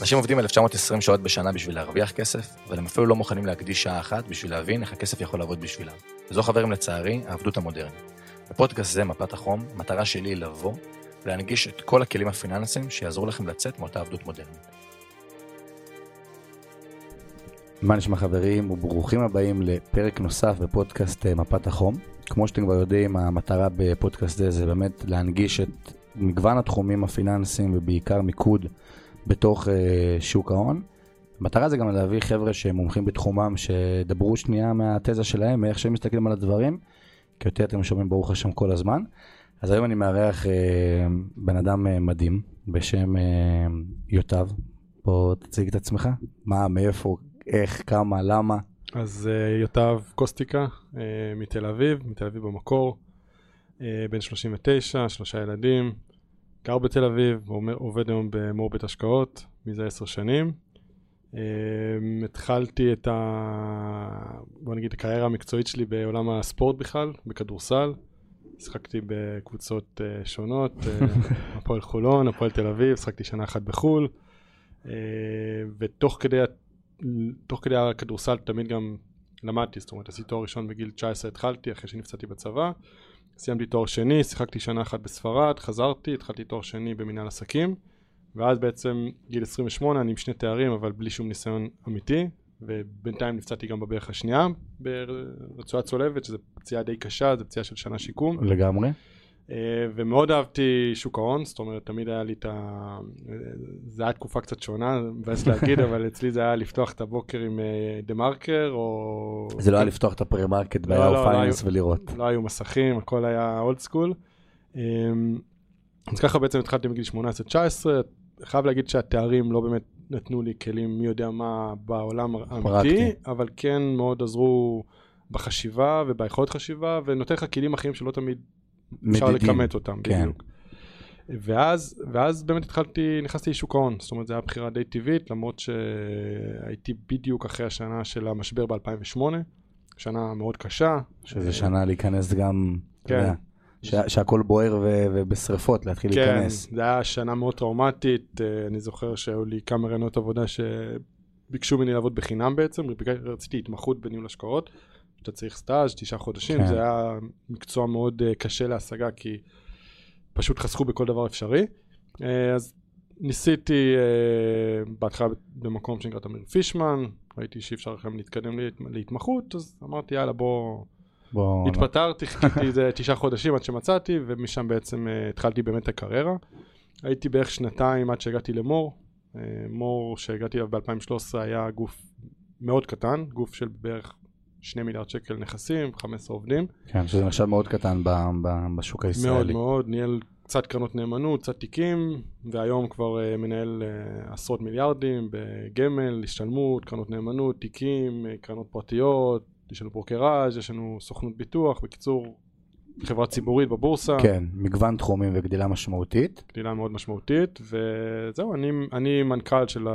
אנשים עובדים 1920 שעות בשנה בשביל להרוויח כסף, אבל הם אפילו לא מוכנים להקדיש שעה אחת בשביל להבין איך הכסף יכול לעבוד בשבילם. וזו חברים לצערי, העבדות המודרנית. בפודקאסט זה, מפת החום, המטרה שלי היא לבוא ולהנגיש את כל הכלים הפיננסיים שיעזרו לכם לצאת מאותה עבדות מודרנית. מה נשמע חברים, וברוכים הבאים לפרק נוסף בפודקאסט אה, מפת החום. כמו שאתם כבר יודעים, המטרה בפודקאסט זה זה באמת להנגיש את מגוון התחומים הפיננסיים ובעיקר מיקוד בתוך uh, שוק ההון. המטרה זה גם להביא חבר'ה שהם מומחים בתחומם, שדברו שנייה מהתזה שלהם, מאיך שהם מסתכלים על הדברים, כי יותר אתם שומעים ברוך השם כל הזמן. אז היום אני מארח uh, בן אדם uh, מדהים בשם uh, יוטב. בוא תציג את עצמך, מה, מאיפה, איך, כמה, למה. אז uh, יוטב קוסטיקה uh, מתל אביב, מתל אביב במקור, uh, בן 39, שלושה ילדים, גר בתל אביב, עובד היום במור בית השקעות מזה עשר שנים. Um, התחלתי את ה... בוא נגיד, הקריירה המקצועית שלי בעולם הספורט בכלל, בכדורסל. שיחקתי בקבוצות uh, שונות, uh, הפועל חולון, הפועל תל אביב, שיחקתי שנה אחת בחו"ל. Uh, ותוך כדי, תוך כדי הכדורסל תמיד גם למדתי, זאת אומרת, עשיתי תואר ראשון בגיל 19 התחלתי, אחרי שנפצעתי בצבא. סיימתי תואר שני, שיחקתי שנה אחת בספרד, חזרתי, התחלתי תואר שני במנהל עסקים, ואז בעצם גיל 28, אני עם שני תארים, אבל בלי שום ניסיון אמיתי, ובינתיים נפצעתי גם בברך השנייה ברצועה צולבת, שזו פציעה די קשה, זו פציעה של שנה שיקום. לגמרי. אה, ומאוד אהבתי שוק ההון, זאת אומרת, תמיד היה לי את ה... זה היה תקופה קצת שונה, מבאס להגיד, אבל אצלי זה היה לפתוח את הבוקר עם דה מרקר, או... זה לא היה לפתוח את ה-pre-market ב-Yahoo Finance ולראות. לא היו מסכים, הכל היה old school. אז ככה בעצם התחלתי מגיל 18-19, חייב להגיד שהתארים לא באמת נתנו לי כלים מי יודע מה בעולם האמיתי, אבל כן מאוד עזרו בחשיבה וביכולת חשיבה, ונותן לך כלים אחרים שלא תמיד אפשר לכמת אותם, כן. בדיוק. ואז, ואז באמת התחלתי, נכנסתי לשוק ההון, זאת אומרת זו הייתה בחירה די טבעית, למרות שהייתי בדיוק אחרי השנה של המשבר ב-2008, שנה מאוד קשה. שזה שנה להיכנס גם, כן. ש- שהכל בוער ו- ובשריפות להתחיל כן, להיכנס. כן, זו הייתה שנה מאוד טראומטית, אה, אני זוכר שהיו לי כמה רעיונות עבודה שביקשו ממני לעבוד בחינם בעצם, רציתי התמחות בניהול השקעות. שאתה צריך סטאז', תשעה חודשים, כן. זה היה מקצוע מאוד uh, קשה להשגה כי פשוט חסכו בכל דבר אפשרי. Uh, אז ניסיתי uh, בהתחלה במקום שנקרא תמיר פישמן, ראיתי שאי אפשר לכם להתקדם להת, להתמחות, אז אמרתי יאללה בוא... בוא... התפטרתי, חיכיתי איזה תשעה חודשים עד שמצאתי, ומשם בעצם uh, התחלתי באמת את הקריירה. הייתי בערך שנתיים עד שהגעתי למור. מור שהגעתי אליו ב-2013 היה גוף מאוד קטן, גוף של בערך שני מיליארד שקל נכסים, 15 עובדים. כן, שזה נחשב מאוד קטן ב, ב, בשוק הישראלי. מאוד מאוד, ניהל קצת קרנות נאמנות, קצת תיקים, והיום כבר uh, מנהל uh, עשרות מיליארדים בגמל, השתלמות, קרנות נאמנות, תיקים, uh, קרנות פרטיות, יש לנו ברוקראז', יש לנו סוכנות ביטוח, בקיצור, חברה ציבורית בבורסה. כן, מגוון תחומים וגדילה משמעותית. גדילה מאוד משמעותית, וזהו, אני, אני מנכ"ל של,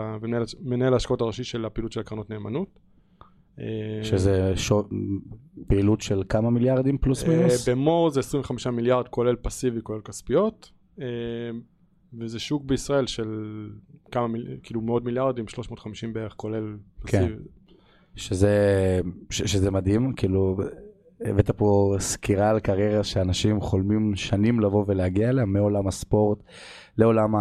מנהל ההשקעות הראשי של הפעילות של הקרנות נאמנות. שזה שו... פעילות של כמה מיליארדים פלוס אה, מינוס? במור זה 25 מיליארד כולל פסיבי כולל כספיות אה, וזה שוק בישראל של כמה מיל... כאילו מאות מיליארדים 350 בערך כולל פסיבי. כן. שזה, ש, שזה מדהים כאילו הבאת פה סקירה על קריירה שאנשים חולמים שנים לבוא ולהגיע אליה מעולם הספורט לעולם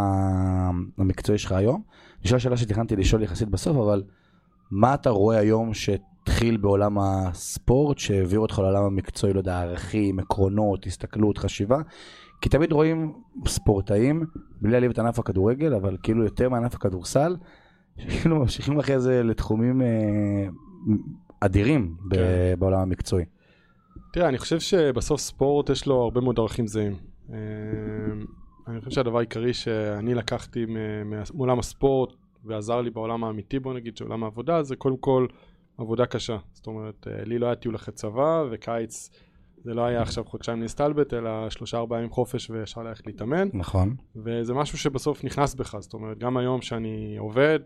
המקצועי שלך היום. נשאל שאלה שתכננתי לשאול יחסית בסוף אבל מה אתה רואה היום שהתחיל בעולם הספורט, שהעביר אותך לעולם המקצועי, לא יודע, ערכים, עקרונות, הסתכלות, חשיבה? כי תמיד רואים ספורטאים, בלי להעליב את ענף הכדורגל, אבל כאילו יותר מענף הכדורסל, שכאילו ממשיכים אחרי זה לתחומים אה, אדירים כן. בעולם המקצועי. תראה, אני חושב שבסוף ספורט יש לו הרבה מאוד ערכים זהים. אה, אני חושב שהדבר העיקרי שאני לקחתי מעולם הספורט, ועזר לי בעולם האמיתי בוא נגיד של עולם העבודה זה קודם כל עבודה קשה. זאת אומרת אה, לי לא היה טיול אחרי צבא וקיץ זה לא היה עכשיו חודשיים להסתלבט אלא שלושה ארבעה ימים חופש וישר ללכת להתאמן. נכון. וזה משהו שבסוף נכנס בך זאת אומרת גם היום שאני עובד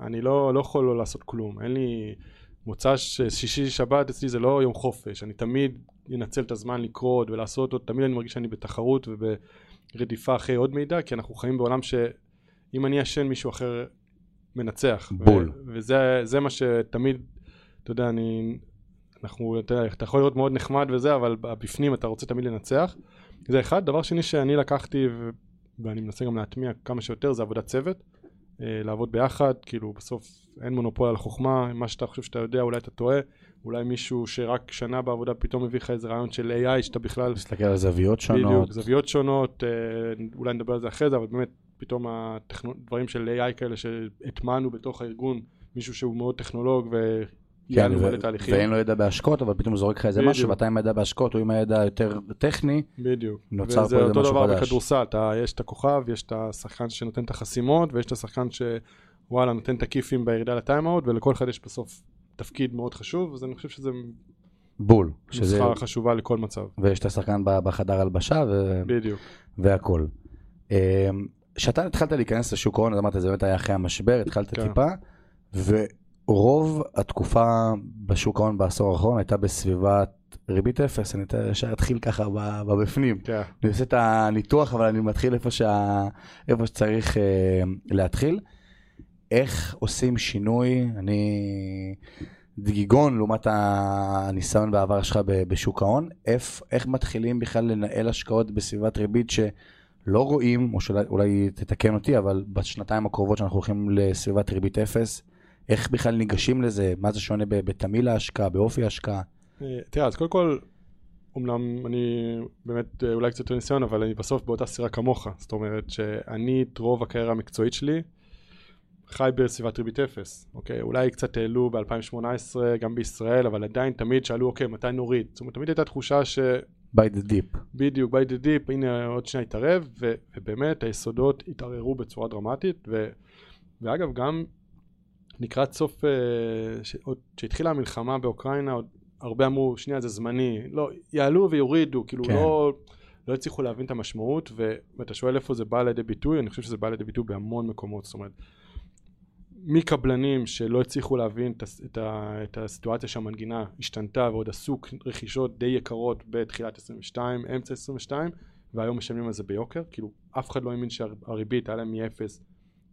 אני לא, לא יכול לא לעשות כלום. אין לי מוצא שישי שבת אצלי זה לא יום חופש. אני תמיד אנצל את הזמן לקרוא ולעשות אותו תמיד אני מרגיש שאני בתחרות וברדיפה אחרי עוד מידע כי אנחנו חיים בעולם שאם אני אשן מישהו אחר מנצח. בול. ו- וזה זה מה שתמיד, אתה יודע, אני, אנחנו, אתה יודע, אתה יכול להיות מאוד נחמד וזה, אבל בפנים אתה רוצה תמיד לנצח. זה אחד. דבר שני שאני לקחתי, ו- ואני מנסה גם להטמיע כמה שיותר, זה עבודת צוות. אה, לעבוד ביחד, כאילו בסוף אין מונופול על חוכמה, מה שאתה חושב שאתה יודע אולי אתה טועה, אולי מישהו שרק שנה בעבודה פתאום מביא לך איזה רעיון של AI שאתה בכלל, להסתכל על זוויות שונות. בדיוק, זוויות שונות, אה, אולי נדבר על זה אחרי זה, אבל באמת פתאום הדברים של AI כאלה שהטמענו בתוך הארגון, מישהו שהוא מאוד טכנולוג כן, ו- מלא תהליכים, ואין לו ידע בהשקעות, אבל פתאום הוא זורק לך איזה. משהו, ואתה עם הידע בהשקעות, הוא עם הידע יותר טכני, בדיוק, נוצר וזה פה איזה אותו משהו דבר חדש. בכדורסל, אתה, יש את הכוכב, יש את השחקן שנותן את החסימות, ויש את השחקן שוואלה נותן את הכיפים בירידה לטיימאוט, ולכל אחד יש בסוף תפקיד מאוד חשוב, אז אני חושב שזה בול. שזה, נוסחה חשובה לכל מצב. ויש את השחקן בחדר הלבשה, ו... בדיוק. והכל. כשאתה התחלת להיכנס לשוק ההון, אז אמרת, זה באמת היה אחרי המשבר, התחלת כן. טיפה, ורוב התקופה בשוק ההון בעשור האחרון הייתה בסביבת ריבית אפס, אני ישר אתחיל ככה בבפנים. כן. אני עושה את הניתוח, אבל אני מתחיל איפה, שה... איפה שצריך אה, להתחיל. איך עושים שינוי? אני דגיגון לעומת הניסיון והעבר שלך בשוק ההון. איך, איך מתחילים בכלל לנהל השקעות בסביבת ריבית שלא רואים, או שאולי תתקן אותי, אבל בשנתיים הקרובות שאנחנו הולכים לסביבת ריבית אפס, איך בכלל ניגשים לזה? מה זה שונה בתמהיל ההשקעה, באופי ההשקעה? אה, תראה, אז קודם כל, אמנם אני באמת אה, אולי קצת יותר ניסיון, אבל אני בסוף באותה סירה כמוך. זאת אומרת שאני את רוב הקריירה המקצועית שלי חי בסביבת ריבית אפס. אוקיי, אולי קצת העלו ב-2018 גם בישראל, אבל עדיין תמיד שאלו, אוקיי, מתי נוריד? זאת אומרת, תמיד הייתה תחושה ש... by the deep. בדיוק, by the deep, הנה עוד שנייה התערב, ו- ובאמת היסודות התערערו בצורה דרמטית, ו- ואגב גם לקראת סוף, אה, ש- עוד כשהתחילה המלחמה באוקראינה, עוד הרבה אמרו, שנייה זה זמני, לא, יעלו ויורידו, כאילו כן. לא, לא הצליחו להבין את המשמעות, ואתה שואל איפה זה בא לידי ביטוי, אני חושב שזה בא לידי ביטוי בהמון מקומות, זאת אומרת, מקבלנים שלא הצליחו להבין את, ה, את הסיטואציה שהמנגינה השתנתה ועוד עשו רכישות די יקרות בתחילת 22, אמצע 22 והיום משלמים על זה ביוקר, כאילו אף אחד לא האמין שהריבית היה להם מ-0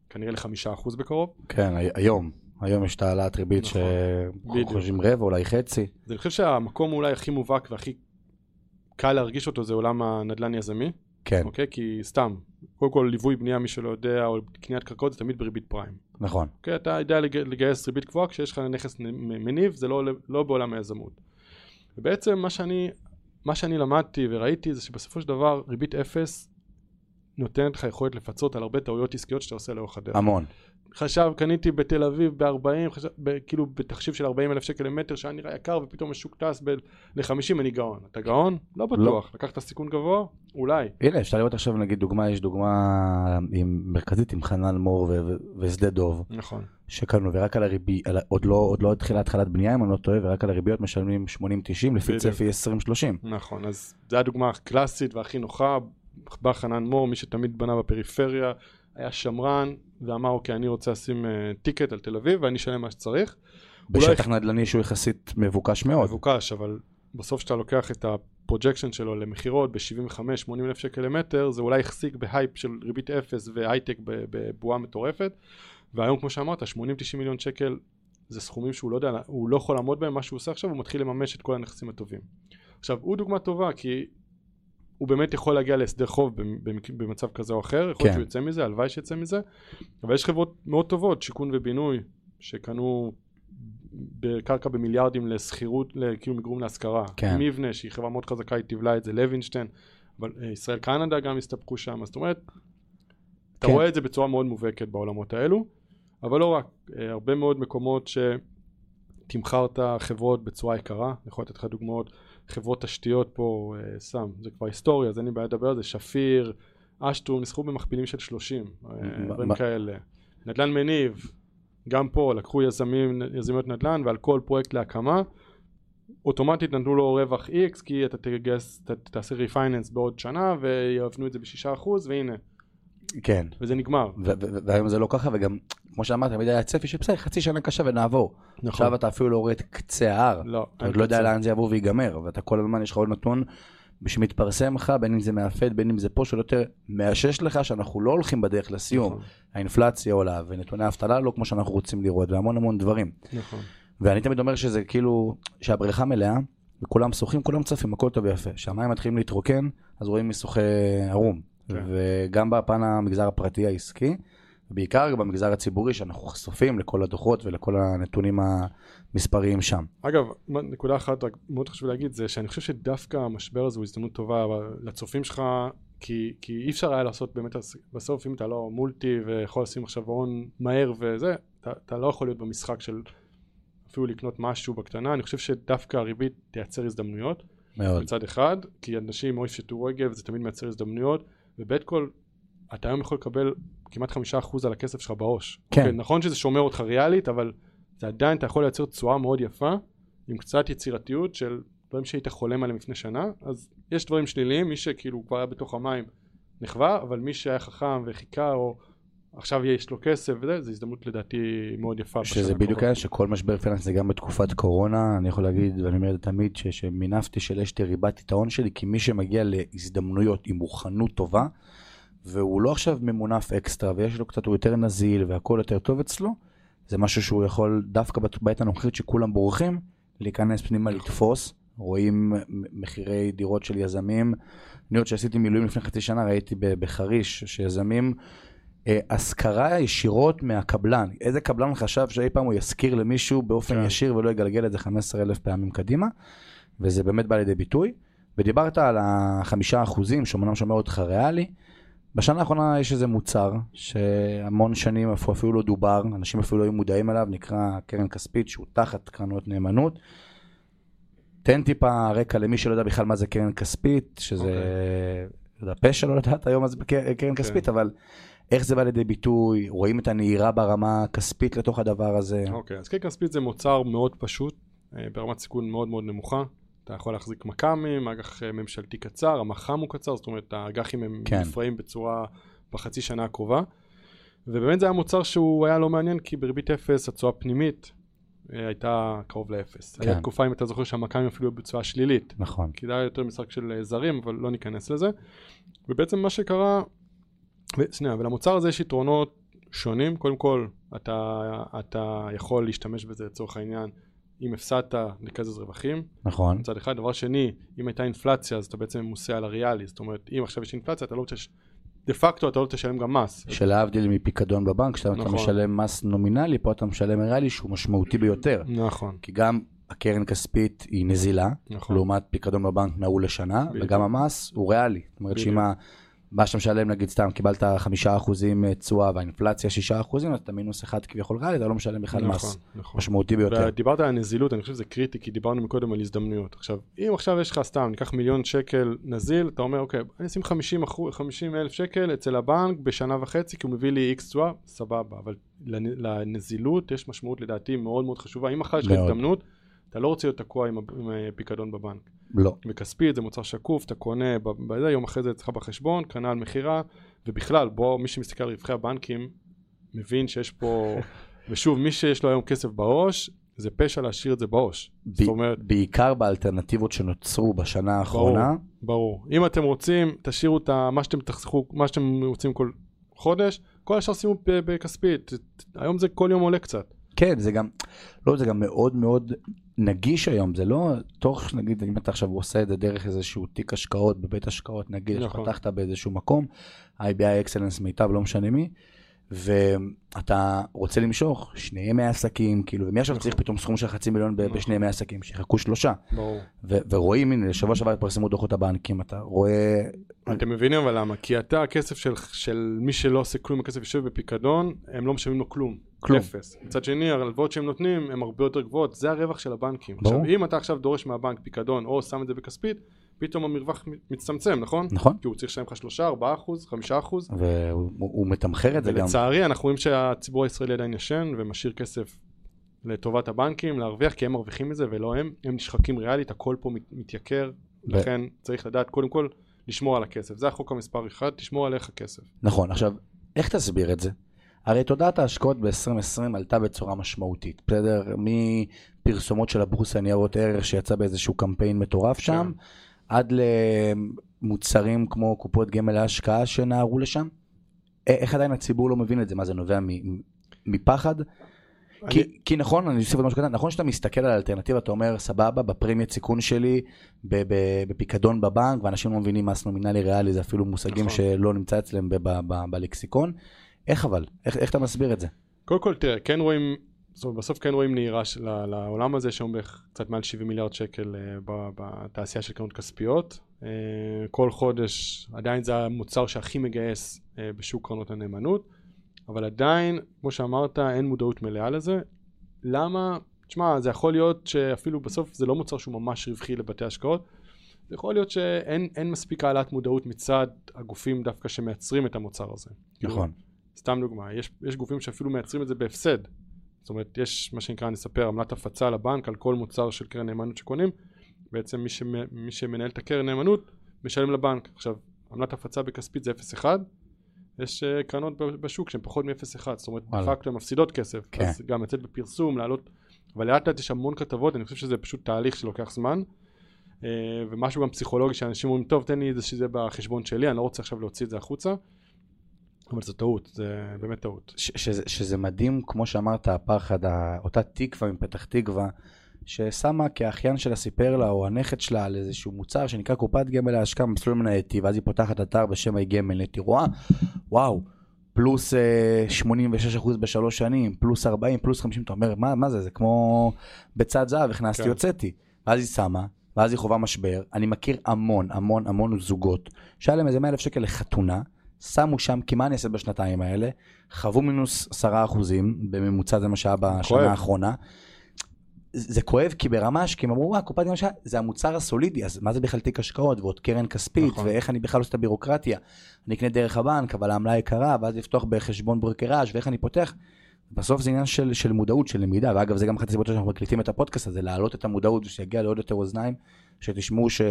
כנראה לחמישה אחוז בקרוב, כן, הי- היום. היום יש את העלאת ריבית נכון, שאנחנו בדיוק. חושבים רבע, אולי חצי. אז אני חושב שהמקום אולי הכי מובהק והכי קל להרגיש אותו זה עולם הנדל"ן יזמי, כן, אוקיי? כי סתם, קודם כל ליווי בנייה מי שלא יודע או קניית קרקעות זה תמיד בריבית פריים. נכון. אוקיי, אתה יודע לג- לגייס ריבית גבוהה כשיש לך נכס מניב, זה לא, לא בעולם היזמות. ובעצם מה שאני, מה שאני למדתי וראיתי זה שבסופו של דבר ריבית אפס נותנת לך יכולת לפצות על הרבה טעויות עסקיות שאתה עושה לאורך הדרך. המון. חשב, קניתי בתל אביב ב-40, חשב, ב- כאילו בתחשיב של 40 אלף שקל למטר שהיה נראה יקר ופתאום השוק טס ל-50 אני גאון. אתה גאון? לא בטוח. לקחת סיכון גבוה? אולי. הנה, אפשר לראות עכשיו נגיד דוגמה, יש דוגמה עם, מרכזית עם חנן מור ו- ו- ושדה דוב, נכון. שקנו ורק על הריבי, על, ה- עוד לא עוד לא התחילה התחלת בנייה אם אני לא טועה, ורק על הריביות משלמים 80-90 לפי. צפי 20-30. נכון, אז זו הדוגמה הקלאסית והכי נוחה. בא חנן מור, מי שתמיד בנה בפריפריה, היה שמרן, ואמר, אוקיי, אני רוצה לשים uh, ticket על תל אביב ואני אשלם מה שצריך. בשטח נדל"ני שהוא יחסית מבוקש מאוד. מבוקש, אבל בסוף כשאתה לוקח את ה-projection שלו למכירות ב-75-80 אלף שקל למטר, זה אולי החזיק בהייפ של ריבית אפס והייטק בבועה מטורפת, והיום כמו שאמרת, 80-90 מיליון שקל זה סכומים שהוא לא יודע, הוא לא יכול לעמוד בהם, מה שהוא עושה עכשיו, הוא מתחיל לממש את כל הנכסים הטובים. עכשיו, הוא דוגמה טובה, כי הוא באמת יכול להגיע להסדר חוב במצב כזה או אחר, יכול להיות כן. שהוא יוצא מזה, הלוואי שיצא מזה, אבל יש חברות מאוד טובות, שיכון ובינוי, שקנו בקרקע במיליארדים לשכירות, כאילו מגורים להשכרה. כן. מבנה, שהיא חברה מאוד חזקה, היא תבלע את זה, לוינשטיין, אבל אה, ישראל קנדה גם הסתפקו שם, זאת אומרת, אתה כן. רואה את זה בצורה מאוד מובהקת בעולמות האלו, אבל לא רק, אה, הרבה מאוד מקומות שתמחרת חברות בצורה יקרה, אני יכול לתת לך דוגמאות, חברות תשתיות פה, אה, סם, זה כבר היסטוריה, אז אין לי בעיה לדבר על זה, שפיר, אשטרום, נסחרו במכפילים של 30, אה, דברים כאלה. נדל"ן מניב, גם פה לקחו יזמים, יזמיות נדל"ן ועל כל פרויקט להקמה אוטומטית נתנו לו רווח X כי אתה תגייס, תעשה refinance בעוד שנה ויבנו את זה בשישה אחוז והנה כן. וזה נגמר. והיום זה לא ככה, וגם, כמו שאמרת, תמיד היה צפי של בסדר, חצי שנה קשה ונעבור. עכשיו אתה אפילו לא רואה את קצה ההר. לא, אתה עוד לא יודע. לאן זה יבוא ויגמר, ואתה כל הזמן, יש לך עוד נתון שמתפרסם לך, בין אם זה מהפד, בין אם זה פה, שלא יותר מאשש לך שאנחנו לא הולכים בדרך לסיום. נכון. האינפלציה עולה, ונתוני האבטלה לא כמו שאנחנו רוצים לראות, והמון המון דברים. נכון. ואני תמיד אומר שזה כאילו, שהבריכה מלאה, וכולם שוחים, כולם צפים, הכל טוב ויפה. כשהמים מתחילים להתרוקן, אז רואים מיסוכי ערום. כן. וגם בפן המגזר הפרטי העסקי, ובעיקר במגזר הציבורי, שאנחנו חשופים לכל הדוחות ולכל הנתונים המספריים שם. אגב, נקודה אחת רק מאוד חשוב להגיד זה שאני חושב שדווקא המשבר הזה הוא הזדמנות טובה לצופים שלך כי, כי אי אפשר היה לעשות באמת בסוף אם אתה לא מולטי ויכול לשים עכשיו הון מהר וזה אתה, אתה לא יכול להיות במשחק של אפילו לקנות משהו בקטנה אני חושב שדווקא הריבית תייצר הזדמנויות מאוד. מצד אחד כי אנשים או יפשטו רגב זה תמיד מייצר הזדמנויות ובית כל אתה היום יכול לקבל כמעט חמישה אחוז על הכסף שלך בעו"ש. כן. אוקיי, נכון שזה שומר אותך ריאלית אבל זה עדיין אתה יכול לייצר תשואה מאוד יפה עם קצת יצירתיות של דברים שהיית חולם עליהם לפני שנה אז יש דברים שליליים מי שכאילו כבר היה בתוך המים נחווה אבל מי שהיה חכם וחיכה או עכשיו יש לו כסף וזה זה הזדמנות לדעתי מאוד יפה. שזה בדיוק. היה שכל משבר פיננסי, גם בתקופת קורונה, אני יכול להגיד, ואני אומר את זה תמיד, שמינפתי של אשתי ריבדתי את ההון שלי, כי מי שמגיע להזדמנויות עם מוכנות טובה, והוא לא עכשיו ממונף אקסטרה, ויש לו קצת, הוא יותר נזיל, והכל יותר טוב אצלו, זה משהו שהוא יכול, דווקא בעת הנוכחית שכולם בורחים, להיכנס פנימה לתפוס. רואים מחירי דירות של יזמים. אני עוד שעשיתי מילואים לפני חצי שנה, ראיתי בחריש, שיזמים השכרה ישירות מהקבלן. איזה קבלן חשב שאי פעם הוא ישכיר למישהו באופן כן. ישיר ולא יגלגל את זה 15 אלף פעמים קדימה, וזה באמת בא לידי ביטוי. ודיברת על החמישה אחוזים, שאומנם שומר אותך ריאלי. בשנה האחרונה יש איזה מוצר שהמון שנים אפילו לא דובר, אנשים אפילו לא היו מודעים אליו, נקרא קרן כספית, שהוא תחת קרנות נאמנות. תן טיפה רקע למי שלא יודע בכלל מה זה קרן כספית, שזה. לא יודע, פשע לא לדעת היום מה זה קרן קרן כספית, אבל איך זה בא לידי ביטוי, רואים את הנהירה ברמה הכספית לתוך הדבר הזה. אוקיי, אז קרן כספית זה מוצר מאוד פשוט, אה, ברמת סיכון מאוד מאוד נמוכה. אתה יכול להחזיק מכ"מים, אג"ח אה, ממשלתי קצר, המח"מ הוא קצר, זאת אומרת האג"חים הם כן. נפרעים בצורה בחצי שנה הקרובה. ובאמת זה היה מוצר שהוא היה לא מעניין, כי בריבית אפס התשואה הפנימית אה, הייתה קרוב לאפס. כן. היה תקופה, אם אתה זוכר, שהמכ"מים אפילו היו בתשואה שלילית. נכון. כי זה היה יותר משחק של זרים, אבל לא ניכנס לזה. ובעצם מה שקרה, שנייה, ולמוצר הזה יש יתרונות שונים. קודם כל, אתה, אתה יכול להשתמש בזה לצורך העניין, אם הפסדת, לקזז רווחים. נכון. מצד אחד. דבר שני, אם הייתה אינפלציה, אז אתה בעצם ממוסה על הריאלי. זאת אומרת, אם עכשיו יש אינפלציה, אתה לא תש... דה פקטו אתה לא תשלם גם מס. שלהבדיל מפיקדון בבנק, שאתה אתה נכון. משלם מס נומינלי, פה אתה משלם ריאלי שהוא משמעותי ביותר. נכון, כי גם הקרן כספית היא נזילה, נכון. לעומת פיקדון בבנק נעול לשנה, בדיוק. וגם המס הוא ריאלי. זאת אומרת שאם מה שאתה משלם, נגיד סתם, קיבלת חמישה אחוזים תשואה והאינפלציה שישה אחוזים, אז אתה מינוס אחד כביכול ריאלי, אתה לא משלם בכלל נכון, מס. נכון. משמעותי ביותר. ודיברת על הנזילות, אני חושב שזה קריטי, כי דיברנו מקודם על הזדמנויות. עכשיו, אם עכשיו יש לך סתם, ניקח מיליון שקל נזיל, אתה אומר, אוקיי, אני אשים 50, אחוז, 50 אלף שקל אצל הבנק בשנה וחצי, כי הוא מביא לי איקס תשואה, סבבה. אבל לנ- לנזילות יש משמעות לדעתי מאוד מאוד חשובה. אם מחר יש לך. הזדמנות, אתה לא רוצה להיות תקוע עם, עם הפיקדון בבנק. לא. בכספית זה מוצר שקוף, אתה קונה ב- בזה, יום אחרי זה אצלך בחשבון, על מכירה, ובכלל, בוא, מי שמסתכל על רווחי הבנקים, מבין שיש פה, ושוב, מי שיש לו היום כסף בעו"ש, זה פשע להשאיר את זה בעו"ש. ב- זאת אומרת, בעיקר באלטרנטיבות שנוצרו בשנה האחרונה, ברור. אם אתם רוצים, תשאירו את מה שאתם תחסכו, מה שאתם רוצים כל חודש, כל השאר שימו בכספית. היום זה כל יום עולה קצת. כן, זה גם, לא, זה גם מאוד מאוד נגיש היום, זה לא תוך, נגיד, אם אתה עכשיו עושה את זה דרך איזשהו תיק השקעות בבית השקעות, נגיד, נכון. נכון. פתחת באיזשהו מקום, IBI אקסלנס מיטב, לא משנה מי, ואתה רוצה למשוך שני ימי עסקים, כאילו, ומי עכשיו נכון. צריך פתאום סכום של חצי מיליון ב- נכון. בשני ימי עסקים, שיחכו שלושה, ברור. ו- ורואים, הנה, שבוע שעבר התפרסמו דוחות הבנקים, אתה רואה, אתם מבינים אבל למה? כי אתה, הכסף של, של מי שלא עושה כלום, הכסף יושב בפיקדון, הם לא משלמים לו כלום. כלום. אפס. מצד שני, ההלוואות שהם נותנים הן הרבה יותר גבוהות, זה הרווח של הבנקים. ברור. עכשיו, אם אתה עכשיו דורש מהבנק פיקדון או שם את זה בכספית, פתאום המרווח מצטמצם, נכון? נכון, כי הוא צריך לשלם לך 3, 4 אחוז, 5 אחוז. והוא הוא מתמחר את זה גם, ולצערי, אנחנו רואים שהציבור הישראלי עדיין ישן ומשאיר כסף לטובת הבנקים להרוויח, כי הם מרוויחים מזה ולא הם. הם נשחקים ריאלית, הכל פה מת- מתייקר, ו- לכן צריך לדעת קודם כל לשמור על הכסף. זה החוק המספר 1, תשמור עליך כסף. נכון, עכשיו, איך תסביר את זה? הרי תודעת ההשקעות ב-2020 עלתה בצורה משמעותית, בסדר? מפרסומות של הבורסה ניירות ערך שיצא באיזשהו קמפיין מטורף שם, עד למוצרים כמו קופות גמל להשקעה שנהרו לשם? איך עדיין הציבור לא מבין את זה? מה זה נובע מפחד? כי, אני- כי נכון, אני אוסיף עוד משהו קטן, נכון שאתה מסתכל על האלטרנטיבה, אתה אומר, סבבה, בפרמיית סיכון שלי, בפיקדון בבנק, ואנשים לא מבינים מס נומינלי ריאלי, זה אפילו מושגים נכון. שלא נמצא אצלם ב- ב- ב- בלקסיקון. איך אבל? איך, איך אתה מסביר את זה? קודם כל, תראה, כן רואים, זאת אומרת, בסוף כן רואים נהירה של לעולם הזה, יש היום בערך קצת מעל 70 מיליארד שקל אה, בתעשייה של קרנות כספיות. אה, כל חודש, עדיין זה המוצר שהכי מגייס אה, בשוק קרנות הנאמנות, אבל עדיין, כמו שאמרת, אין מודעות מלאה לזה. למה? תשמע, זה יכול להיות שאפילו בסוף זה לא מוצר שהוא ממש רווחי לבתי השקעות. זה יכול להיות שאין אין מספיק העלאת מודעות מצד הגופים דווקא שמייצרים את המוצר הזה. נכון. סתם דוגמה, יש, יש גופים שאפילו מייצרים את זה בהפסד. זאת אומרת, יש מה שנקרא, נספר, עמלת הפצה לבנק על כל מוצר של קרן נאמנות שקונים. בעצם מי, שמ, מי שמנהל את הקרן נאמנות משלם לבנק. עכשיו, עמלת הפצה בכספית זה 0.1, יש uh, קרנות בשוק שהן פחות מ-0.1, זאת אומרת, דה. פקטו הן מפסידות כסף. כן. אז גם לצאת בפרסום, לעלות, אבל לאט לאט יש המון כתבות, אני חושב שזה פשוט תהליך שלוקח זמן. Uh, ומשהו גם פסיכולוגי שאנשים אומרים, טוב, תן לי את זה שזה בחשבון שלי, אני לא רוצה עכשיו להוציא את זה החוצה. אבל זו טעות, זה באמת טעות. ש- שזה, שזה מדהים, כמו שאמרת, הפחד, אותה תקווה מפתח תקווה, ששמה כאחיין שלה סיפר לה, או הנכד שלה, על איזשהו מוצר שנקרא קופת גמל להשקעה במסלול מנייתי, ואז היא פותחת אתר בשם האי גמל היא רואה, וואו, פלוס אה, 86% בשלוש שנים, פלוס 40, פלוס 50, אתה אומר, מה, מה זה, זה כמו בצד זהב, הכנסתי, כן. הוצאתי. ואז היא שמה, ואז היא חווה משבר. אני מכיר המון, המון, המון זוגות, שהיה להם איזה 100 אלף שקל לחתונה, שמו שם, כי מה אני אעשה בשנתיים האלה? חוו מינוס 10 אחוזים, בממוצע זה מה שהיה בשנה כואב. האחרונה. זה כואב כי ברמה כי הם אמרו, וואה, קופת גמל השקעה זה המוצר הסולידי, אז מה זה בכלל תיק השקעות ועוד קרן כספית, נכון. ואיך אני בכלל עושה את הבירוקרטיה. אני אקנה דרך הבנק, אבל העמלה יקרה, ואז לפתוח בחשבון ברוקראז' ואיך אני פותח. בסוף זה עניין של, של מודעות, של למידה, ואגב זה גם אחת הסיבות שאנחנו מקליטים את הפודקאסט הזה, להעלות את המודעות ושיגיע לעוד יותר אוזניים, שתשמעו ש...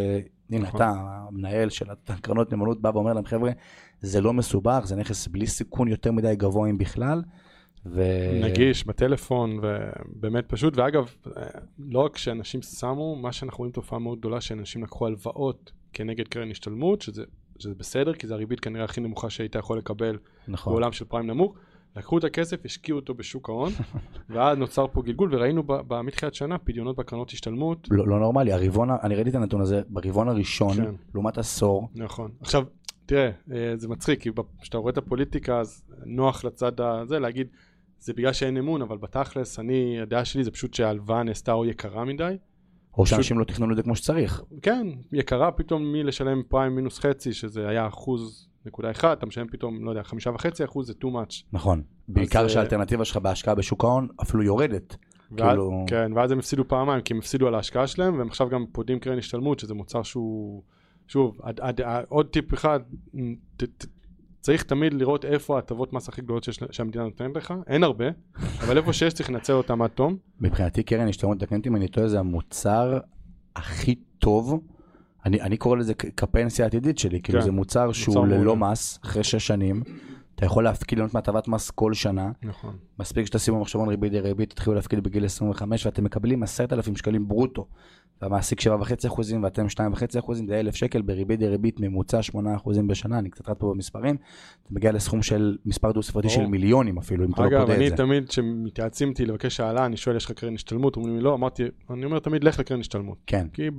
הנה נכון. אתה, המנהל של הקרנות נאמנות בא ואומר להם, חבר'ה, זה לא מסובך, זה נכס בלי סיכון יותר מדי גבוה אם בכלל. ו... נגיש בטלפון ובאמת פשוט ואגב אה, לא רק שאנשים שמו מה שאנחנו רואים תופעה מאוד גדולה שאנשים לקחו הלוואות כנגד קרן השתלמות שזה, שזה בסדר כי זה הריבית כנראה הכי נמוכה שהיית יכול לקבל נכון. בעולם של פריים נמוך לקחו את הכסף השקיעו אותו בשוק ההון ואז נוצר פה גלגול וראינו מתחילת שנה פדיונות בקרנות השתלמות לא, לא נורמלי, הרבעון, אני ראיתי את הנתון הזה, ברבעון הראשון, כן. לעומת עשור, נכון עכשיו תראה אה, זה מצחיק כי כשאתה רואה את הפוליטיקה אז נוח לצד הזה להגיד זה בגלל שאין אמון אבל בתכלס אני הדעה שלי זה פשוט שההלוואה נעשתה או יקרה מדי או שאנשים לא תכננו את זה כמו שצריך. כן, יקרה פתאום מלשלם פריים מינוס חצי, שזה היה אחוז נקודה אחד, אתה משלם פתאום, לא יודע, חמישה וחצי אחוז, זה too much. נכון. בעיקר אה, שהאלטרנטיבה שלך בהשקעה בשוק ההון אפילו יורדת. ואז, כאילו- כן, ואז הם הפסידו פעמיים, כי הם הפסידו על ההשקעה שלהם, והם עכשיו גם פודים קרן השתלמות, שזה מוצר שהוא, שוב, עד, עד, עד, עוד טיפ אחד, ת, ת, צריך תמיד לראות איפה ההטבות מס הכי גדולות שיש, שהמדינה נותנת לך, אין הרבה, אבל איפה שיש צריך לנצל אותם עד תום. מבחינתי קרן השתלמות, תקן אותי אם אני טועה, זה המוצר הכי טוב. אני, אני קורא לזה כפנסיה העתידית שלי, כאילו כן, זה מוצר שהוא מוצר ללא. מס, אחרי שש שנים. אתה יכול להפקיד ליהנות מהטבת מס כל שנה. נכון. מספיק שתשימו מחשבון ריבית דריבית, תתחילו להפקיד בגיל 25 ואתם מקבלים 10,000 שקלים ברוטו. והמעסיק 7.5 אחוזים ואתם 2.5 אחוזים, זה 1,000 שקל בריבית דריבית ממוצע 8 אחוזים בשנה, אני קצת רץ פה במספרים. אתה מגיע לסכום של מספר דו ספרתי. של מיליונים אפילו, אם אתה לא אגב, פודה אני את זה. תמיד, כשמתייעצים איתי לבקש העלאה, אני שואל, יש לך קרן השתלמות? אומרים לי, לא, אמרתי, אני אומר תמיד, לך לקרן השתלמות. כן, כי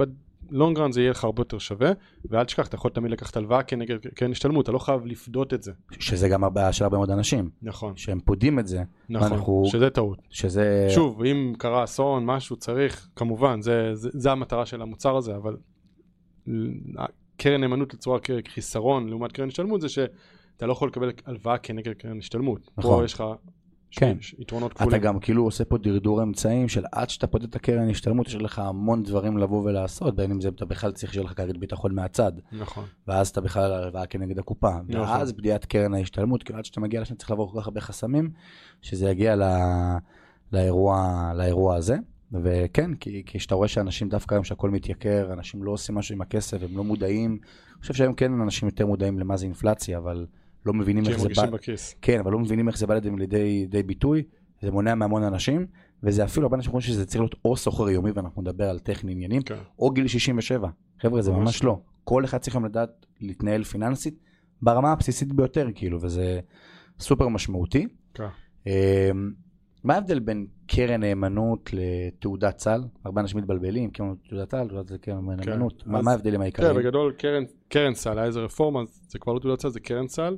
בלונג רן זה יהיה לך הרבה יותר שווה, ואל תשכח, אתה יכול תמיד לקחת הלוואה כנגד קרן השתלמות, אתה לא חייב לפדות את זה. שזה גם הבעיה של הרבה מאוד אנשים, נכון, שהם פודים את זה, נכון, ואנחנו- שזה טעות. שזה... שוב, אם קרה אסון, משהו צריך, כמובן, זה, זה, זה המטרה של המוצר הזה, אבל קרן נאמנות לצורך העניין, חיסרון לעומת קרן השתלמות זה שאתה לא יכול לקבל הלוואה כנגד קרן השתלמות. נכון. פה יש לך כן. ש- יתרונות אתה כפולים. גם כאילו עושה פה דרדור אמצעים של עד שאתה פודה את הקרן השתלמות, יש לך המון דברים לבוא ולעשות, בין אם זה אתה בכלל צריך שיהיה לך כרית ביטחון מהצד, נכון, ואז אתה בכלל על הלוואה כנגד הקופה, נכון. ואז בדיעת קרן ההשתלמות, כאילו עד שאתה מגיע לשם צריך לעבור כל כך הרבה חסמים, שזה יגיע ל... לאירוע, לאירוע הזה. וכן, כי כי כשאתה רואה שאנשים דווקא היום שהכל מתייקר, אנשים לא עושים משהו עם הכסף, הם לא מודעים, אני חושב שהיום כן אנשים יותר מודעים למה זה אינפלציה, אבל לא מבינים כי איך הם זה בא, מרגישים בכיס. כן, אבל לא מבינים איך זה בא לידי, לידי, ביטוי, זה מונע מהמון אנשים, וזה אפילו הרבה אנשים חושבים שזה צריך להיות או סוחר יומי, ואנחנו נדבר על טכני עניינים, כן. או גיל 67. חבר'ה, זה ממש ממש לא. כל אחד צריך גם לדעת להתנהל פיננסית ברמה הבסיסית ביותר, כאילו, וזה סופר משמעותי. כן. אמ, מה ההבדל בין קרן נאמנות לתעודת סל? הרבה אנשים מתבלבלים, קרן תעודת סל, תעודת סל קרן נאמנות. מה אז- מה ההבדלים כן, העיקריים? בגדול קרן, קרן סל, היה איזה רפורמה, זה כבר לא תעודת סל, זה קרן סל.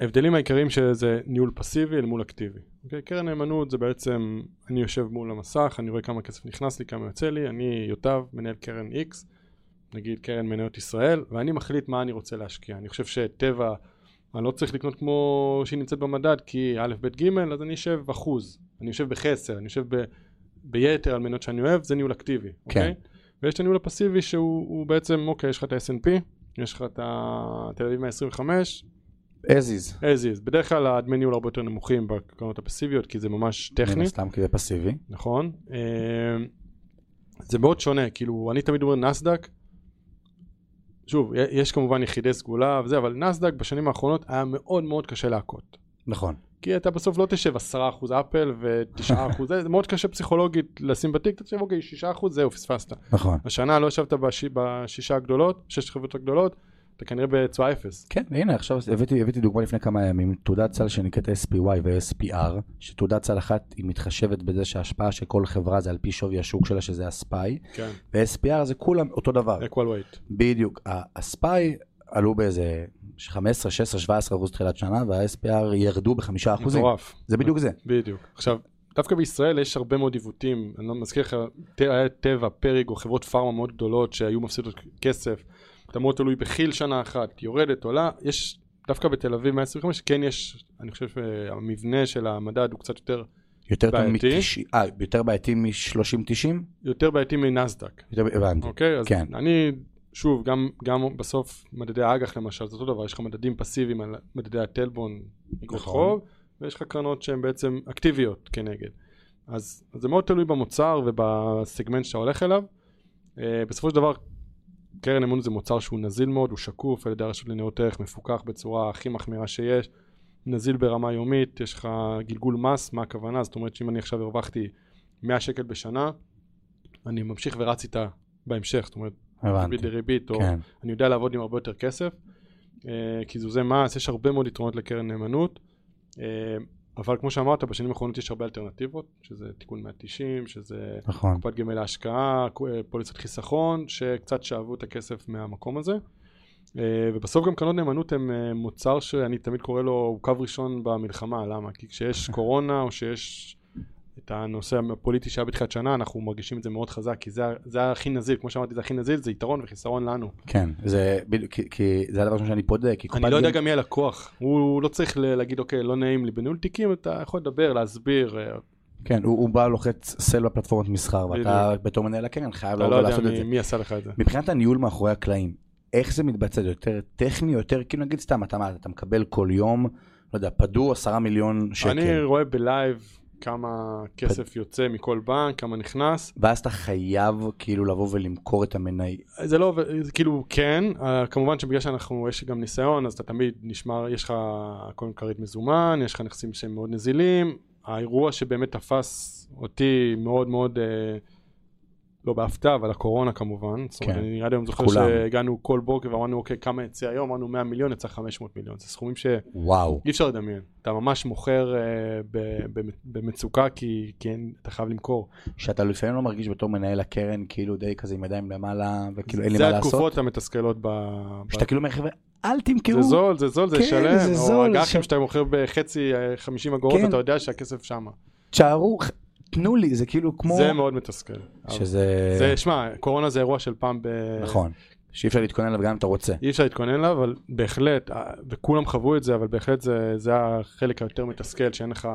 ההבדלים העיקריים שזה ניהול פסיבי אל מול אקטיבי. אוקיי? קרן נאמנות זה בעצם, אני יושב מול המסך, אני רואה כמה כסף נכנס לי, כמה יוצא לי, אני יוטב, מנהל קרן X, נגיד קרן מניות ישראל, ואני מחליט מה אני רוצה להשקיע. אני חושב שטבע, אני לא צריך לקנות כמו שהיא נמצאת במדד, כי א', ב', ג', אז אני יושב אחוז, אני יושב בחסר, אני יושב ב, ביתר על מניות שאני אוהב, זה ניהול אקטיבי, כן. אוקיי? ויש את הניהול הפסיבי שהוא הוא בעצם, אוקיי, יש לך את ה-S&P, יש לך את התל אביב 125, as is. as is. בדרך כלל הדמי ניהול הרבה יותר נמוכים בקרנות הפסיביות, כי זה ממש מן טכני, הסתם כי זה פסיבי. נכון? אה, זה מאוד שונה, כאילו, אני תמיד אומר נסדק, שוב, יש כמובן יחידי סגולה וזה, אבל נסדק בשנים האחרונות היה מאוד מאוד קשה להכות. נכון. כי אתה בסוף לא תשב 10% אפל ו-9%, זה מאוד קשה פסיכולוגית לשים בתיק, אתה תשב אוקיי 6% זהו פספסת. נכון. השנה לא ישבת בש... בשישה הגדולות, שש חברות הגדולות, אתה כנראה בתשואה אפס. כן, הנה עכשיו הבאתי, הבאתי דוגמה לפני כמה ימים, תעודת סל שנקראת SPY ו-SPR, שתעודת סל אחת היא מתחשבת בזה שההשפעה של כל חברה זה על פי שווי השוק שלה שזה הספאי, כן, ו-SPR זה כולם אותו דבר. equal weight. בדיוק, ה- הספאי עלו באיזה 15, 16, 17 אחוז תחילת שנה, וה-SPR ירדו בחמישה אחוזים. מטורף. זה בדיוק זה. בדיוק. עכשיו, דווקא בישראל יש הרבה מאוד עיוותים, אני לא מזכיר לך, היה טבע, פריג או חברות פארמה מאוד גדולות שהיו מפסידות כסף, אתה מאוד תלוי בכי"ל שנה אחת, יורדת, עולה, יש, דווקא בתל אביב 125, כן יש, אני חושב שהמבנה של המדד הוא קצת יותר, יותר בעייתי. מ-90, אה, יותר בעייתי מ-30-90? יותר בעייתי מנסדק, יותר, הבנתי. אוקיי? אז כן. אני, שוב, גם, גם בסוף מדדי האג"ח למשל, זה אותו דבר, יש לך מדדים פסיביים על מדדי הטלבון, נכון. חוב, ויש לך קרנות שהן בעצם אקטיביות כנגד. אז, אז זה מאוד תלוי במוצר ובסגמנט שאתה הולך אליו. Uh, בסופו של דבר, קרן אמון זה מוצר שהוא נזיל מאוד, הוא שקוף על ידי הרשות לניירות ערך, מפוקח בצורה הכי מחמירה שיש, נזיל ברמה יומית, יש לך גלגול מס, מה הכוונה? זאת אומרת שאם אני עכשיו הרווחתי 100 שקל בשנה, אני ממשיך ורץ איתה בהמשך, זאת אומרת, הבנתי. ריבית דריבית, או כן. אני יודע לעבוד עם הרבה יותר כסף. אה, קיזוזי מס, יש הרבה מאוד יתרונות לקרן נאמנות. אה, אבל כמו שאמרת, בשנים האחרונות יש הרבה אלטרנטיבות, שזה תיקון 190, שזה נכון. קופת גמל להשקעה, אה, פוליסת חיסכון, שקצת שאבו את הכסף מהמקום הזה. אה, ובסוף גם קרנות נאמנות הם אה, מוצר שאני תמיד קורא לו, הוא קו ראשון במלחמה, למה? כי כשיש קורונה או שיש את הנושא הפוליטי שהיה בתחילת שנה, אנחנו מרגישים את זה מאוד חזק, כי זה, זה הכי נזיל, כמו שאמרתי, זה הכי נזיל, זה יתרון וחיסרון לנו. כן, זה בדיוק, כי- כי זה הדבר שאני בודק. כי אני לא יודע גם מי הלקוח, הוא לא צריך להגיד אוקיי, לא נעים לי בניהול תיקים, אתה יכול לדבר, להסביר, אה, כן, הוא הוא בא לוחץ סל בפלטפורמת מסחר, ואתה בתור מנהל הקרן חייב אתה לבוא לא יודע ולעשות את זה. מי, מי עשה לך את זה. מבחינת הניהול מאחורי הקלעים, איך זה מתבצע? זה יותר טכני, יותר כאילו נגיד סתם, אתה, אתה מקבל כל יום, לא יודע, פדו עשרה מיליון שקל, אני רואה בלייב כמה כסף יוצא מכל בנק, כמה נכנס. ואז אתה חייב כאילו לבוא ולמכור את המניה. זה לא, זה כאילו כן, אה, כמובן שבגלל שאנחנו, יש גם ניסיון, אז אתה תמיד נשמר, יש לך קודם כרית מזומן, יש לך נכסים שהם מאוד נזילים. האירוע שבאמת תפס אותי מאוד מאוד, אה, לא בהפתעה, אבל הקורונה כמובן. זאת אומרת, כן. אני עד היום זוכר. שהגענו כל בוקר ואמרנו, אוקיי, כמה יצא היום? אמרנו 100 מיליון, יצא 500 מיליון. זה סכומים שאי וואו. אפשר לדמיין. אתה ממש מוכר אה, ב- ב- במצוקה כי, אין, אתה חייב למכור. שאתה לפעמים לא מרגיש בתור מנהל הקרן, כאילו די כזה עם ידיים למעלה, וכאילו אין לי זה מה לעשות. התקופות המתסכלות ב... שאתה כאילו אומר, חבר'ה, אל תמכרו. זה זול, זה זול, זה כן, שלם. זה או אג"חים ש- שאתה מוכר בחצי אה, 50 אגורות, כן. אתה יודע שהכסף שמה. תשארו, תנו לי, זה כאילו כמו... זה מאוד מתסכל. שזה... זה, שמע, קורונה זה אירוע של פעם ב... נכון. שאי אפשר להתכונן אליו גם אם אתה רוצה. אי אפשר להתכונן אליו, אבל בהחלט, אה, וכולם חוו את זה, אבל בהחלט זה, זה החלק היותר מתסכל, שאין לך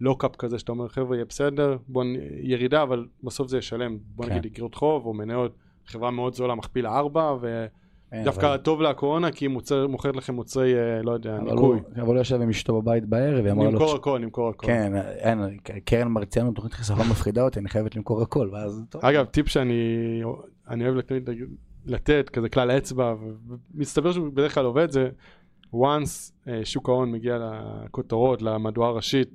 לוקאפ כזה, שאתה אומר, חבר'ה, יהיה בסדר, בוא, נ- ירידה, אבל בסוף זה ישלם. בוא כן. נגיד אגרות חוב או מניות, חברה מאוד זולה, מכפילה ארבע, ודווקא כן, אבל- טוב לקורונה, כי היא מוצר, מוכרת לכם מוצרי, אה, לא יודע, אבל ניקוי. הוא- אבל הוא יושב עם אשתו בבית בערב, היא אמרה לו... נמכור הכל, נמכור הכל. כן, אין, קרן מרציאנו תוכנית חיסכון מפחידה אותי, אני חייבת למכור הכל, ואז טוב. אגב, טיפ שאני אני אוהב לתת, לתת כזה כלל אצבע, ומסתבר שהוא בדרך כלל עובד, זה once אה, שוק ההון מגיע לכותרות, למהדורה הראשית,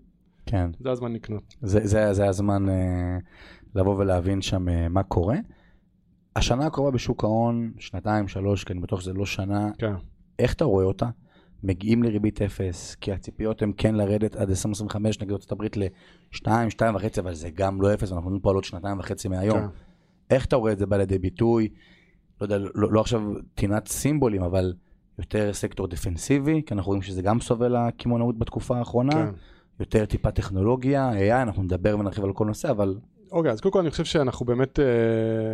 כן. זה הזמן לקנות. זה, זה, זה הזמן אה, לבוא ולהבין שם מה קורה. השנה הקרובה בשוק ההון, שנתיים, שלוש, כי אני בטוח שזה לא שנה, כן. איך אתה רואה אותה? מגיעים לריבית אפס, כי הציפיות הן כן לרדת עד 2025 נגד ארצות הברית ל-2, 2 וחצי, אבל זה גם לא אפס, אנחנו מדברים פה על עוד שנתיים וחצי מהיום. כן. איך אתה רואה את זה בא לידי ביטוי? לא יודע, לא, לא עכשיו טינת סימבולים, אבל יותר סקטור דפנסיבי, כי אנחנו רואים שזה גם סובל הקמעונאות בתקופה האחרונה. כן. יותר טיפה טכנולוגיה, AI, אנחנו נדבר ונרחיב על כל נושא, אבל אוקיי, אז קודם כל אני חושב שאנחנו באמת, אה,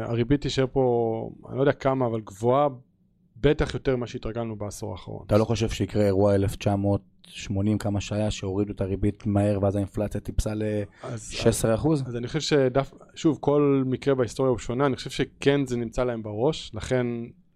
הריבית תישאר פה, אני לא יודע כמה, אבל גבוהה בטח יותר ממה שהתרגלנו בעשור האחרון. אתה לא חושב שיקרה אירוע 1980 כמה שהיה, שהורידו את הריבית מהר ואז האינפלציה טיפסה אז, ל-16 אחוז? אז אני חושב שדף, שוב, כל מקרה בהיסטוריה הוא שונה, אני חושב שכן זה נמצא להם בראש, לכן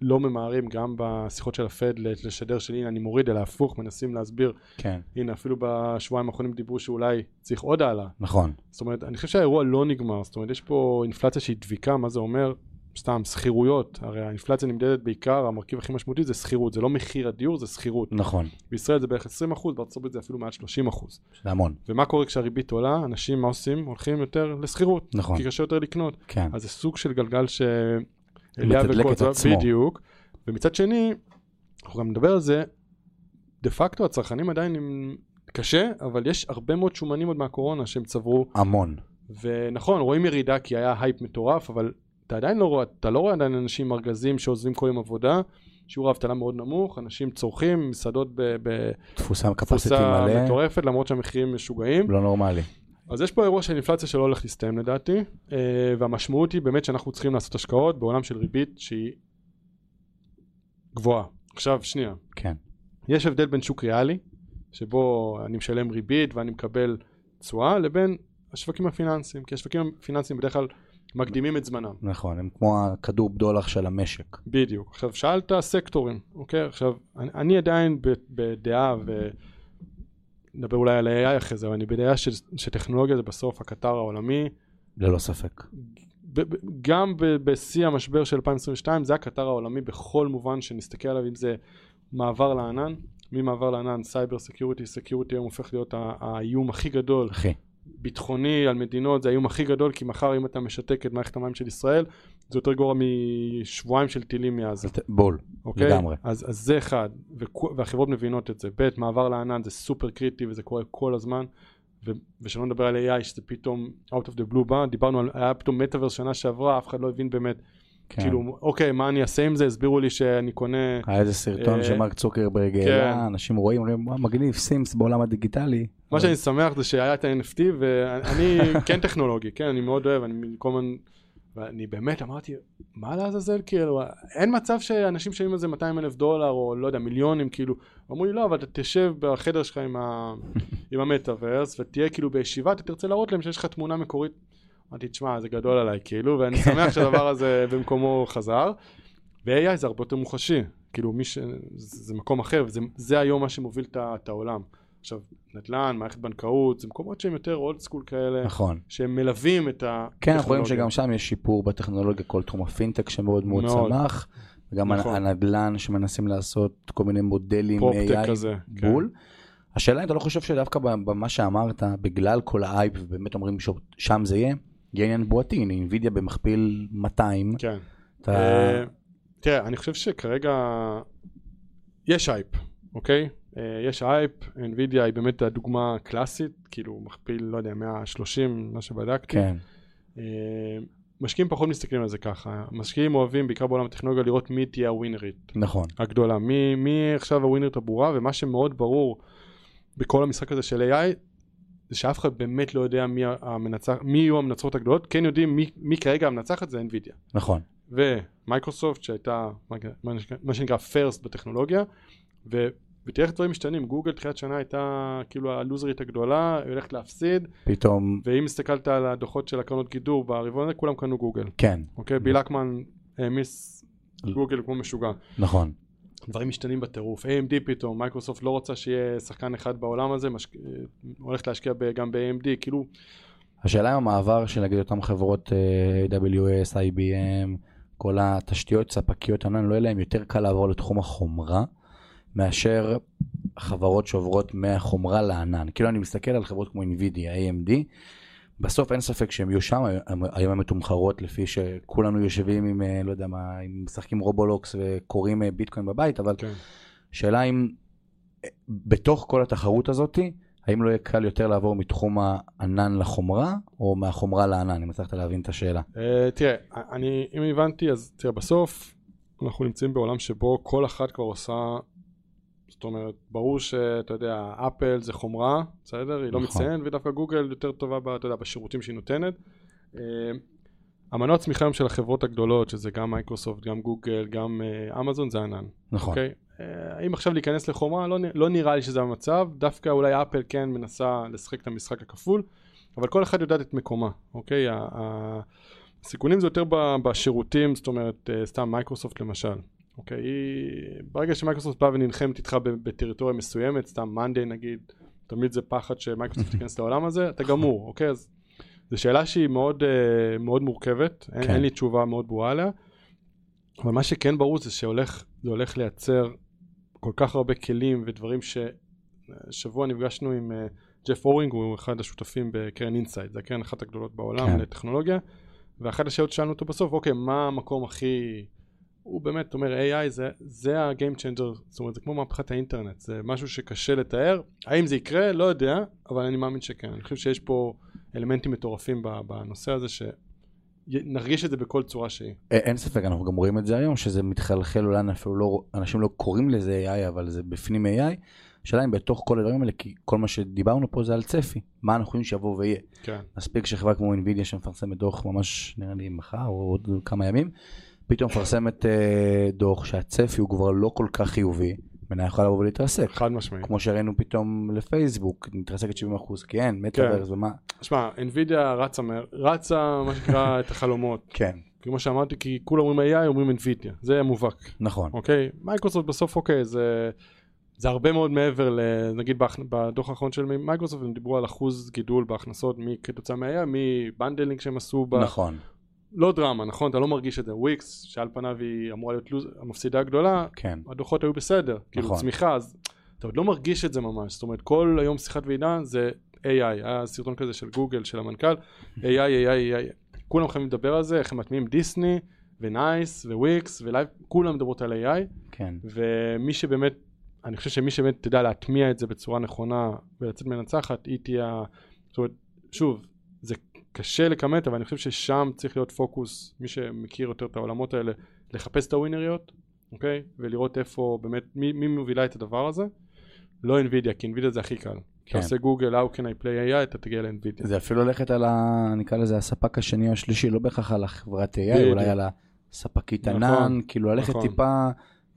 לא ממהרים גם בשיחות של הפד לשדר של הנה אני מוריד, אלא הפוך, מנסים להסביר, כן, הנה אפילו בשבועיים האחרונים דיברו שאולי צריך עוד העלאה. נכון. זאת אומרת, אני חושב שהאירוע לא נגמר, זאת אומרת, יש פה אינפלציה שהיא דביקה, מה זה אומר? סתם, שכירויות, הרי האינפלציה נמדדת בעיקר, המרכיב הכי משמעותי זה שכירות, זה לא מחיר הדיור, זה שכירות. נכון, בישראל זה בערך 20%, בארצות הברית זה אפילו מעל 30%. זה המון. ומה קורה כשהריבית עולה? אנשים, מה עושים? הולכים יותר לשכירות. נכון. כי קשה יותר לקנות. כן, אז זה סוג של גלגל ש... מתדלק את עצמו. בדיוק. ומצד שני, אנחנו גם נדבר על זה, דה פקטו הצרכנים עדיין עם... קשה, אבל יש הרבה מאוד שומנים עוד מהקורונה שהם צברו. המון. ונכון, רואים ירידה כי היה הייפ מטורף, אבל אתה עדיין לא רואה, אתה לא רואה עדיין אנשים עם ארגזים שעוזבים כל יום עבודה, שיעור האבטלה מאוד נמוך, אנשים צורכים, מסעדות בתפוסה מטורפת, למרות שהמחירים משוגעים. לא נורמלי. אז יש פה אירוע של אינפלציה שלא הולך להסתיים לדעתי, אה, והמשמעות היא באמת שאנחנו צריכים לעשות השקעות בעולם של ריבית שהיא גבוהה. עכשיו, שנייה, כן, יש הבדל בין שוק ריאלי, שבו אני משלם ריבית ואני מקבל תשואה, לבין השווקים הפיננסיים, כי השווקים הפיננסיים בדרך כלל מקדימים את זמנם. נכון, הם כמו הכדור בדולח של המשק. בדיוק. עכשיו, שאלת סקטורים, אוקיי? עכשיו, אני, אני עדיין בדעה, ונדבר אולי על ה-AI אחרי זה, אבל אני בדעה ש- שטכנולוגיה זה בסוף הקטר העולמי. ללא ספק. ב- ב- גם בשיא המשבר של 2022, זה הקטר העולמי בכל מובן שנסתכל עליו, אם זה מעבר לענן, ממעבר לענן, cyber security, security היום הופך להיות האיום הכי גדול אחי, ביטחוני על מדינות זה האיום הכי גדול כי מחר אם אתה משתק את מערכת המים של ישראל זה יותר גרוע משבועיים של טילים מעזה, ת- בול, אוקיי? לגמרי. אז, אז זה אחד, והחברות מבינות את זה. ב', מעבר לענן זה סופר קריטי וזה קורה כל הזמן. ו- ושלא נדבר על AI שזה פתאום out of the blue בא, דיברנו על, היה פתאום מטאברס שנה שעברה, אף אחד לא הבין באמת, כן. כאילו, אוקיי, מה אני אעשה עם זה? הסבירו לי שאני קונה, היה איזה סרטון אה, שמרק צוקרברג כן. העלה, אנשים רואים, אומרים, "וואו, מגניב, סימס בעולם הדיגיטלי. מה שאני שמח זה שהיה את ה-NFT ואני כן טכנולוגי, כן, אני מאוד אוהב, אני כל הזמן, ואני באמת אמרתי, מה לעזאזל, כאילו, אין מצב שאנשים שמים על זה 200 אלף דולר או לא יודע, מיליונים, כאילו, אמרו לי, לא, אבל אתה תשב בחדר שלך עם, ה... עם המטאוורס ותהיה כאילו בישיבה, אתה תרצה להראות להם שיש לך תמונה מקורית. אמרתי, תשמע, זה גדול עליי, כאילו, ואני שמח שהדבר הזה במקומו חזר. ו-AI זה הרבה יותר מוחשי, כאילו, מי ש... זה מקום אחר, וזה זה היום מה שמוביל את העולם. עכשיו, נדל"ן, מערכת בנקאות, זה מקומות שהם יותר old school כאלה, נכון. שהם מלווים את הטכנולוגיה. כן, אנחנו רואים שגם שם יש שיפור בטכנולוגיה, כל תחום הפינטק שמאוד מאוד. צמח, וגם נכון. הנדל"ן שמנסים לעשות כל מיני מודלים AI כזה, כן. בול. השאלה אם אתה לא חושב שדווקא במה שאמרת, בגלל כל ההייפ, ובאמת אומרים ששם זה יהיה, יהיה עניין בועתי, הנה אינווידיה במכפיל 200, כן. אתה... אה, תראה, אני חושב שכרגע יש אייפ, אוקיי? אה, יש אייפ, NVIDIA היא באמת הדוגמה הקלאסית, כאילו מכפיל, לא יודע, 130, מה שבדקתי. כן, אה, משקיעים פחות מסתכלים על זה ככה, משקיעים אוהבים, בעיקר בעולם הטכנולוגיה, לראות מי תהיה הווינרית נכון, הגדולה, מי, מי עכשיו הווינרית הברורה, ומה שמאוד ברור בכל המשחק הזה של AI, זה שאף אחד באמת לא יודע מי, המנצח, מי יהיו המנצחות הגדולות, כן יודעים מי, מי כרגע המנצחת זה NVIDIA. נכון, ומייקרוסופט שהייתה מה- שנקרא- first בטכנולוגיה ו- ותראה איך דברים משתנים. גוגל תחילת שנה הייתה כאילו הלוזרית הגדולה היא הולכת להפסיד. פתאום, ואם הסתכלת על הדוחות של הקרנות גידור ברבעון הזה כולם קנו גוגל. כן, אוקיי? ביל אקמן העמיס גוגל כמו משוגע. נכון, דברים משתנים בטירוף. AMD פתאום מייקרוסופט לא רוצה שיהיה שחקן אחד בעולם הזה משק... הולכת להשקיע ב- גם ב-AMD כאילו השאלה אם המעבר של נגיד אותם חברות אה, AWS, IBM, כל התשתיות ספקיות ענן, לא יהיה להם יותר קל לעבור לתחום החומרה, מאשר חברות שעוברות מהחומרה לענן. כאילו אני מסתכל על חברות כמו NVIDIA, AMD, בסוף אין ספק שהן יהיו שם, היום הן מתומחרות לפי שכולנו יושבים עם, אה, לא יודע מה, עם משחקים רובלוקס וקוראים אה, ביטקוין בבית, אבל כן. שאלה אם אה, בתוך כל התחרות הזאתי, האם לא יהיה קל יותר לעבור מתחום הענן לחומרה, או מהחומרה לענן, אם הצלחת להבין את השאלה. Uh, תראה, אני, אם הבנתי, אז תראה, בסוף אנחנו נמצאים בעולם שבו כל אחת כבר עושה, זאת אומרת, ברור שאתה יודע, אפל זה חומרה, בסדר? היא לא נכון. מציינת, ודווקא גוגל יותר טובה, ב, אתה יודע, בשירותים שהיא נותנת. Uh, המנוע צמיחה היום של החברות הגדולות, שזה גם מייקרוסופט, גם גוגל, גם uh, אמזון, זה ענן. נכון. אוקיי? אה, האם עכשיו להיכנס לחומרה? לא, לא נראה לי שזה המצב, דווקא אולי אפל כן מנסה לשחק את המשחק הכפול, אבל כל אחת יודעת את מקומה, אוקיי? הסיכונים זה יותר בשירותים, זאת אומרת, אה, סתם מייקרוסופט למשל, אוקיי? היא... ברגע שמייקרוסופט באה ונלחמת איתך בטריטוריה מסוימת, סתם מאנדיי נגיד, תמיד זה פחד שמייקרוסופט תיכנס לעולם הזה, אתה גמור, אוקיי? אז זו שאלה שהיא מאוד, אה, מאוד מורכבת, אין, כן. אין לי תשובה מאוד ברורה עליה. אבל מה שכן ברור זה שהולך, זה הולך לייצר כל כך הרבה כלים ודברים שהשבוע נפגשנו עם אה, ג'ף הורינג, הוא אחד השותפים בקרן אינסייט, זו הקרן אחת הגדולות בעולם כן. לטכנולוגיה, ואחת השאלות ששאלנו אותו בסוף, אוקיי, מה המקום הכי... הוא באמת אומר AI זה, זה ה-game changer, זאת אומרת זה כמו מהפכת האינטרנט, זה משהו שקשה לתאר, האם זה יקרה? לא יודע, אבל אני מאמין שכן, אני חושב שיש פה אלמנטים מטורפים בנושא הזה שנרגיש את זה בכל צורה שהיא. אין ספק, אנחנו גם רואים את זה היום, שזה מתחלחל, אולי אפילו לא, אנשים לא קוראים לזה AI, אבל זה בפנים AI. השאלה אם בתוך כל הדברים האלה, כי כל מה שדיברנו פה זה על צפי, מה אנחנו חושבים שיבוא ויהיה. כן. מספיק שחברה כמו NVIDIA שמפרסמת דוח ממש, נראה לי מחר או עוד כמה ימים, פתאום מפרסמת אה, דוח שהצפי הוא כבר לא כל כך חיובי, מניה יכולה לבוא ולהתרסק. חד משמעית. כמו שראינו פתאום לפייסבוק, מתרסקת 70% כי אין, מטאברס ומה, שמע, NVIDIA רצה, רצה מה שנקרא את החלומות. כן, כמו שאמרתי, כי כולם אומרים AI, אומרים NVIDIA, זה המובהק, נכון, אוקיי? מייקרוסופט בסוף, אוקיי, זה, זה הרבה מאוד מעבר, ל, נגיד בדוח האחרון של מייקרוסופט, הם דיברו על אחוז גידול בהכנסות כתוצאה מה-AI, מ bundling שהם עשו, ב... נכון, לא דרמה, נכון? אתה לא מרגיש את זה. וויקס, שעל פניו היא אמורה להיות lose... המפסידה הגדולה, כן, הדוחות היו בסדר, כאילו נכון. צמיחה, אז אתה עוד לא מרגיש את זה ממש, זאת אומרת כל היום שיחת ועידה זה AI, היה סרטון כזה של גוגל, של המנכ"ל, AI, AI, AI, כולם חייבים לדבר על זה, איך הם מטמיעים דיסני, ונייס, וויקס, ולייב, כולם מדברות על AI, כן, ומי שבאמת, אני חושב שמי שבאמת תדע להטמיע את זה בצורה נכונה ולצאת מנצחת, היא תהיה, זאת אומרת, שוב, זה קשה לכמת, אבל אני חושב ששם צריך להיות פוקוס, מי שמכיר יותר את העולמות האלה, לחפש את הווינריות, אוקיי? ולראות איפה באמת, מי, מי מובילה את הדבר הזה. לא NVIDIA, כי NVIDIA זה הכי קל. כן. אתה עושה גוגל, How can I play AI, אתה תגיע ל-NVIDIA. זה אפילו ללכת על ה... נקרא לזה הספק השני או השלישי, לא בהכרח על החברת AI. אולי על הספקית נכון, ענן, כאילו ללכת נכון. טיפה,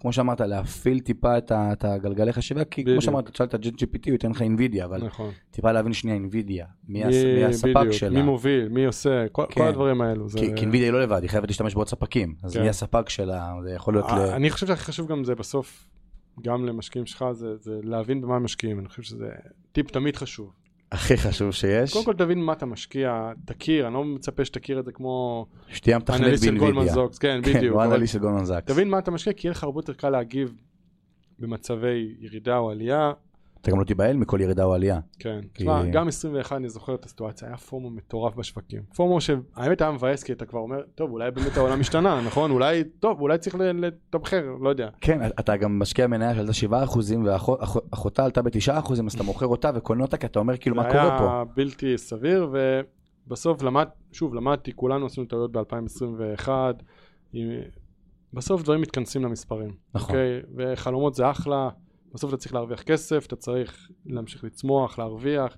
כמו שאמרת, להפעיל טיפה את ה- את הגלגלי חשיבה, כי כמו בדיוק. שאמרת, תשאל את ה-GPT, הוא ייתן לך NVIDIA, אבל נכון. טיפה להבין שנייה NVIDIA, מי הס- מי הספק בדיוק, שלה. מי מוביל, מי עושה, כל, כן. כל הדברים האלו. זה... כי כי NVIDIA היא לא לבד, היא חייבת להשתמש בעוד ספקים, אז כן. מי הספק שלה, זה יכול להיות ל... אה, אני חושב שהכי חשוב גם זה בסוף, גם למשקיעים שלך, זה, זה להבין במה הם משקיעים. אני חושב שזה טיפ תמיד חשוב. הכי חשוב שיש, קודם כל תבין מה אתה משקיע, תכיר, אני לא מצפה שתכיר את זה כמו שתהיה מתכנת. זוקס, כן, כן, בדיוק. אבל אנליסט של גולדמן זקס. תבין מה אתה משקיע, כי יהיה לך הרבה יותר קל להגיב במצבי ירידה או עלייה. אתה גם לא תיבהל מכל ירידה או עלייה. כן. כי- תשמע, גם 21 אני זוכר את הסיטואציה, היה פומו מטורף בשווקים. פומו שהאמת היה מבאס כי אתה כבר אומר, טוב, אולי באמת העולם השתנה, נכון? אולי, טוב, אולי צריך לתמחר, לא יודע. כן, אתה גם משקיע מניה שעלתה 7 אחוזים ואחותה עלתה ב-9 אחוזים, אז אתה מוכר אותה וקונה אותה כי אתה אומר כאילו מה זה קורה פה. היה בלתי סביר, ובסוף למד, שוב, למדתי, כולנו עשינו טעויות ב-2021, בסוף דברים מתכנסים למספרים. נכון. אוקיי? וחלומות זה אחלה, בסוף אתה צריך להרוויח כסף, אתה צריך להמשיך לצמוח, להרוויח.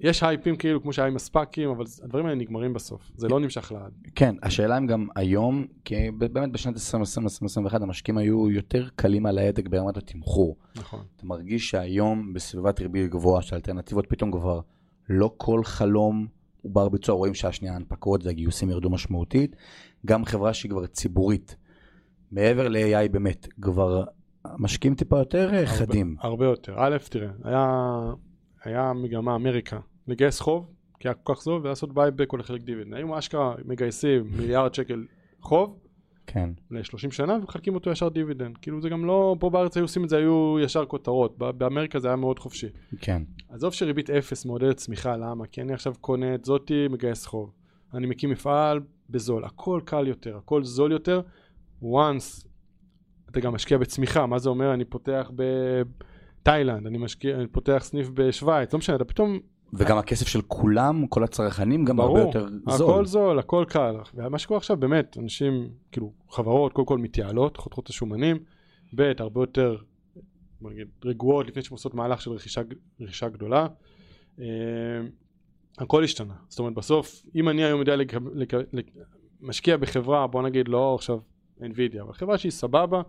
יש הייפים כאילו, כמו שהיה עם הספאקים, אבל הדברים האלה נגמרים בסוף, זה לא נמשך לעד. כן, השאלה אם גם היום, כי באמת בשנת 2020-2021 המשקיעים היו יותר קלים על ההדק ברמת התמחור. נכון. אתה מרגיש שהיום בסביבת ריבית גבוהה שהאלטרנטיבות פתאום כבר לא כל חלום הוא בר ביצוע, רואים שהשנייה ההנפקות והגיוסים ירדו משמעותית. גם חברה שהיא כבר ציבורית, מעבר ל-AI באמת, כבר משקיעים טיפה יותר אה, חדים. הרבה, הרבה יותר. א', תראה, היה, היה מגמה באמריקה לגייס חוב, כי היה כל כך זול, ולעשות buyback או לחלק דיבידנד. היום אשכרה מגייסים מיליארד שקל חוב, כן. ל-30 שנה ומחלקים אותו ישר דיבידנד. כאילו זה גם לא, פה בארץ היו עושים את זה, היו ישר כותרות, באמריקה זה היה מאוד חופשי. כן. עזוב שריבית אפס מעודדת צמיחה, למה? כי אני עכשיו קונה את זאתי, מגייס חוב. אני מקים מפעל בזול, הכל קל יותר, הכל זול יותר. once אתה גם משקיע בצמיחה, מה זה אומר? אני פותח בתאילנד, אני משקיע, אני פותח סניף בשוויץ, לא משנה, אתה פתאום, וגם הכסף של כולם, כל הצרכנים, גם הרבה ברור, יותר זול. הכל זול, הכל קל. ומה שקורה עכשיו, באמת, אנשים, כאילו, חברות, קודם כל מתייעלות, חותכות את השומנים, ב', הרבה יותר, בוא נגיד, רגועות לפני שהן עושות מהלך של רכישה, רכישה גדולה. אה, הכל השתנה. זאת אומרת, בסוף, אם אני היום יודע לק... לק... לק... משקיע בחברה, בוא נגיד לא עכשיו NVIDIA, אבל חברה שהיא סבבה,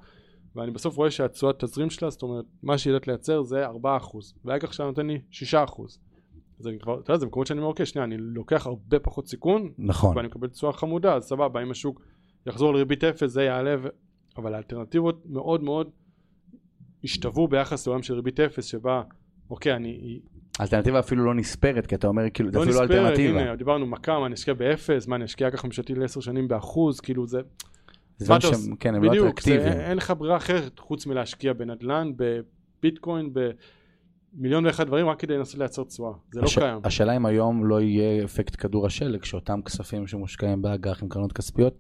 ואני בסוף רואה שהתשואת תזרים שלה, זאת אומרת, מה שהיא יודעת לייצר זה 4%, והאג"ח עכשיו נותן לי 6%. אז אני כבר, אתה יודע, זה מקומות שאני אומר, אוקיי, שנייה, אני לוקח הרבה פחות סיכון, נכון. ואני מקבל תשואה חמודה, אז סבבה, אם השוק יחזור לריבית אפס, זה יעלה, ו... אבל האלטרנטיבות מאוד מאוד השתוו ביחס לעולם של ריבית אפס, שבה, אוקיי, אני אלטרנטיבה אפילו לא נספרת, כי אתה אומר, כאילו, זה לא אפילו לא נספרת, אלטרנטיבה. הנה, דיברנו מכה, מה אני אשקיע באפס, מה אני אשקיע ככה ממשלתי לעשר שנים באחוז, כאילו זה, אתה שהם? כן, הם לא בדיוק, זה, אטרקטיביים. אין לך ברירה אחרת חוץ מלהשקיע בנדל"ן, בביטקוין, במיליון ואחד דברים, רק כדי לנסות לייצר תשואה, זה לא הש- קיים. השאלה אם היום לא יהיה אפקט כדור השלג, שאותם כספים שמושקעים באג"ח עם קרנות כספיות,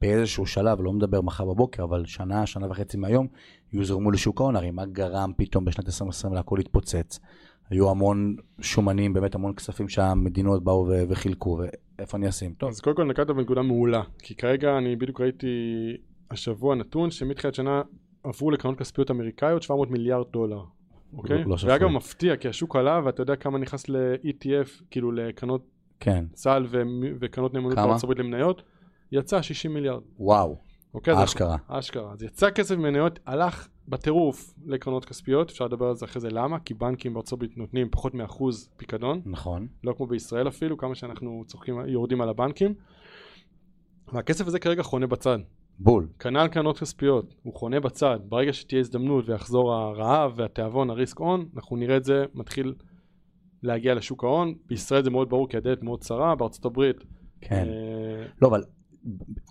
באיזשהו שלב, לא מדבר מחר בבוקר, אבל שנה, שנה וחצי מהיום, יוזרמו לשוק ההון, הרי מה גרם פתאום בשנת 2020 להכל להתפוצץ? היו המון שומנים, באמת המון כספים שהמדינות באו וחילקו, ואיפה אני אשים? טוב, אז קודם כל נקטת בנקודה מעולה, כי כרגע אני בדיוק ראיתי השבוע נתון שמתחילת שנה עברו לקרנות כספיות אמריקאיות 700 מיליארד דולר. אוקיי? לא שפוי. ואגב מפתיע כי השוק עלה ואתה יודע כמה נכנס ל-ETF, כאילו לקרנות כן, צה"ל ו- וקרנות נאמנות? בארצות הברית למניות, יצא 60 מיליארד. וואו, אוקיי? אשכרה. אשכרה. אז יצא כסף ממניות, הלך בטירוף לקרנות כספיות, אפשר לדבר על זה אחרי זה למה, כי בנקים בארצות הברית נותנים פחות מאחוז פיקדון, נכון, לא כמו בישראל אפילו, כמה שאנחנו צוחקים, יורדים על הבנקים. והכסף הזה כרגע חונה בצד. בול. כנ"ל קרנות כספיות, הוא חונה בצד. ברגע שתהיה הזדמנות ויחזור הרעב והתיאבון, הריסק און, אנחנו נראה את זה מתחיל להגיע לשוק ההון. בישראל זה מאוד ברור כי הדלת מאוד צרה, בארצות הברית. כן. אה, לא, אבל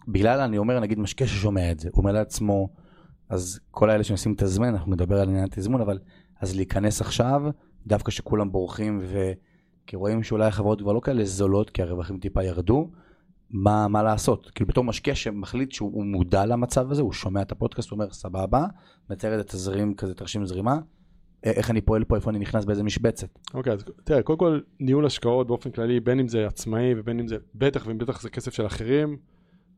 בגלל, אני אומר, נגיד משקיע ששומע את זה, הוא אומר לעצמו, אז כל האלה שמנסים לתזמן, אנחנו נדבר על עניין התזמון, אבל אז להיכנס עכשיו, דווקא שכולם בורחים, וכי רואים שאולי החברות כבר לא כאלה זולות, כי הרווחים טיפה ירדו, מה, מה לעשות? כאילו בתור משקיע שמחליט שהוא מודע למצב הזה, הוא שומע את הפודקאסט, הוא אומר, סבבה, מצייר את התזרים כזה, תרשים זרימה, איך אני פועל פה, איפה אני נכנס באיזה משבצת. אוקיי, אז תראה, קודם כל ניהול השקעות באופן כללי, בין אם זה עצמאי ובין אם זה, בטח ובטח זה כסף של אחרים,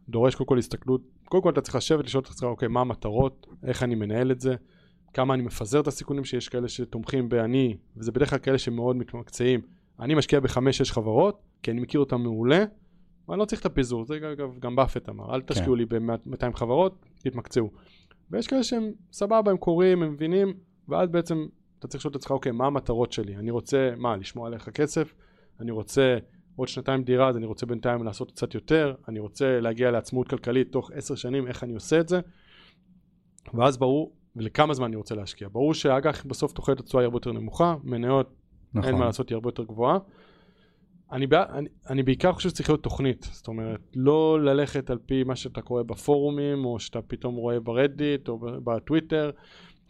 דורש קודם כל הסתכלות, קודם כל אתה צריך לשבת לשאול את עצמך, אוקיי, מה המטרות, איך אני מנהל את זה, כמה אני מפזר את הסיכונים שיש כאלה שתומכים באני, וזה בדרך כלל כאלה שמאוד מתמקצעים. אני משקיע בחמש-שש חברות, כי אני מכיר אותן מעולה, ואני לא צריך את הפיזור, זה אגב גם באפט אמר, אל תשקיעו לי ב-200 חברות, תתמקצעו. ויש כאלה שהם סבבה, הם קוראים, הם מבינים, ואז בעצם אתה צריך לשאול את עצמך, אוקיי, מה המטרות שלי? אני רוצה, מה, לשמור עליך כסף? אני רוצה עוד שנתיים דירה, אז אני רוצה בינתיים לעשות קצת יותר, אני רוצה להגיע לעצמאות כלכלית תוך עשר שנים, איך אני עושה את זה? ואז ברור, ולכמה זמן אני רוצה להשקיע. ברור שאג"ח בסוף תוחלת התשואה היא הרבה יותר נמוכה, מניות, נכון. אין מה לעשות, היא הרבה יותר גבוהה. אני, בע- אני, אני בעיקר חושב שצריך להיות תוכנית, זאת אומרת, לא ללכת על פי מה שאתה קורא בפורומים, או שאתה פתאום רואה ברדיט, או ב- בטוויטר,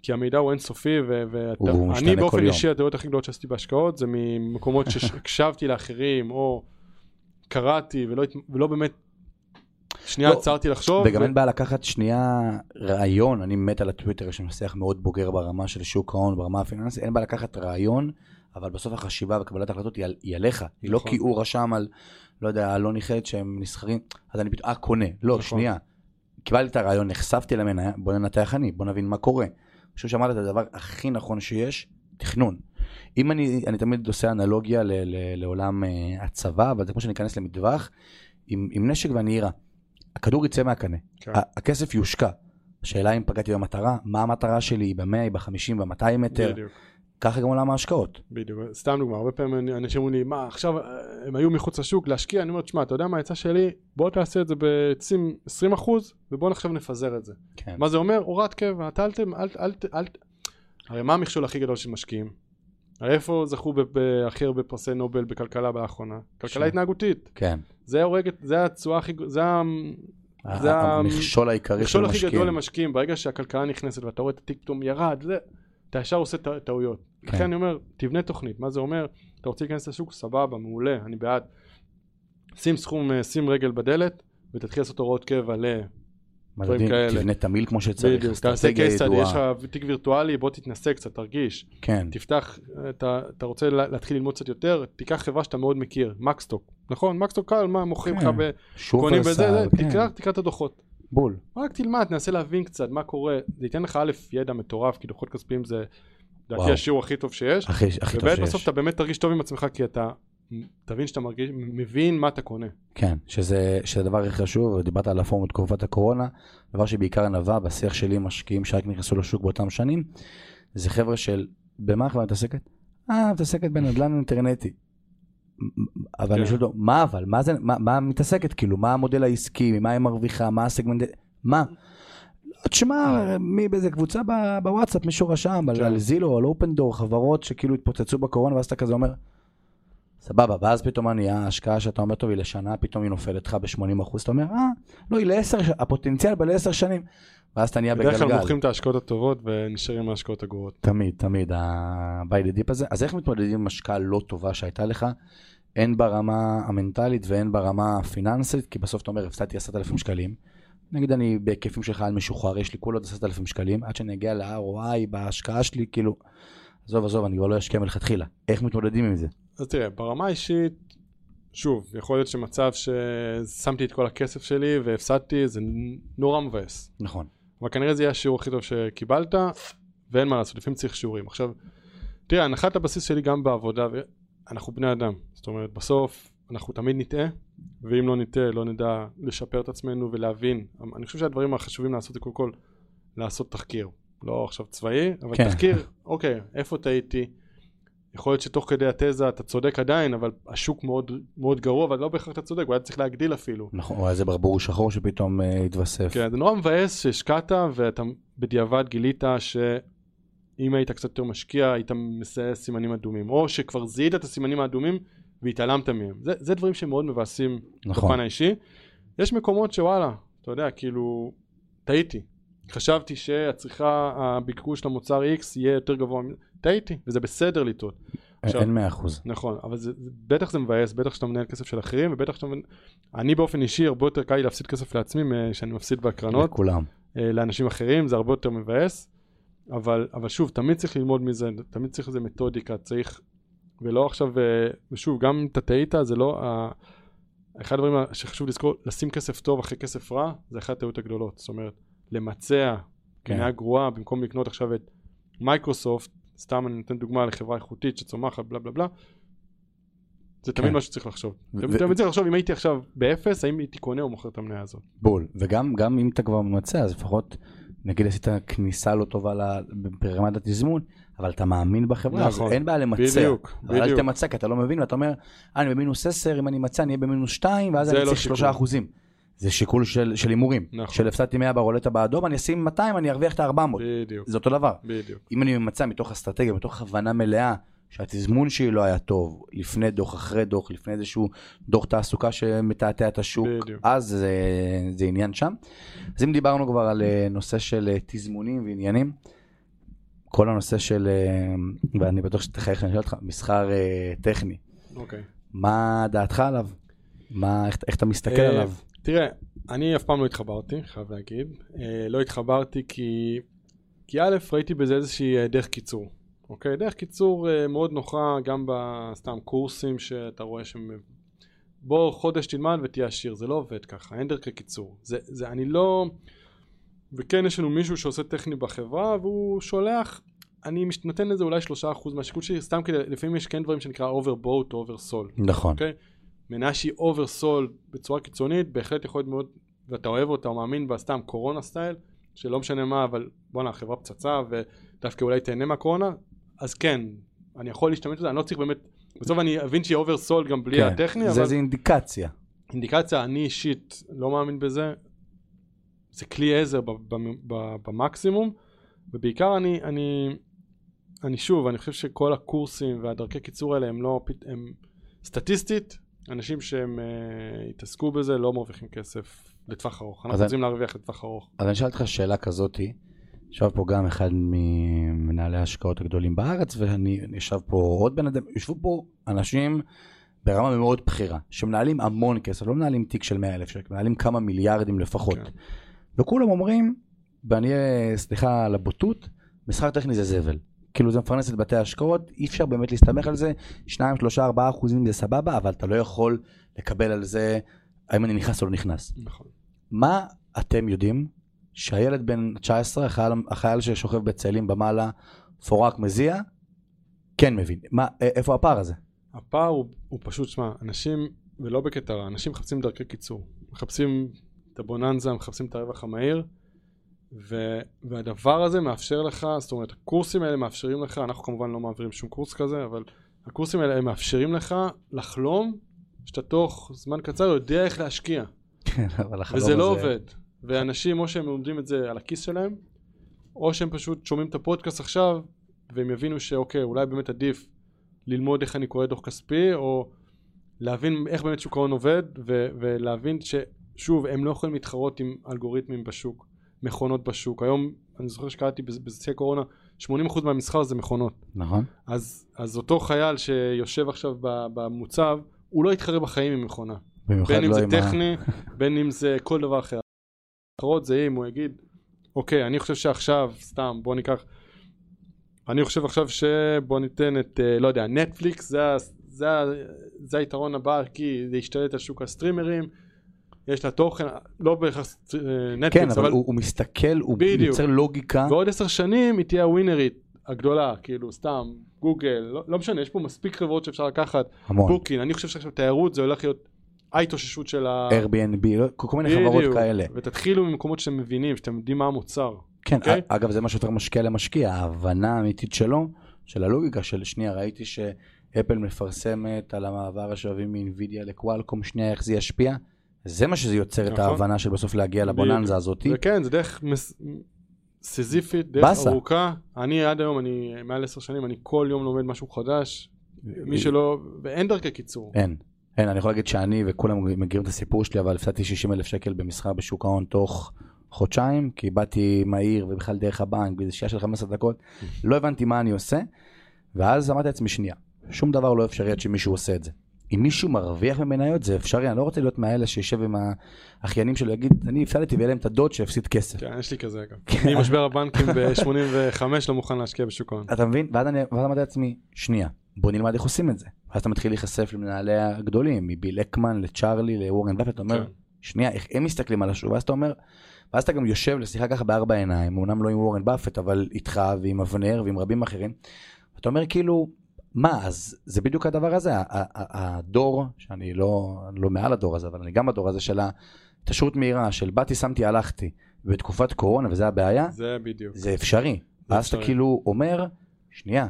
כי המידע הוא אינסופי, ואני באופן. אישי, הטעויות הכי גדולות שעשיתי בהשקעות, זה ממקומות שהקשבתי לאחרים, או קראתי, ולא, ולא באמת, שנייה לא, עצרתי לחשוב, וגם ו- אין בעיה לקחת שנייה רעיון, אני מת על הטוויטר, יש שם שיח מאוד בוגר ברמה של שוק ההון, ברמה הפיננסית, אין בעיה לקחת רעיון, אבל בסוף החשיבה וקבלת ההחלטות היא, על- היא עליך, היא לא נכון. כי הוא רשם על, לא יודע, אלון ניחד שהם נסחרים, אז אני פתאום, אה, קונה, לא, נכון. שנייה, קיבלתי את הרעיון, נחשפתי למניה, בוא ננתח אני, בוא נבין מה קורה. אני חושב שאמרת את הדבר הכי נכון שיש, תכנון. אם אני, אני תמיד עושה אנלוגיה ל, ל, לעולם uh, הצבא, אבל זה כמו שאני אכנס למטווח, עם, עם נשק ואני אירה. הכדור יצא מהקנה, כן. הכסף יושקע. השאלה אם פגעתי במטרה, מה המטרה שלי, היא ב-100, היא ב-50, ב-200 מטר, בדיוק. ככה גם עולם ההשקעות. בדיוק, סתם דוגמא, הרבה פעמים אנשים אומרים לי, מה עכשיו אה, הם היו מחוץ לשוק להשקיע, אני אומר, תשמע, אתה יודע מה העצה שלי? בוא תעשה את זה בעצים 20% ובוא עכשיו נפזר את זה. כן. מה זה אומר? הוראת קבע, אתה אל. אל, אל, אל, הרי מה המכשול הכי גדול של משקיעים? הרי איפה זכו הכי הרבה פרסי נובל בכלכלה באחרונה? כלכלה שם. התנהגותית. כן, זה הורג, זה התשואה הכי, זה זה המכשול העיקרי של המכשול הכי גדול משקיעים. למשקיעים, ברגע שהכלכלה נכנסת ואתה רואה את הטיק פתאום ירד, זה, אתה ישר עושה טע- טעויות. כן. לכן אני אומר, תבנה תוכנית, מה זה אומר? אתה רוצה להיכנס לשוק, סבבה, מעולה, אני בעד. שים סכום, אה, שים רגל בדלת, ותתחיל לעשות הוראות קבע ל... מדהים, כאלה. תבנה תמיל כמו שצריך, בדיוק, תעשה ידועה. יש לך תיק וירטואלי, בוא תתנסה קצת, תרגיש. כן, תפתח, אתה, אתה רוצה לה- להתחיל ללמוד קצת יותר, תיקח חברה שאתה מאוד מכיר, מקסטוק, נכון? מקסטוק קל, מה, מוכרים לך כן. ב... קונים בזה, כן, תקרא, תקרא את הדוחות. בול. רק תלמד, תנסה להבין קצת מה קורה, זה ייתן לך א', ידע מטורף, כי דוחות כספיים זה, לדעתי. השיעור הכי טוב שיש, הכי הכי טוב ובאמת שיש. בסוף אתה באמת תרגיש טוב עם עצמך, כי אתה תבין שאתה מרגיש, מבין מה אתה קונה. כן, שזה, שזה הדבר הכי חשוב, דיברת על הפורום בתקופת הקורונה, דבר שבעיקר נבע בשיח שלי עם משקיעים שרק נכנסו לשוק באותם שנים, זה חבר'ה של, במה החברה מתעסקת? אה, מתעסקת בנדל"ן אינטרנטי. אבל אני כן. שואל אותו, מה אבל? מה זה, מה, מה מתעסקת? כאילו, מה המודל העסקי, ממה היא מרוויחה, מה הסגמנט, מה? לא, תשמע, מי באיזה קבוצה בוואטסאפ, מישהו רשם, על, כן. על זילו, על אופן דור, חברות שכאילו התפוצצו בקורונה, ואז אתה כזה אומר, סבבה, ואז פתאום נהיה ההשקעה שאתה אומר, טוב, היא לשנה, פתאום היא נופלת לך ב-80 אחוז, אתה אומר, אה, לא, היא לעשר, הפוטנציאל ב-10 שנים, ואז אתה נהיה בדרך כלל בגלגל. מוכרים את ההשקעות הטובות ונשארים עם ההשקעות הגרועות. תמיד, תמיד, ה-by the deep הזה. אז איך מתמודדים עם השקעה לא טובה שהייתה לך, הן ברמה המנטלית והן ברמה הפיננסית, כי בסוף אתה אומר, הפסדתי 10,000 שקלים. נגיד אני בהיקפים של חייל משוחרר, יש לי כולה עוד 10,000 שקלים, עד שאני אגיע ל-ROI בהשקעה שלי, כאילו, עזוב, עזוב, אני כבר לא אשקיע מלכתחילה. איך מתמודדים עם זה? אז תראה, ברמה האישית, שוב, יכול להיות שמצב ששמתי את כל הכסף שלי והפסדתי, זה נורא מבאס. נכון. אבל כנראה זה יהיה השיעור הכי טוב שקיבלת, ואין מה לעשות, לפעמים צריך שיעורים. עכשיו, תראה, הנחת הבסיס שלי גם בעבודה, אנחנו בני אדם. זאת אומרת, בסוף אנחנו תמיד נטעה, ואם לא נטעה, לא נדע לשפר את עצמנו ולהבין. אני חושב שהדברים החשובים לעשות זה קודם כל לעשות תחקיר. לא עכשיו צבאי, אבל כן. כן. תחקיר, אוקיי, איפה טעיתי? יכול להיות שתוך כדי התזה אתה צודק עדיין, אבל השוק מאוד, מאוד גרוע, אבל לא בהכרח אתה צודק, אולי צריך להגדיל אפילו. נכון, או איזה ברבור שחור שפתאום אה, התווסף. כן, זה נורא מבאס שהשקעת ואתה בדיעבד גילית שאם היית קצת יותר משקיע היית מזהה סימנים אדומים, או שכבר זיהית את הסימנים האדומים והתעלמת מהם. זה, זה דברים שמאוד מבאסים נכון. בפן האישי. יש מקומות שוואלה, אתה יודע, כאילו, טעיתי. חשבתי שהצריכה, הביקוש למוצר X יהיה יותר גבוה, טעיתי, וזה בסדר לטעות. עכשיו- אין 100%. נכון, אבל זה, בטח זה מבאס, בטח שאתה מנהל כסף של אחרים, ובטח שאתה מנהל... אני באופן אישי, הרבה יותר קל לי להפסיד כסף לעצמי משאני מפסיד בהקרנות. לכולם. אה, לאנשים אחרים, זה הרבה יותר מבאס, אבל, אבל שוב, תמיד צריך ללמוד מזה, תמיד צריך איזה מתודיקה, צריך, ולא עכשיו, אה, ושוב, גם אם אתה טעית, זה לא, ה- אחד הדברים שחשוב לזכור, לשים כסף טוב אחרי כסף רע, זה אחת הטעויות הגדולות, זאת אומרת, למצע כן. קנייה גרועה, במקום לקנות עכשיו את מייקרוסופט, סתם אני נותן דוגמה לחברה איכותית שצומחת, בלה בלה בלה, זה תמיד כן. מה שצריך לחשוב. ו- תמיד תמיד צריך לחשוב אם הייתי עכשיו באפס, האם הייתי קונה או מוכר את המניה הזאת. בול. וגם גם אם אתה כבר ממצע, אז לפחות, נגיד עשית כניסה לא טובה ל- ברמת התזמון, אבל אתה מאמין בחברה, אז נכון. אין בעיה למצע. בדיוק, אבל אל בדיוק. תמצא, כי אתה לא מבין, ואתה אומר, אני במינוס 10, אם אני מצא, אני אהיה במינוס 2, ואז אני לא צריך שיקול. 3 אחוזים. זה שיקול של של הימורים. נכון. של הפסדתי 100 ברולטה באדום, אני אשים 200, אני ארוויח את ה-400. בדיוק, זה אותו דבר. בדיוק. אם אני ממצא מתוך אסטרטגיה, מתוך הבנה מלאה, שהתזמון שלי לא היה טוב, לפני דוח, אחרי דוח, לפני איזשהו דוח תעסוקה שמתעתע את השוק, בדיוק. אז זה, זה עניין שם. אז אם דיברנו כבר על אה, נושא של אה, תזמונים ועניינים, כל הנושא של, אה, ואני בטוח שתחייך שאני אשאל אותך, מסחר טכני, אוקיי. מה דעתך עליו? מה, איך, איך אתה מסתכל עליו? תראה, אני אף פעם לא התחברתי, חייב להגיד. אה, לא התחברתי כי, כי א', ראיתי בזה איזושהי אה, דרך קיצור. אוקיי? דרך קיצור אה, מאוד נוחה, גם בסתם קורסים שאתה רואה שהם... בוא חודש תלמד ותהיה עשיר, זה לא עובד ככה, אין דרכי קיצור. זה, זה, אני לא... וכן, יש לנו מישהו שעושה טכני בחברה, והוא שולח, אני נותן לזה אולי שלושה אחוז מהשיקול שלי, סתם כדי, לפעמים יש כן דברים שנקרא overbought או oversold. נכון. אוקיי? מניה שהיא oversold בצורה קיצונית, בהחלט יכול להיות מאוד, ואתה אוהב אותה או מאמין בה, סתם קורונה style, שלא משנה מה, אבל בואנה, החברה פצצה, ודווקא אולי תהנה מהקורונה, אז כן, אני יכול להשתמש בזה, אני לא צריך באמת, בסוף אני אבין שהיא oversold גם בלי כן, הטכני, זה, אבל זה אינדיקציה. אינדיקציה, אני אישית לא מאמין בזה, זה כלי עזר במקסימום, ובעיקר אני, אני, אני שוב, אני חושב שכל הקורסים והדרכי קיצור האלה הם לא, הם סטטיסטית, אנשים שהם uh, התעסקו בזה לא מרוויחים כסף לטווח ארוך. אנחנו רוצים להרוויח לטווח ארוך. אז אני אשאל אותך שאלה כזאתי, ישב פה גם אחד ממנהלי ההשקעות הגדולים בארץ, ואני אני ישב פה עוד בן אדם, ישבו פה אנשים ברמה מאוד בכירה, שמנהלים המון כסף, לא מנהלים תיק של 100 אלף שקל, מנהלים כמה מיליארדים לפחות. כן. וכולם אומרים, ואני אהיה, סליחה על הבוטות, מסחר טכני זה זבל. כאילו זה מפרנס את בתי ההשקעות, אי אפשר באמת להסתמך על זה, 2, 3, 4 אחוזים זה סבבה, אבל אתה לא יכול לקבל על זה האם אני נכנס או לא נכנס. נכון. מה אתם יודעים שהילד בן 19, החייל, החייל ששוכב בצאלים במעלה, פורק מזיע, כן מבין. מה, איפה הפער הזה? הפער הוא, הוא פשוט, שמע, אנשים, ולא בקטע רע, אנשים מחפשים דרכי קיצור. מחפשים את הבוננזה, מחפשים את הרווח המהיר, ו, והדבר הזה מאפשר לך, זאת אומרת, הקורסים האלה מאפשרים לך, אנחנו כמובן לא מעבירים שום קורס כזה, אבל הקורסים האלה הם מאפשרים לך לחלום שאתה תוך זמן קצר יודע איך להשקיע. כן, אבל החלום וזה לא הזה- עובד. ואנשים, או שהם לומדים את זה על הכיס שלהם, או שהם פשוט שומעים את הפודקאסט עכשיו, והם יבינו שאוקיי, אולי באמת עדיף ללמוד איך אני קורא דוח כספי, או להבין איך באמת שוק ההון עובד, ו- ולהבין ששוב, הם לא יכולים להתחרות עם אלגוריתמים בשוק, מכונות בשוק. היום, אני זוכר שקראתי בשיא הקורונה, 80% מהמסחר זה מכונות. נכון. אז, אז אותו חייל שיושב עכשיו במוצב, הוא לא יתחרה בחיים עם מכונה. בין אם לא זה עם ה- טכני, בין אם זה כל דבר אחר. אחרות זה אם הוא יגיד, אוקיי, אני חושב שעכשיו, סתם, בוא ניקח, אני חושב עכשיו שבוא ניתן את, אה, לא יודע, נטפליקס, זה, זה, זה היתרון הבא, כי זה ישתלט על שוק הסטרימרים, יש לה תוכן, לא בהכרח אה, כן, נטפליקס, אבל אבל, הוא הוא מסתכל, הוא בדיוק. יוצר לוגיקה. בעוד עשר שנים היא תהיה הווינרית הגדולה, כאילו, סתם, גוגל, לא, לא משנה, יש פה מספיק חברות שאפשר לקחת, המון. בוקין, אני חושב שעכשיו תיירות זה הולך להיות ההתאוששות של ה... Airbnb, לא- כל מיני חברות בדיוק. כאלה. ותתחילו ממקומות שאתם מבינים, שאתם יודעים מה המוצר. כן, אוקיי? אגב זה מה שיותר משקיע למשקיע, ההבנה האמיתית שלו, של הלוגיקה של שנייה, ראיתי שאפל מפרסמת על המעבר השואבים מאינווידיה לקוואלקום, שנייה איך זה ישפיע, זה מה שזה יוצר את נכון. ההבנה של בסוף להגיע לבוננזה הזאתי. וכן, זה דרך מס... סיזיפית, דרך באסה. ארוכה. אני עד היום, אני מעל עשר שנים, אני כל יום לומד משהו חדש. מי שלא, ואין דרכי קיצור. אין. אין, אני יכול להגיד שאני וכולם מכירים את הסיפור שלי, אבל הפסדתי 60 אלף שקל במסחר בשוק ההון תוך חודשיים, כי באתי מהיר ובכלל דרך הבנק, באיזו שעה של 15 דקות, לא הבנתי מה אני עושה, ואז אמרתי לעצמי, שנייה, שום דבר לא אפשרי עד שמישהו עושה את זה. אם מישהו מרוויח ממניות זה אפשרי, אני לא רוצה להיות מהאלה שישב עם האחיינים שלו, יגיד, אני הפסדתי ויהיה להם את הדוד שהפסיד כסף. כן, יש לי כזה אגב. אני משבר הבנקים ב-85 לא מוכן להשקיע בשוק ההון. אתה מבין? ואז אני אמרתי לעצמי, שנייה, בוא נלמד איך עושים את זה. ואז אתה מתחיל להיחשף למנהלי הגדולים, מביל אקמן לצ'ארלי לוורן באפט, אתה אומר, כן. שנייה, איך הם מסתכלים על השוק, ואז אתה אומר, ואז אתה גם יושב לשיחה ככה בארבע עיניים, אמנם לא עם וורן באפט, אבל איתך ועם אבנר ועם רבים אחרים, אתה אומר כאילו, מה, אז זה בדיוק הדבר הזה, הדור, שאני לא, לא מעל הדור הזה, אבל אני גם בדור הזה של ההתעשרות מהירה, של באתי, שמתי, הלכתי, בתקופת קורונה, וזה הבעיה, זה בדיוק. זה אפשרי. ואז אתה אפשרי. כאילו אומר, שנייה,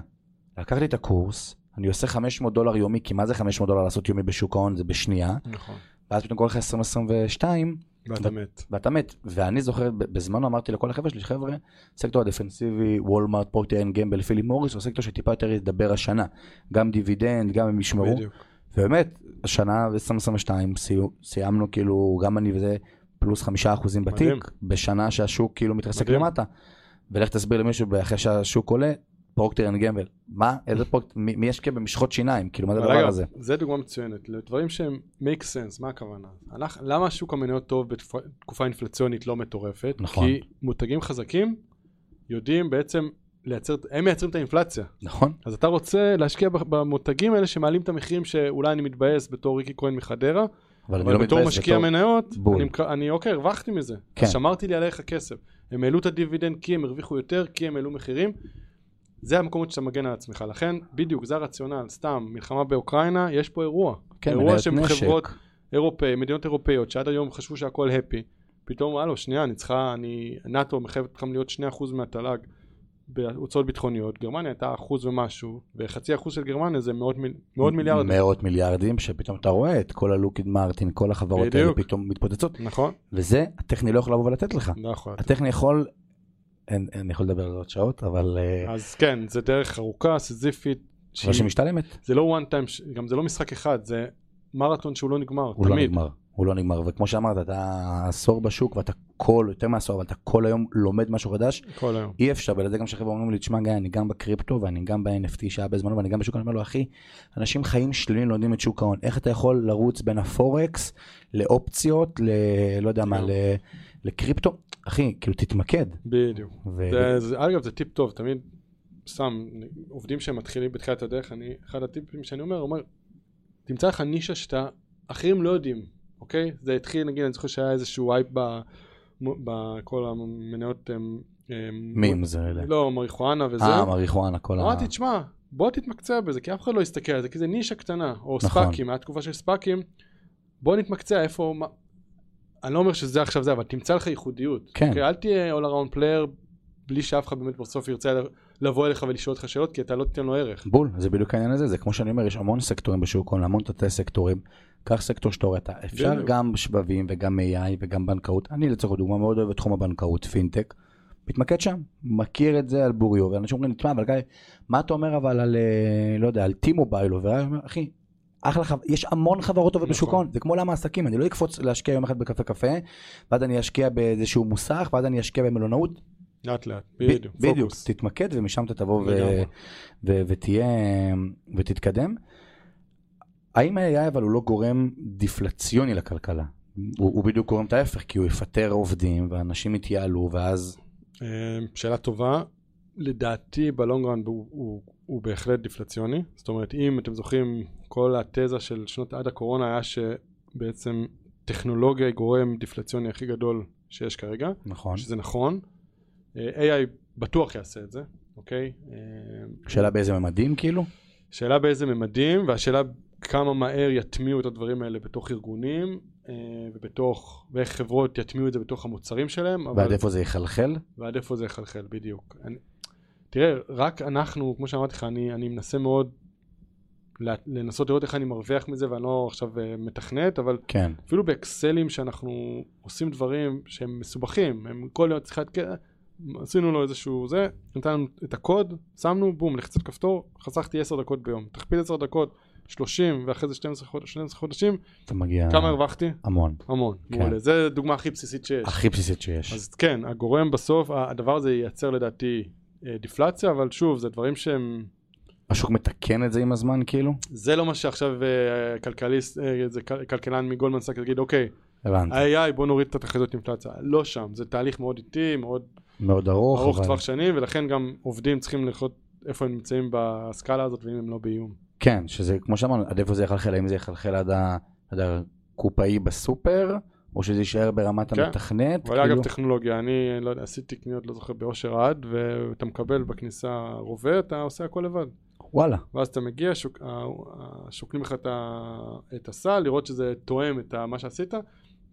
לקחתי את הקורס, אני עושה 500 דולר יומי, כי מה זה 500 דולר לעשות יומי בשוק ההון? זה בשנייה, נכון. ואז פתאום קורה לך 2022, ואתה מת. ואתה מת. ואני זוכר, בזמנו אמרתי לכל החבר'ה שלי, חבר'ה, סקטור הדפנסיבי, וולמארט, פרוקטר אנד גמבל, פיליפ מוריס, הוא סקטור שטיפה יותר ידבר השנה. גם דיבידנד, גם הם ישמרו. בדיוק. ובאמת, השנה, 2022, סייו- סיימנו כאילו, גם אני וזה, פלוס חמישה אחוזים בתיק, מדהים. בשנה שהשוק כאילו מתרסק מדהים. למטה. ולך תסביר למישהו אחרי שהשוק עולה, פרוקטר אנד גמבל. מה? איזה פרוקטר? מי ישקיע במשחות שיניים? כאילו, מה זה הדבר הזה? זה דוגמה מצוינת, לדברים שהם make sense, מה הכוונה? אנחנו- למה שוק המניות טוב בתקופה אינפלציונית לא מטורפת? נכון. כי מותגים חזקים יודעים בעצם לייצר, הם מייצרים את האינפלציה. נכון? אז אתה רוצה להשקיע במותגים האלה שמעלים את המחירים שאולי אני מתבאס בתור ריקי כהן מחדרה, אבל אבל לא בתור משקיע בתור... מניות, בול. אני, אני אוקיי, הרווחתי מזה. כן. שמרתי לי עליך כסף. הם העלו את הדיבידנד כי הם הרוויחו יותר, כי הם העלו מחירים. זה המקומות שאתה מגן על עצמך. לכן, בדיוק, זה הרציונל. סתם, מלחמה באוקראינה, יש פה אירוע. כן, אירוע נשק. חברות אירופאי, מדינות אירופאיות, שעד היום חשבו שהכל הפי. פתאום, הלו, שנייה, אני צריכה, אני, נאט"ו מחייבת אתכם להיות 2% מהתל"ג בהוצאות ביטחוניות. גרמניה הייתה אחוז ומשהו, וחצי אחוז של גרמניה זה מאות, מיל, מאות מיליארדים. מאות מיליארדים, שפתאום אתה רואה את כל הלוקיד מרטין, כל החברות האלה בדיוק. פתאום מתפוצצות. נכון? וזה, הטכני לא יכול לבוא ולתת לך. יכול. הטכני יכול, אין, אני יכול לדבר על עוד שעות, אבל... אה, אז כן, זה דרך ארוכה, סיזיפית. אבל שהיא- שמשתלמת. זה לא one time, גם זה לא משחק אחד, זה מרתון שהוא לא נגמר, הוא לא תמיד. נגמר, הוא לא נגמר, וכמו שאמרת, אתה עשור בשוק ואתה כל, יותר מעשור, אבל אתה כל היום לומד משהו חדש, כל היום. אי אפשר, בגלל זה גם שחבר'ה אומרים לי, תשמע גיא, אני גם בקריפטו ואני גם ב-NFT שהיה בזמנו ואני גם בשוק, אני אומר לו, אחי, אנשים חיים שלמים לומדים את שוק ההון, איך אתה יכול לרוץ בין הפורקס לאופציות, ל... לא יודע מה. ל... לקריפטו, אחי, כאילו תתמקד. בדיוק. ו... זה, זה, אגב, זה טיפ טוב, תמיד, סתם, עובדים שמתחילים בתחילת הדרך, אני, אחד הטיפים שאני אומר, אומר, תמצא לך נישה שאתה, אחרים לא יודעים, אוקיי? זה התחיל, נגיד, אני זוכר שהיה איזשהו הייפ ב- בכל המניות, מים זה אלה. לא, מריחואנה וזה. אה, מריחואנה, כל ה... אמרתי, תשמע, בוא תתמקצע בזה, כי אף אחד לא יסתכל על זה, כי זה נישה קטנה, או נכון. ספאקים, היה תקופה של ספאקים, בוא נתמקצע איפה. אני לא אומר שזה עכשיו זה, אבל תמצא לך ייחודיות. כן. אוקיי? אל תהיה all around player בלי שאף אחד באמת בסוף ירצה לבוא אליך ולשאול אותך שאלות, כי אתה לא תיתן לו ערך. בול, זה בדיוק העניין הזה, זה כמו שאני אומר, יש המון סקטורים בשוק ההון, המון תתי סקטורים. קח סקטור שאתה רואה, אפשר בדיוק. גם שבבים וגם AI וגם בנקאות. אני לצורך הדוגמה מאוד אוהב את תחום הבנקאות, פינטק. מתמקד שם, מכיר את זה על בוריו, ואנשים אומרים לי, תשמע, אבל גיא, מה אתה אומר אבל על, אה, לא יודע, על T-Mobile, אחי, אחלה חב... יש המון חברות טובות בשוק נכון. ההון, זה כמו עולם העסקים, אני לא אקפוץ להשקיע יום אחד בקפה קפה, ואז אני אשקיע באיזשהו מוסך, ואז אני אשקיע במלונאות, לאט לאט, בדיוק, בדיוק. תתמקד ומשם אתה תבוא ותהיה ותתקדם. האם ה-AI אבל הוא לא גורם דפלציוני לכלכלה? הוא, הוא בדיוק גורם את ההפך, כי הוא יפטר עובדים ואנשים יתייעלו ואז... אה, שאלה טובה. לדעתי ב long run הוא, הוא, הוא בהחלט דפלציוני. זאת אומרת, אם אתם זוכרים, כל התזה של שנות עד הקורונה היה שבעצם טכנולוגיה היא גורם דיפלציוני הכי גדול שיש כרגע. נכון. שזה נכון. אה, AI בטוח יעשה את זה, אוקיי? אה, שאלה באיזה ממדים כאילו? שאלה באיזה ממדים, והשאלה כמה מהר יטמיעו את הדברים האלה בתוך ארגונים, אה, ובתוך, ואיך חברות יטמיעו את זה בתוך המוצרים שלהם. אבל- ועד איפה זה יחלחל? ועד איפה זה יחלחל, בדיוק. אני, תראה, רק אנחנו, כמו שאמרתי לך, אני, אני מנסה מאוד לנסות לראות איך אני מרוויח מזה, ואני לא עכשיו אה, מתכנת, אבל כן. אפילו באקסלים שאנחנו עושים דברים שהם מסובכים, הם כל יום צריכה, עשינו לו איזשהו זה, נתנו את הקוד, שמנו, בום, לחיצת כפתור, חסכתי 10 דקות ביום. תכפיל 10 דקות, 30 ואחרי זה 12 חודש- 12 חודשים, אתה מגיע... כמה הרווחתי? המון. המון. כן. מעולה. זה דוגמה הכי בסיסית שיש. הכי בסיסית שיש. אז כן, הגורם בסוף, הדבר הזה ייצר לדעתי אה, דיפלציה, אבל שוב, זה דברים שהם... השוק מתקן את זה עם הזמן כאילו? זה לא מה שעכשיו אה, כלכליסט, אה, איזה כל- כלכלן מגולדמן סאק יגיד, אוקיי, הבנתי. ה-AI בוא נוריד את התחזיות אינפלציה. לא שם, זה תהליך מאוד איטי, מאוד מאוד ארוך, ארוך אבל... טווח שנים, ולכן גם עובדים צריכים לראות איפה הם נמצאים בסקאלה הזאת, ואם הם לא באיום. כן, שזה כמו שאמרנו, עד איפה זה יחלחל, האם זה יחלחל עד ה- עד הקופאי בסופר, או שזה יישאר ברמת כן. המתכנת? אבל כאילו? אגב טכנולוגיה, אני לא יודע, עשיתי קניות, לא זוכר, באושר עד, ואתה מקבל בכניסה רובה, אתה עושה הכל לבד. וואלה, ואז אתה מגיע, שוק, שוקלים לך את, את הסל, לראות שזה תואם את מה שעשית,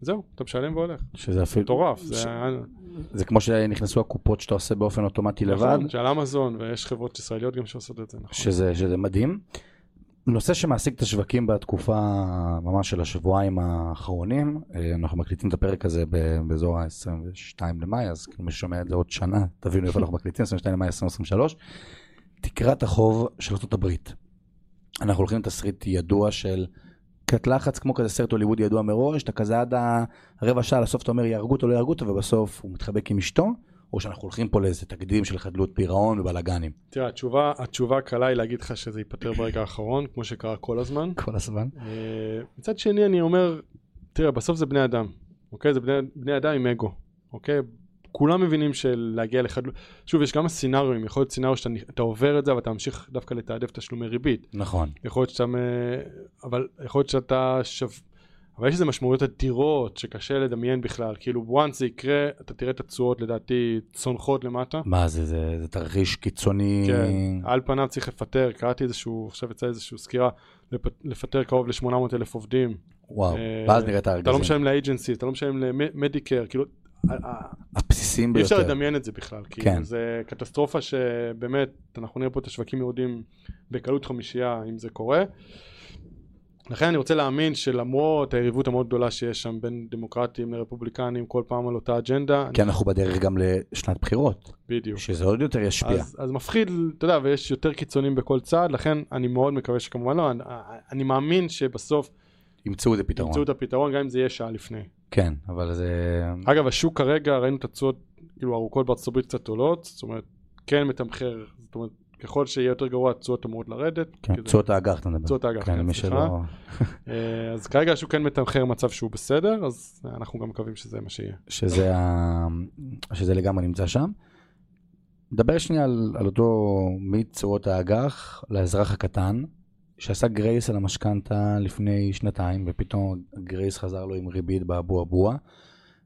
זהו, אתה משלם והולך. שזה אפילו... מטורף, ש- זה זה כמו שנכנסו הקופות שאתה עושה באופן אוטומטי לבד, נכון, של אמזון, ויש חברות ישראליות גם שעושות את זה, נכון. שזה, שזה מדהים. נושא שמעסיק את השווקים בתקופה ממש של השבועיים האחרונים, אה, אנחנו מקליטים את הפרק הזה באזור ה-22 למאי, אז כאילו מי ששומע את זה עוד שנה, תבינו איפה אנחנו מקליטים, 22 למאי 2023, תקרת החוב של ארה"ב. אנחנו הולכים לתסריט ידוע של קט לחץ, כמו כזה סרט הוליוודי ידוע מראש, אתה כזה עד הרבע שעה, לסוף אתה אומר יהרגו אותו, לא יהרגו אותו, ובסוף הוא מתחבק עם אשתו, או שאנחנו הולכים פה לאיזה תקדים של חדלות פירעון ובלאגנים. תראה, התשובה, התשובה הקלה היא להגיד לך שזה ייפתר ברגע האחרון, כמו שקרה כל הזמן. כל הזמן. אה, מצד שני אני אומר, תראה, בסוף זה בני אדם, אוקיי? זה בני, בני אדם עם אגו, אוקיי? כולם מבינים שלהגיע לחדלות, שוב, יש כמה סצנריונים, יכול להיות סצנריו שאתה אתה עובר את זה, אבל אתה ממשיך דווקא לתעדף תשלומי ריבית. נכון. יכול להיות שאתה, אבל יכול להיות שאתה שו... אבל יש איזה משמעויות אדירות שקשה לדמיין בכלל, כאילו once זה יקרה, אתה תראה את התשואות לדעתי צונחות למטה. מה זה, זה, זה תרחיש קיצוני. כן, על פניו צריך לפטר, קראתי איזשהו, עכשיו יצא איזושהי סקירה, לפ- לפטר קרוב ל-800 אלף עובדים. וואו, אה, ואז נראה את אתה לא הארגזים. משלם לאג'נסי, אתה לא משלם למדיקר, כאילו, הבסיסיים אי אפשר ביותר. לדמיין את זה בכלל, כן. כאילו, זה קטסטרופה שבאמת, אנחנו נראה פה את השווקים יורדים בקלות חמישייה אם זה קורה. לכן אני רוצה להאמין שלמרות היריבות המאוד גדולה שיש שם בין דמוקרטים לרפובליקנים כל פעם על אותה אג'נדה, כי אנחנו בדרך גם לשנת בחירות, בדיוק. שזה עוד יותר ישפיע. אז, אז מפחיד, אתה יודע, ויש יותר קיצונים בכל צד, לכן אני מאוד מקווה שכמובן לא, אני, אני מאמין שבסוף ימצאו איזה פתרון. ימצאו את הפתרון גם אם זה יהיה שעה לפני. כן, אבל זה... אגב, השוק כרגע, ראינו את התשואות, כאילו ארוכות בארצות הברית קצת עולות, זאת אומרת, כן מתמחר, זאת אומרת, ככל שיהיה יותר גרוע, התשואות אמורות לרדת. כן, תשואות האג"ח אתה מדבר. תשואות האג"ח, כן, כן, סליחה. שלא... אה, אז כרגע השוק כן מתמחר מצב שהוא בסדר, אז אנחנו גם מקווים שזה מה שיהיה. שזה, ה... שזה לגמרי נמצא שם. נדבר שנייה על, על אותו מתשואות האג"ח לאזרח הקטן, שעשה גרייס על המשכנתה לפני שנתיים, ופתאום גרייס חזר לו עם ריבית באבו אבוה,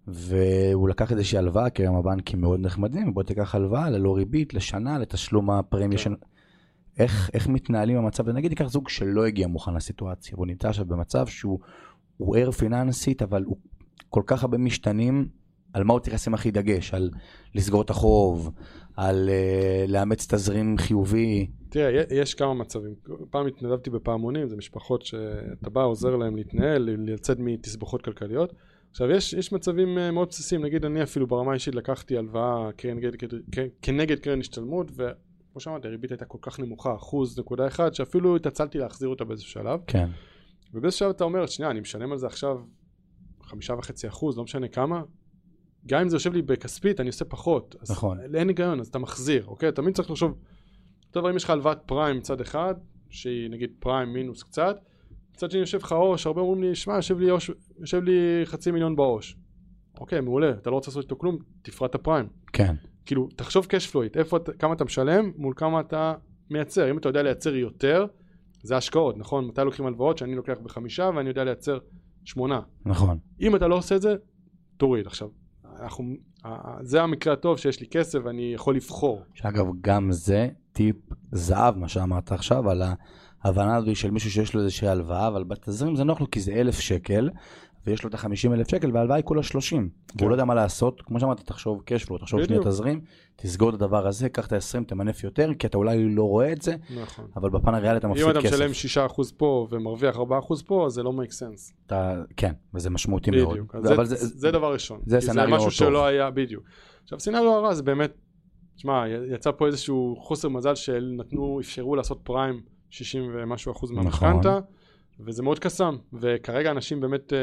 והוא לקח איזושהי הלוואה, כי היום הבנקים מאוד נחמדים, בוא תיקח הלוואה ללא ריבית, לשנה, לתשלום הפרמיה כן. של... איך, איך מתנהלים במצב הזה? נגיד ניקח זוג שלא הגיע מוכן לסיטואציה, והוא נמצא עכשיו במצב שהוא הוא ער פיננסית, אבל הוא כל כך הרבה משתנים, על מה הוא צריך לשים הכי דגש? על לסגור את החוב, על uh, לאמץ תזרים חיובי. תראה, יש כמה מצבים. פעם התנדבתי בפעמונים, זה משפחות שאתה בא, עוזר להם להתנהל, לצאת מתסבוכות כלכליות. עכשיו, יש, יש מצבים אה, מאוד בסיסיים, נגיד אני אפילו ברמה האישית לקחתי הלוואה כנגד, כנגד קרן השתלמות, וכמו שאמרתי, הריבית הייתה כל כך נמוכה, אחוז נקודה אחד, שאפילו התעצלתי להחזיר אותה באיזשהו שלב. כן. ובאיזשהו שלב אתה אומר, שנייה, אני משלם על זה עכשיו חמישה וחצי אחוז, לא משנה כמה, גם אם זה יושב לי בכספית, אני עושה פחות. אז נכון. אין היגיון, אז אתה מחזיר, אוקיי? תמיד צריך לחשוב, טוב, אם יש לך הלוואת פריים מצד אחד, שהיא נגיד פריים מינוס קצת, מצד שני יושב לך עו"ש, הרבה אומרים לי, שמע, יושב לי, עו"ש, יושב לי חצי מיליון בעו"ש. אוקיי, מעולה, אתה לא רוצה לעשות איתו כלום, תפרט את הפריים. כן. כאילו, תחשוב cash flow, איפה, כמה אתה משלם מול כמה אתה מייצר. אם אתה יודע לייצר יותר, זה השקעות, נכון? מתי לוקחים הלוואות שאני לוקח בחמישה ואני יודע לייצר שמונה. נכון. אם אתה לא עושה את זה, תוריד. עכשיו, אנחנו, זה המקרה הטוב שיש לי כסף ואני יכול לבחור. שאגב, גם זה טיפ זהב, מה שאמרת עכשיו, על ההבנה הזו של מישהו שיש לו איזושהי הלוואה, אבל בתזרים זה נוח לו כי זה אלף שקל, ויש לו את ה-50 אלף שקל, וההלוואה היא כולה 30. והוא לא יודע מה לעשות, כמו שאמרתי, תחשוב קשפלו, תחשוב שנייה בדיוק. תזרים, תסגור את הדבר הזה, קח את ה-20, תמנף יותר, כי אתה אולי לא רואה את זה, נכון. אבל בפן הריאלי אתה מפסיד אם אתה כסף. משלם 6% פה ומרוויח 4% פה, אז זה לא make sense. אתה, כן, וזה משמעותי מאוד. בדיוק. אבל זה, זה, זה דבר ראשון. זה כי סצנריו זה משהו טוב. שלא היה, בדיוק. עכשיו, סצנריו הרע זה באמת, שמע, יצא פה איזשהו חוסר מזל שנתנו, אפשרו לעשות פריים 60 ומשהו אחוז נכון. וזה מאוד קסם. וכרגע אנשים באמת... אה,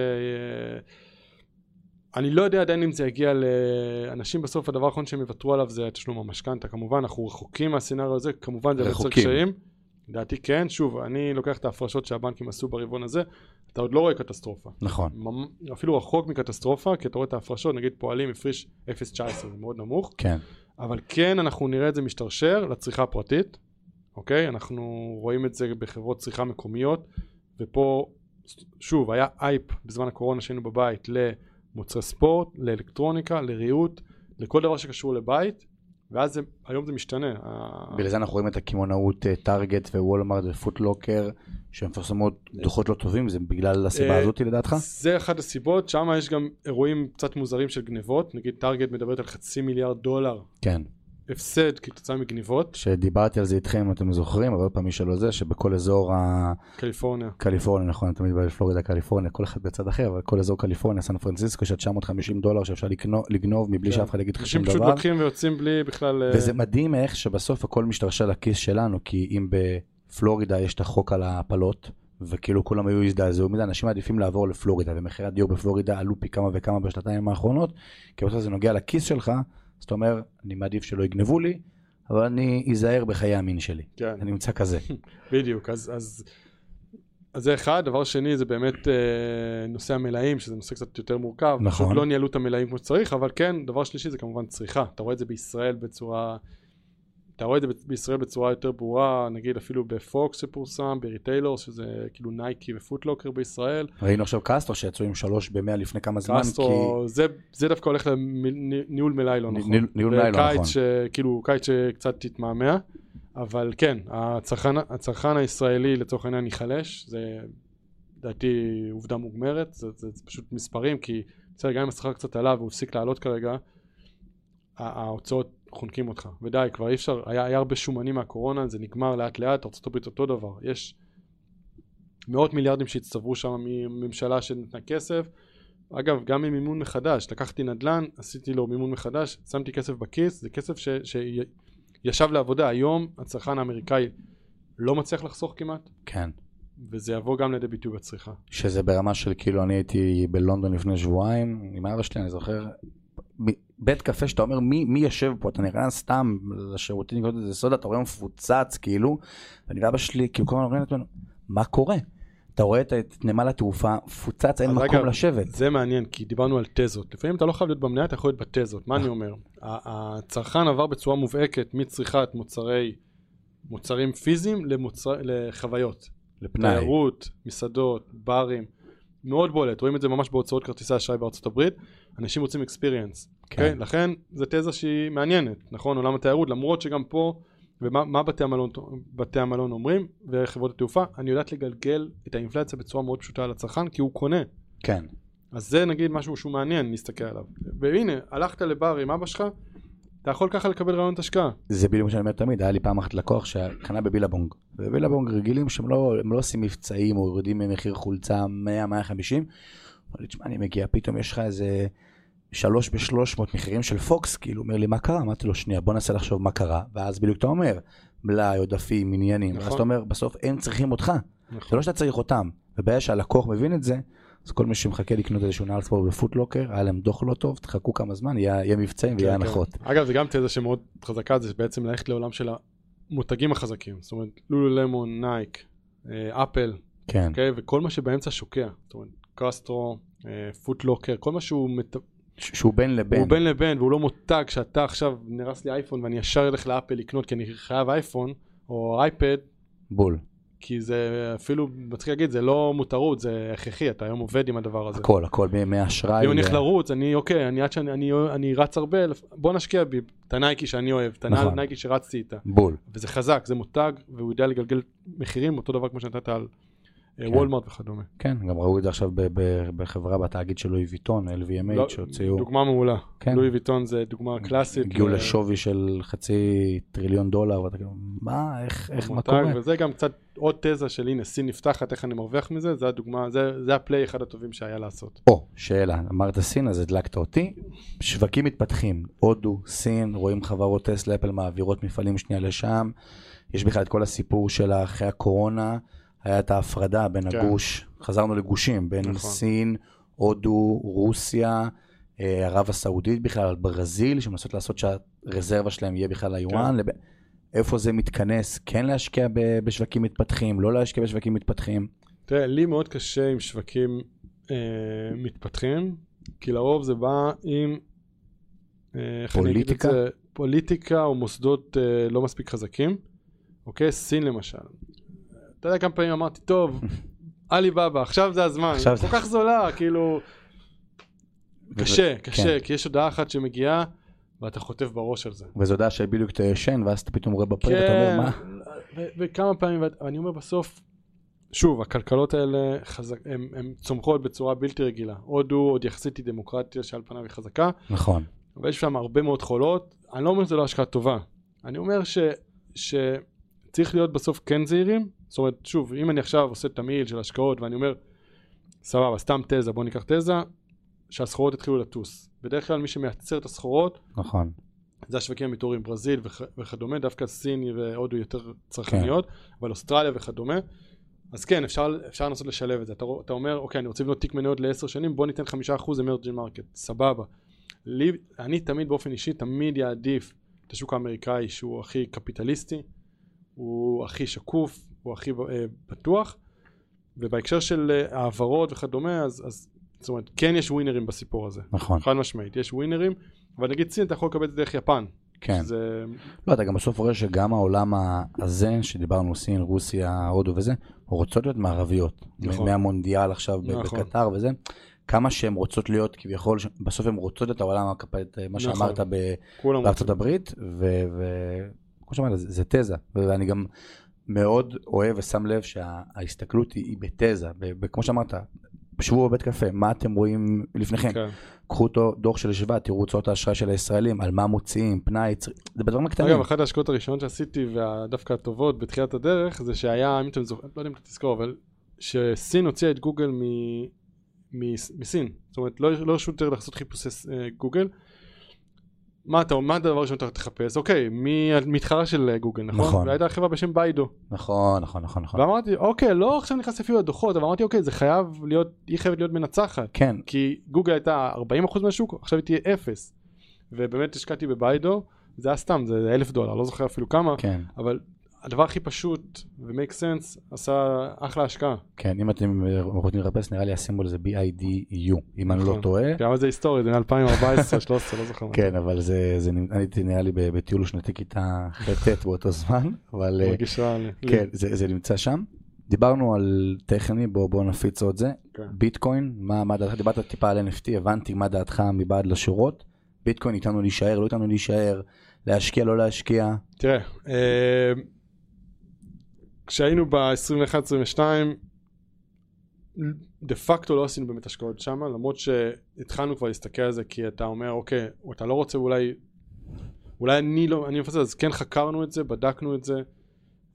אני לא יודע עדיין אם זה יגיע לאנשים בסוף הדבר האחרון שהם יוותרו עליו זה תשלום המשכנתה כמובן אנחנו רחוקים מהסצנריו הזה כמובן זה יוצר. קשיים לדעתי כן שוב אני לוקח את ההפרשות שהבנקים עשו ברבעון הזה אתה עוד לא רואה קטסטרופה נכון. אפילו רחוק מקטסטרופה כי אתה רואה את ההפרשות נגיד פועלים הפריש 0.19 זה מאוד נמוך כן. אבל כן אנחנו נראה את זה משתרשר לצריכה הפרטית אוקיי אנחנו רואים את זה בחברות צריכה מקומיות ופה שוב היה אייפ בזמן הקורונה שהיינו בבית למוצרי ספורט לאלקטרוניקה לריהוט לכל דבר שקשור לבית ואז זה, היום זה משתנה בגלל זה אנחנו רואים את הקמעונאות טארגט ווולמארט ופוטלוקר, שמפרסמות דוחות לא טובים, זה בגלל הסיבה אה, הזאתי לדעתך? זה אחת הסיבות שם יש גם אירועים קצת מוזרים של גניבות נגיד טארגט מדברת על חצי מיליארד דולר כן. הפסד כתוצאה מגניבות שדיברתי על זה איתכם אם אתם זוכרים, אבל עוד פעם מי שלא זה, שבכל אזור קליפורניה הקליפורניה, נכון, תמיד בפלורידה קליפורניה, כל אחד בצד אחר, אבל כל אזור קליפורניה, סן פרנסיסקו, של 950 דולר שאפשר לקנו- לגנוב מבלי כן. שאף אחד יגיד לך אנשים שום פשוט דבר. לוקחים ויוצאים בלי בכלל אה, וזה מדהים איך שבסוף הכל משתרשר לכיס שלנו, כי אם בפלורידה יש את החוק על ההפלות, וכאילו כולם היו הזדעזעו מזה, אנשים מעדיפים לעבור לפלורידה, ומחירי הדיור בפלורידה עלו פי כמה וכמה בשנתיים האחרונות, כי בסוף זה נוגע לכיס שלך, אז אתה אומר, אני מעדיף שלא יגנבו לי, אבל אני אזהר בחיי המין שלי. כן אני נמצא כזה. בדיוק אז אז אז זה אחד דבר שני זה באמת אה, נושא המלאים שזה נושא קצת יותר מורכב נכון. פשוט לא ניהלו את המלאים כמו שצריך אבל כן דבר שלישי זה כמובן צריכה אתה רואה את זה בישראל בצורה אתה רואה את זה בישראל בצורה יותר ברורה נגיד אפילו בפוקס שפורסם בריטיילור שזה כאילו נייקי ופוטלוקר בישראל ראינו עכשיו קסטרו שיצאו עם שלוש במאה לפני כמה זמן, קסטרו זה, זה דווקא הולך לניהול מלאי לא נכון ניהול- מלאי לא נכון. שכאילו קיץ שקצת תתמהמה אבל כן הצרכן, הצרכן הישראלי לצורך העניין ייחלש זה לדעתי עובדה מוגמרת זה, זה, זה פשוט מספרים כי בסדר גם אם השכר קצת עלה והוא הפסיק לעלות כרגע ההוצאות חונקים אותך. ודי כבר אי אפשר היה, היה הרבה שומנים מהקורונה זה נגמר לאט לאט ארה"ב אותו דבר. יש מאות מיליארדים שהצטברו שם מממשלה שנתנה כסף. אגב גם עם מימון מחדש לקחתי נדל"ן עשיתי לו מימון מחדש שמתי כסף בכיס זה כסף ש, שישב לעבודה. היום הצרכן האמריקאי לא מצליח לחסוך כמעט. כן. וזה יבוא גם לידי ביטוי בצריכה. שזה ברמה של כאילו אני הייתי בלונדון לפני שבועיים עם אבא שלי אני זוכר בית קפה שאתה אומר מי, מי יושב פה אתה נכנס סתם לשירותים לקנות איזה סודה אתה רואה מפוצץ כאילו ואני ואבא שלי כאילו כל הזמן אומרים לעצמנו מה קורה. אתה רואה את, את נמל התעופה מפוצץ אין מקום אגב, לשבת. זה מעניין, כי דיברנו על תזות. לפעמים אתה לא חייב להיות במניה, אתה יכול להיות בתזות. מה אני אומר? ה- הצרכן עבר בצורה מובהקת מצריכת מוצרי, מוצרים פיזיים למוצר, לחוויות. לפנאי. תיירות, מסעדות, ברים. מאוד בולט, רואים את זה ממש בהוצאות כרטיסי אשראי בארצות הברית. אנשים רוצים experience. כן. כן. לכן זו תזה שהיא מעניינת, נכון? עולם התיירות, למרות שגם פה, ומה מה בתי, המלון, בתי המלון אומרים, וחברות התעופה, אני יודעת לגלגל את האינפלציה בצורה מאוד פשוטה על הצרכן, כי הוא קונה. כן. אז זה נגיד משהו שהוא מעניין להסתכל עליו. והנה, הלכת לבר עם אבא שלך, אתה יכול ככה לקבל רעיונות השקעה. זה בדיוק מה שאני אומר תמיד, היה לי פעם אחת לקוח שקנה בבילבונג. ובבילבונג רגילים שהם לא, לא עושים מבצעים או יורדים ממחיר חולצה 100-150. אמר לי, תשמע, אני מגיע, פתאום יש לך איזה שלוש בשלוש מאות מחירים של פוקס, כאילו, אומר לי, מה קרה? אמרתי לו, שנייה, בוא ננסה לחשוב מה קרה. ואז בדיוק אתה אומר, מלאי, עודפים, עניינים. נכון. ואז אתה אומר, בסוף הם צריכים אותך. זה נכון. לא שאתה צריך אותם. וברגע שהלקוח מבין את זה, אז כל מי שמחכה לקנות איזשהו נעל ספורט בפוט לוקר, היה להם דוח לא טוב, תחכו כמה זמן, יהיה יהיה מבצעים ויהיה כן, כן. הנחות. אגב, זה גם תזה שמאוד חזקה, זה בעצם ללכת לעולם של המותגים החזקים. זאת אומרת, לולולמון, נייקי, אה, אפל, כן, אוקיי? וכל מה שבאמצע שוקע. זאת אומרת, קסטרו, אה, פוט לוקר, כל מה שהוא מת... שהוא בין לבין. הוא בין לבין והוא לא מותג שאתה עכשיו נרס לי אייפון ואני ישר אלך לאפל לקנות כי אני חייב אייפון או אייפד בול. כי זה אפילו מצחיק להגיד זה לא מותרות זה הכרחי אתה היום עובד עם הדבר הזה. הכל, הכל בימי אשראי. אם אני הולך לרוץ אני אוקיי אני עד שאני אני, אני רץ הרבה בוא נשקיע בי את הנייקי שאני אוהב את נכון. נייקי שרצתי איתה בול. וזה חזק זה מותג והוא יודע לגלגל מחירים אותו דבר כמו שנתת על כן. וולמרט וכדומה. כן, גם ראו את זה עכשיו ב- ב- בחברה בתאגיד של לואי ויטון, LVMH, לא, שהוציאו, דוגמה מעולה. כן. לואי ויטון זה דוגמה קלאסית. הגיעו ל- לשווי של חצי טריליון דולר, ואתה כאילו, מה, איך, איך, מה מותג, קורה? וזה גם קצת עוד תזה של הנה סין נפתחת איך אני מרוויח מזה זה הדוגמה זה, זה הפליי אחד הטובים שהיה לעשות. או, שאלה, אמרת סין, אז הדלקת אותי. שווקים מתפתחים, הודו, סין, רואים חברות טסלה, אפל מעבירות מפעלים שנייה לשם. יש בכלל את כל הסיפור של אחרי הקורונה, היה את ההפרדה בין כן. הגוש, חזרנו לגושים, בין נכון. סין, הודו, רוסיה, אה, ערב הסעודית בכלל, ברזיל, שמנסות לעשות שהרזרבה שלהם יהיה בכלל היואן. לב... איפה זה מתכנס? כן להשקיע ב- בשווקים מתפתחים, לא להשקיע בשווקים מתפתחים. תראה לי מאוד קשה עם שווקים אה, מתפתחים כי לרוב זה בא עם אה, פוליטיקה? זה? פוליטיקה או מוסדות אה, לא מספיק חזקים. אוקיי סין למשל. אתה יודע כמה פעמים אמרתי טוב עלי בבא עכשיו זה הזמן עכשיו כל זה- כך זולה כאילו קשה קשה כן. כי יש הודעה אחת שמגיעה ואתה חוטף בראש על זה. וזו הודעה שבדיוק אתה ישן, ואז אתה פתאום רואה בפרק, אתה כן, אומר, מה? וכמה פעמים, ואני אומר בסוף, שוב, הכלכלות האלה חזק, הן צומחות בצורה בלתי רגילה. הודו עוד יחסית היא דמוקרטיה שעל פניו היא חזקה, נכון. אבל יש שם הרבה מאוד חולות. אני לא אומר שזה לא השקעה טובה. אני אומר ש, שצריך להיות בסוף כן זהירים. זאת אומרת, שוב, אם אני עכשיו עושה תמהיל של השקעות ואני אומר, סבבה, סתם תזה, בוא ניקח תזה, שהסחורות יתחילו לטוס. בדרך כלל מי שמייצר את הסחורות נכון. זה השווקים האימרג'ינג, ברזיל וכ- וכדומה, דווקא סין והודו יותר צרכניות, אבל אוסטרליה וכדומה. אז כן, אפשר, אפשר לנסות לשלב את זה. אתה, אתה אומר, אוקיי, אני רוצה לבנות תיק מניות לעשר שנים, בוא ניתן חמישה אחוז emerging market, סבבה. לי, אני תמיד באופן אישי, תמיד יעדיף את השוק האמריקאי שהוא הכי קפיטליסטי, הוא הכי שקוף, הוא הכי אה, בטוח, ובהקשר של אה, העברות וכדומה, אז, אז זאת אומרת, כן יש ווינרים בסיפור הזה. נכון. חד משמעית, יש ווינרים, אבל נגיד סין אתה יכול לקבל את זה דרך יפן. כן. זה... לא, אתה גם בסוף רואה שגם העולם הזה, שדיברנו סין, רוסיה, הודו וזה, רוצות להיות מערביות. נכון. מהמונדיאל עכשיו נכון. בקטר וזה. כמה שהן רוצות להיות כביכול, בסוף הן רוצות את העולם הקפט, מה נכון. שאמרת כולם בארצות הברית, וכמו שאמרת, זה זה תזה, ואני גם מאוד אוהב ושם לב שההסתכלות היא היא בתזה, וכמו שאמרת, שבו בבית קפה, מה אתם רואים לפניכם? כן. קחו אותו דוח של השוואה, תראו הוצאות האשראי של הישראלים, על מה מוציאים, פנאי, צר- זה בדברים הקטנים. אגב, אחת ההשקעות הראשונות שעשיתי, ודווקא הטובות בתחילת הדרך, זה שהיה, אם אתם זוכרים, לא יודע אם אתה תזכור, אבל שסין הוציאה את גוגל מ... מ... מסין. זאת אומרת, לא לא הרשו יותר לעשות חיפושי אה, גוגל. מה אתה, מה הדבר הראשון שאתה תחפש? אוקיי, מי המתחרה של גוגל, נכון? נכון. והייתה חברה בשם ביידו. נכון, נכון, נכון, נכון. ואמרתי, אוקיי, לא עכשיו נכנס אפילו לדוחות, אבל אמרתי, אוקיי, זה חייב להיות, היא חייבת להיות מנצחת. כן, כי גוגל הייתה 40% מהשוק, עכשיו היא תהיה 0. ובאמת השקעתי בביידו, זה היה סתם, זה אלף דולר, לא זוכר אפילו כמה, כן, אבל הדבר הכי פשוט ו-make sense עשה אחלה השקעה. כן, אם אתם רוצים לחפש, נראה לי הסימבול זה BIDU, אם אני לא נכון. טועה. גם זה היסטורי, זה מ-2014-2013, לא זוכר. כן, אבל זה, הייתי נראה לי בטיול שנתי כיתה ח'-ט' באותו זמן, אבל אה, מרגיש רע לי. כן, זה, נמצא שם. דיברנו על טכני, בוא, בוא נפיץ עוד זה. כן. ביטקוין, מה, מה דעתך? דיברת טיפה על NFT, הבנתי מה דעתך מבעד לשורות. ביטקוין איתנו להישאר, לא איתנו להישאר, להשקיע, לא להשקיע. תראה, אה, כשהיינו ב-21-22, דה פקטו לא עשינו באמת השקעות שם, למרות שהתחלנו כבר להסתכל על זה, כי אתה אומר, אוקיי, אתה לא רוצה אולי, אולי אני לא, אני מפספס, אז כן חקרנו את זה, בדקנו את זה,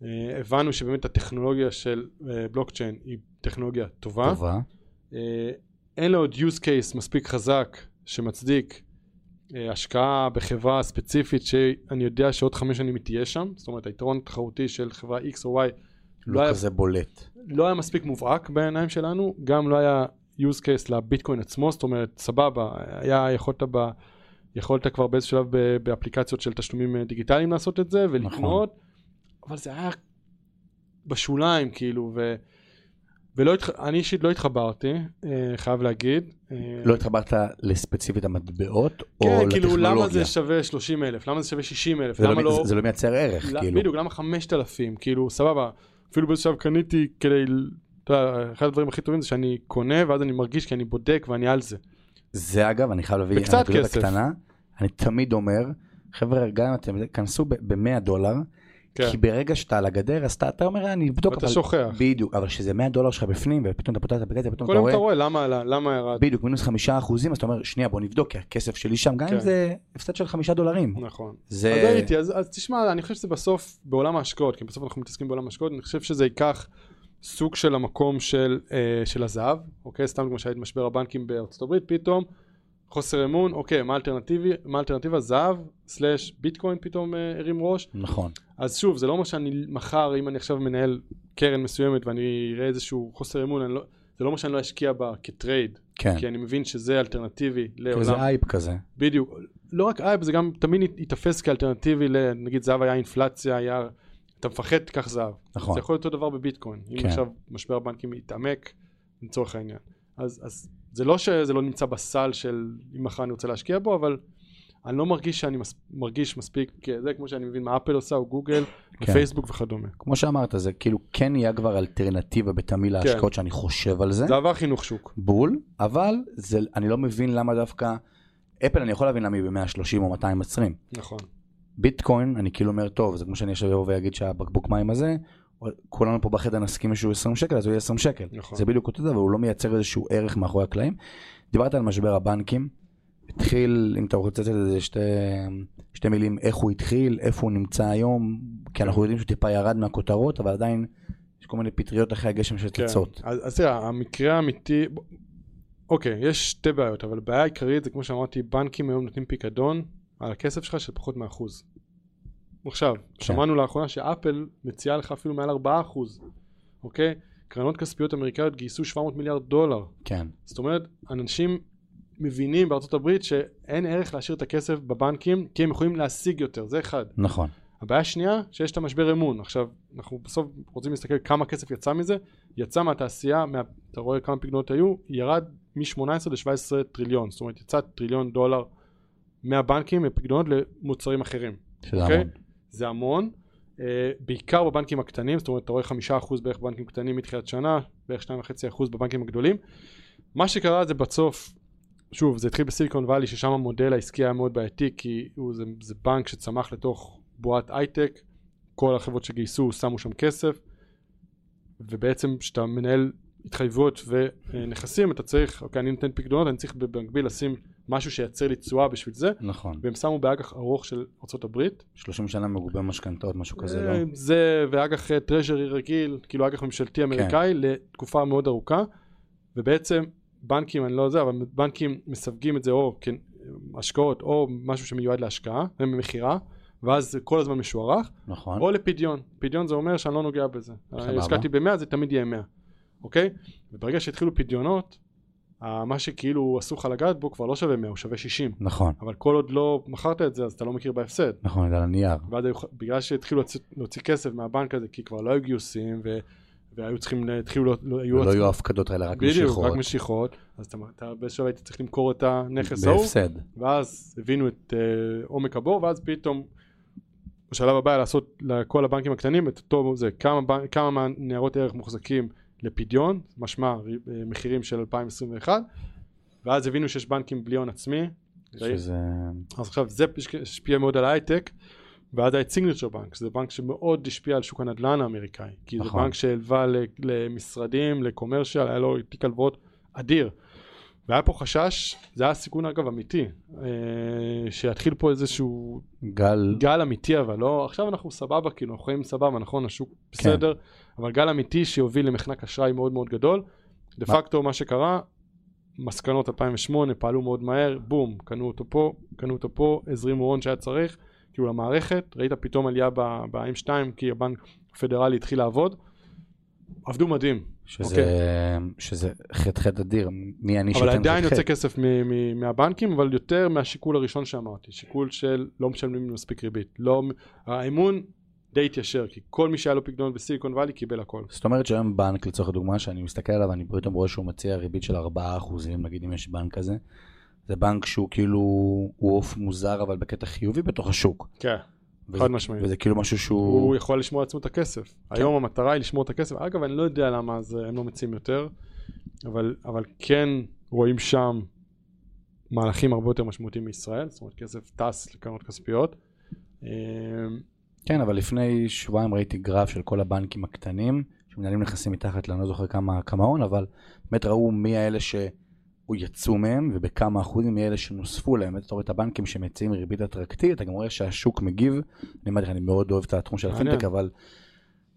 אה, הבנו שבאמת הטכנולוגיה של אה, בלוקצ'יין היא טכנולוגיה טובה. טובה. אה, אין לו עוד use case מספיק חזק שמצדיק השקעה בחברה ספציפית שאני יודע שעוד חמש שנים היא תהיה שם, זאת אומרת היתרון התחרותי של חברה X או Y לא לא היה, כזה בולט. לא היה מספיק מובהק בעיניים שלנו, גם לא היה use case לביטקוין עצמו, זאת אומרת סבבה, היה יכולת ב... יכולת כבר באיזשהו שלב ב- באפליקציות של תשלומים אה, דיגיטליים לעשות את זה ולקנות, אבל זה היה בשוליים כאילו, ו... ולא התח... אני אישית לא התחברתי, אה, חייב להגיד. אה, לא התחברת לספציפית המטבעות, או כן, לטכנולוגיה. כאילו למה זה שווה 30 אלף? למה זה שווה 60 אלף? זה למה לא, לא... זה, לא מייצר ערך, לא- כאילו. בדיוק, למה 5,000? כאילו, סבבה. אפילו באיזשהו שלב קניתי כדי, אתה יודע, אחד הדברים הכי טובים זה שאני קונה ואז אני מרגיש כי אני בודק ואני על זה. זה אגב, אני חייב להביא אנקדוטה כסף. קטנה. אני תמיד אומר, חבר'ה, גם אם אתם, כנסו ב-100 דולר, כן. כי ברגע שאתה על הגדר, אז אתה, אתה אומר, אני אבדוק, ואתה אבל... שוכח. בדיוק, אבל כשזה 100 דולר שלך בפנים, ופתאום אתה פותח את האפליקציה, פתאום אתה יום אתה רואה, רואה למה למה ירד. בדיוק, מינוס חמישה אחוזים, אז אתה אומר, שנייה, בוא נבדוק, כי הכסף שלי שם, גם אם כן. זה הפסד של חמישה דולרים. נכון. זה... אז הייתי, אז, אז תשמע, אני חושב שזה בסוף בעולם ההשקעות, כי בסוף אנחנו מתעסקים בעולם ההשקעות, אני חושב שזה ייקח סוג של המקום של, אה, של הזהב, אוקיי? סתם כמו שהיה משבר הבנקים בארצות הברית, פתאום חוסר אמון, אוקיי, מה האלטרנטיבי, מה האלטרנטיבה? זהב, סלאש ביטקוין פתאום אה, הרים ראש. נכון, אז שוב, זה לא אומר שאני מחר, אם אני עכשיו מנהל קרן מסוימת ואני אראה איזשהו חוסר אמון, לא, זה לא אומר שאני לא אשקיע בה כטרייד, כן. כי אני מבין שזה אלטרנטיבי לעולם. זה אייפ כזה. בדיוק. לא רק אייפ, זה גם תמיד ייתפס כאלטרנטיבי. נגיד זהב היה אינפלציה, היה... אתה מפחד, תיקח זהב. נכון. זה יכול להיות אותו דבר בביטקוין. אם כן. עכשיו משבר הבנקים יתעמק, לצורך העניין. אז, אז זה לא שזה לא נמצא בסל של אם מחר אני רוצה להשקיע בו, אבל אני לא מרגיש שאני מס... מרגיש מספיק, זה כמו שאני מבין מה אפל עושה, או גוגל, כן. ופייסבוק וכדומה. כמו שאמרת, זה כאילו כן נהיה כבר אלטרנטיבה בתמהיל כן. ההשקעות שאני חושב על זה. זה עבר חינוך שוק. בול, אבל זה, אני לא מבין למה דווקא, אפל אני יכול להבין למה היא ב-130 או 220. נכון. ביטקוין, אני כאילו אומר, טוב, זה כמו שאני עכשיו אבוא ואגיד שהבקבוק מים הזה, כולנו פה בחדר נסכים שהוא 20 שקל, אז הוא יהיה 20 שקל. נכון. זה בדיוק אותו דבר, הוא לא מייצר איזשהו ערך מאחורי הקלעים. דיברת על משבר הבנקים, התחיל, אם אתה רוצה לתת לזה שתי, שתי מילים, איך הוא התחיל, איפה הוא נמצא היום, כי אנחנו יודעים שהוא טיפה ירד מהכותרות, אבל עדיין יש כל מיני פטריות אחרי הגשם שצצות. כן. אז, תראה, המקרה האמיתי, אוקיי, יש שתי בעיות, אבל הבעיה העיקרית זה כמו שאמרתי, בנקים היום נותנים פיקדון על הכסף שלך של פחות מאחוז. עכשיו, כן. שמענו לאחרונה שאפל מציעה לך אפילו מעל 4 אחוז, אוקיי? קרנות כספיות אמריקאיות גייסו 700 מיליארד דולר. כן, זאת אומרת, אנשים מבינים בארצות הברית שאין ערך להשאיר את הכסף בבנקים, כי הם יכולים להשיג יותר, זה אחד. נכון. הבעיה השנייה, שיש את המשבר אמון. עכשיו, אנחנו בסוף רוצים להסתכל כמה כסף יצא מזה. יצא מהתעשייה, מה, אתה רואה כמה פקדונות היו, ירד מ-18 ל-17 טריליון. זאת אומרת, יצא טריליון דולר מהבנקים, מפקדונות למוצרים אחרים. שזה אוקיי? המון. זה המון. Uh, בעיקר בבנקים הקטנים, זאת אומרת, אתה רואה חמישה אחוז בערך בבנקים קטנים מתחילת שנה, בערך שניים וחצי אחוז בבנקים הגדולים. מה שקרה זה בסוף, שוב, זה התחיל בסיליקון וואלי, ששם המודל העסקי היה מאוד בעייתי, כי הוא, זה, זה בנק שצמח לתוך בועת הייטק, כל החברות שגייסו שמו שם כסף, ובעצם כשאתה מנהל התחייבויות ונכסים, אתה צריך, אוקיי, אני נותן פקדונות, אני צריך במקביל לשים משהו שייצר לי תשואה בשביל זה, נכון. והם שמו באג"ח ארוך של ארה"ב, 30 שנה מגובה משכנתאות, משהו כזה, אה, לא? זה ואג"ח טרז'רי רגיל, כאילו אג"ח ממשלתי אמריקאי כן. לתקופה מאוד ארוכה, ובעצם בנקים, אני לא יודע, אבל בנקים מסווגים את זה או השקעות או משהו שמיועד להשקעה, מכירה, ואז כל הזמן משוערך, נכון. או לפדיון. פדיון זה אומר שאני לא נוגע בזה. השקעתי ב-100 זה תמיד יהיה 100, אוקיי? וברגע שהתחילו פדיונות, מה שכאילו אסור לך לגעת בו כבר לא שווה 100, הוא שווה 60. נכון, אבל כל עוד לא מכרת את זה, אז אתה לא מכיר בהפסד. נכון, זה על הנייר. היו- בגלל שהתחילו להוציא, להוציא כסף מהבנק הזה, כי כבר לא היו גיוסים, ו, והיו צריכים, התחילו, לא, לא, היו לא יהיו הפקדות האלה, רק בדיוק, משיכות. רק משיכות, אז אתה, אתה באיזשהו שלב היית צריך למכור את הנכס ההוא, בהפסד. ואז הבינו את uh, עומק הבור, ואז פתאום בשלב הבא לעשות לכל הבנקים הקטנים את אותו זה, כמה, כמה מהניירות ערך מוחזקים לפדיון, משמע אה, מחירים של 2021, ואז הבינו שיש בנקים בלי הון עצמי, שזה... אז עכשיו זה השפיע מאוד על ההייטק, ואז היה את סיגנצ'ר בנק, שזה בנק שמאוד השפיע על שוק הנדל"ן האמריקאי, כי זה נכון. בנק שהלווה למשרדים, לקומרשיאל, היה לו תיק הלוואות אדיר. והיה פה חשש, זה היה סיכון אגב אמיתי, אה, שיתחיל פה איזשהו גל, גל אמיתי אבל לא, עכשיו אנחנו סבבה כאילו, אנחנו חיים סבבה, נכון, השוק בסדר, אבל גל אמיתי שיוביל למחנק אשראי מאוד מאוד גדול. דה פקטו מה שקרה, מסקנות 2008 פעלו מאוד מהר, בום, קנו אותו פה, קנו אותו פה, הזרימו הון שהיה צריך, כאילו למערכת, ראית פתאום עלייה ב-M2 כי הבנק הפדרלי התחיל לעבוד, עבדו מדהים, שזה, שזה חטא חטא אדיר, מי אני אוקיי. אבל שייתן עדיין חטא יוצא חטא. כסף מ- מ- מהבנקים, אבל יותר מהשיקול הראשון שאמרתי, שיקול של לא משלמים מספיק ריבית. לא, האמון די התיישר, כי כל מי שהיה לו פקדונות בסיליקון וואלי קיבל הכל. זאת אומרת שהיום בנק לצורך הדוגמה שאני מסתכל עליו אני פתאום רואה שהוא מציע ריבית של 4% נגיד אם יש בנק כזה. זה בנק שהוא כאילו הוא עוף מוזר אבל בקטע חיובי בתוך השוק. כן. וזה- חד משמעית. וזה כאילו משהו שהוא הוא יכול לשמור לעצמו את הכסף. היום המטרה היא לשמור את הכסף. אגב, אני לא יודע למה אז הם לא מציעים יותר, אבל, אבל כן רואים שם מהלכים הרבה יותר משמעותיים מישראל, זאת אומרת כסף טס לקרנות כספיות. כן אבל לפני שבועיים ראיתי גרף של כל הבנקים הקטנים שמנהלים נכסים מתחת אני לא זוכר כמה כמה הון אבל באמת ראו מי האלה שהוא יצאו מהם ובכמה אחוזים מי אלה שנוספו להם. אתה רואה את הבנקים שמציעים ריבית אטרקטיבית אתה גם רואה שהשוק מגיב. אני אמרתי לך אני מאוד אוהב את התחום של. הפינטק אבל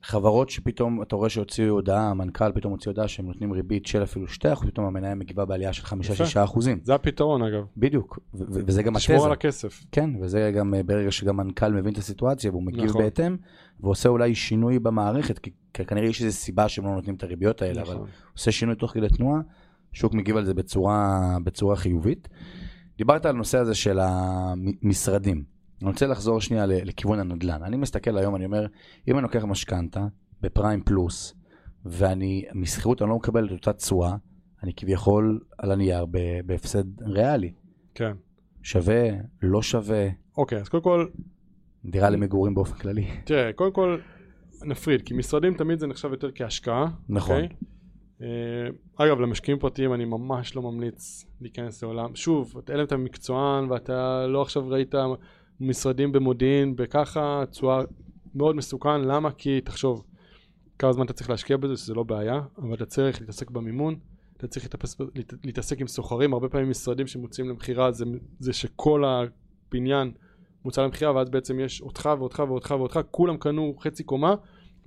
חברות שפתאום אתה רואה שהוציאו הודעה המנכ"ל פתאום הוציא הודעה שהם נותנים ריבית של אפילו 2% פתאום המניה מגיבה בעלייה של 5-6 אחוזים. זה הפתרון אגב, בדיוק ו- ו- וזה גם לשמור התזה. על הכסף. כן, וזה גם אה, ברגע שגם מנכ"ל מבין את הסיטואציה והוא מגיב נכון. בהתאם, ועושה אולי שינוי במערכת, כי כנראה יש איזו סיבה שהם לא נותנים את הריביות האלה, אבל נכון. עושה שינוי תוך כדי תנועה, שוק מגיב על זה בצורה, בצורה חיובית. דיברת על הנושא הזה של המשרדים. אני רוצה לחזור שנייה לכיוון הנדל"ן. אני מסתכל היום, אני אומר, אם אני לוקח משכנתה בפריים פלוס, ואני, משכירות אני לא מקבל את אותה תשואה, אני כביכול על הנייר בהפסד ריאלי. כן. שווה, לא שווה, אוקיי, אז קודם כל, דירה למגורים באופן כללי. תראה, קודם כל נפריד, כי משרדים תמיד זה נחשב יותר כהשקעה. נכון. אוקיי? אה, אגב, למשקיעים פרטיים אני ממש לא ממליץ להיכנס לעולם. שוב, אלא אם אתה מקצוען ואתה לא עכשיו ראית משרדים במודיעין בככה, תשואה מאוד מסוכן. למה? כי תחשוב, כמה זמן אתה צריך להשקיע בזה, שזה לא בעיה, אבל אתה צריך להתעסק במימון, אתה צריך להתאפס, להת- להתעסק עם סוחרים, הרבה פעמים משרדים שמוצאים למכירה זה, זה שכל הבניין מוצא למכירה ואז בעצם יש אותך ואותך ואותך ואותך, כולם קנו חצי קומה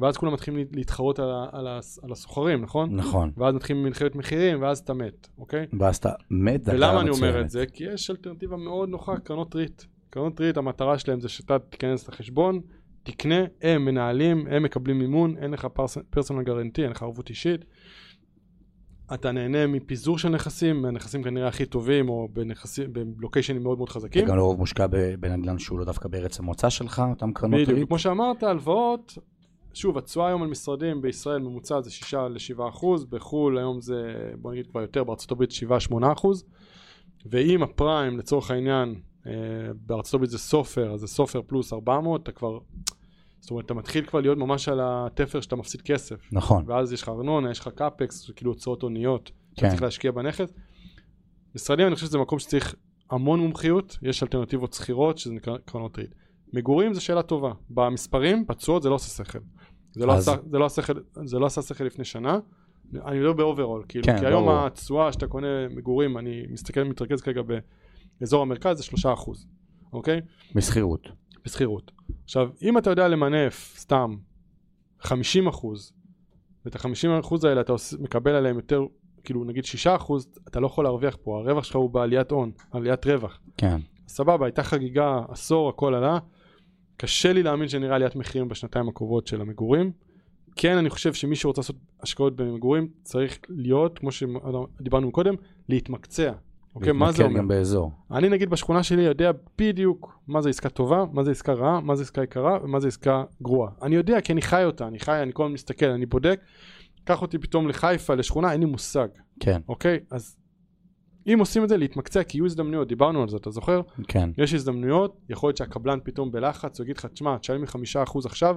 ואז כולם מתחילים להתחרות על, על, על הסוחרים, נכון? נכון. ואז מתחילים מלחמת מחירים ואז אתה מת, אוקיי? ואז אתה מת דקה ולמה אני אומר מצוינת. את זה? כי יש אלטרנטיבה מאוד נוחה, קרנות ריט. קרנות ריט המטרה שלהם זה שאתה תיכנס לחשבון, תקנה, הם מנהלים, הם מקבלים מימון, אין לך personal guarantee, אין לך ערבות אישית. אתה נהנה מפיזור של נכסים, מהנכסים כנראה הכי טובים, או בנכסים, בלוקיישנים מאוד מאוד חזקים. אתה גם לרוב מושקע בנדל"ן שהוא לא דווקא בארץ המוצא שלך, אותם קרנות בדיוק, ריט. כמו שאמרת, הלוואות, שוב, התשואה היום על משרדים בישראל ממוצע זה 6 ל-7 אחוז, בחו"ל היום זה, בוא נגיד כבר יותר, בארצות הברית 7-8 אחוז, ואם הפריים לצורך העניין, בארצות הברית זה SOFR, אז זה SOFR פלוס 400, אתה כבר, זאת אומרת, אתה מתחיל כבר להיות ממש על התפר שאתה מפסיד כסף, נכון, ואז יש לך ארנונה, יש לך CapEx, כאילו הוצאות הוניות, אתה כן. צריך להשקיע בנכס. משרדים אני חושב שזה מקום שצריך המון מומחיות, יש אלטרנטיבות סחירות שזה נקרא קרנות ריט. מגורים זה שאלה טובה, במספרים, בתשואות זה לא עושה שכל. זה לא, אז- עשה, זה, לא עשה שכל זה לא עשה שכל לפני שנה, אני מדבר ב overall, כאילו, כן, כי היום. התשואה שאתה קונה מגורים, אני מסתכל, מתרכז כרגע באזור המרכז, זה 3%, אוקיי? בשכירות. בשכירות. עכשיו, אם אתה יודע למנף סתם 50 אחוז, ואת ה-50 אחוז האלה אתה מקבל עליהם יותר כאילו נגיד 6%, אתה לא יכול להרוויח פה, הרווח שלך הוא בעליית הון, עליית רווח. כן. סבבה, הייתה חגיגה, עשור, הכל עלה. קשה לי להאמין שנראה עליית מחירים בשנתיים הקרובות של המגורים. כן, אני חושב שמי שרוצה לעשות השקעות במגורים צריך להיות, כמו שדיברנו קודם, להתמקצע. אוקיי, מה זה אומר? גם באזור. אני נגיד בשכונה שלי יודע בדיוק מה זה עסקה טובה, מה זה עסקה רעה, מה זה עסקה יקרה ומה זה עסקה גרועה. אני יודע כי אני חי אותה, אני חי, אני כל הזמן מסתכל, אני בודק. קח אותי פתאום לחיפה, לשכונה, אין לי מושג. כן. אוקיי? אז אם עושים את זה, להתמקצע, כי יהיו הזדמנויות, דיברנו על זה, אתה זוכר? כן. יש הזדמנויות, יכול להיות שהקבלן פתאום בלחץ, הוא יגיד לך, תשמע, תשלם לי חמישה אחוז עכשיו,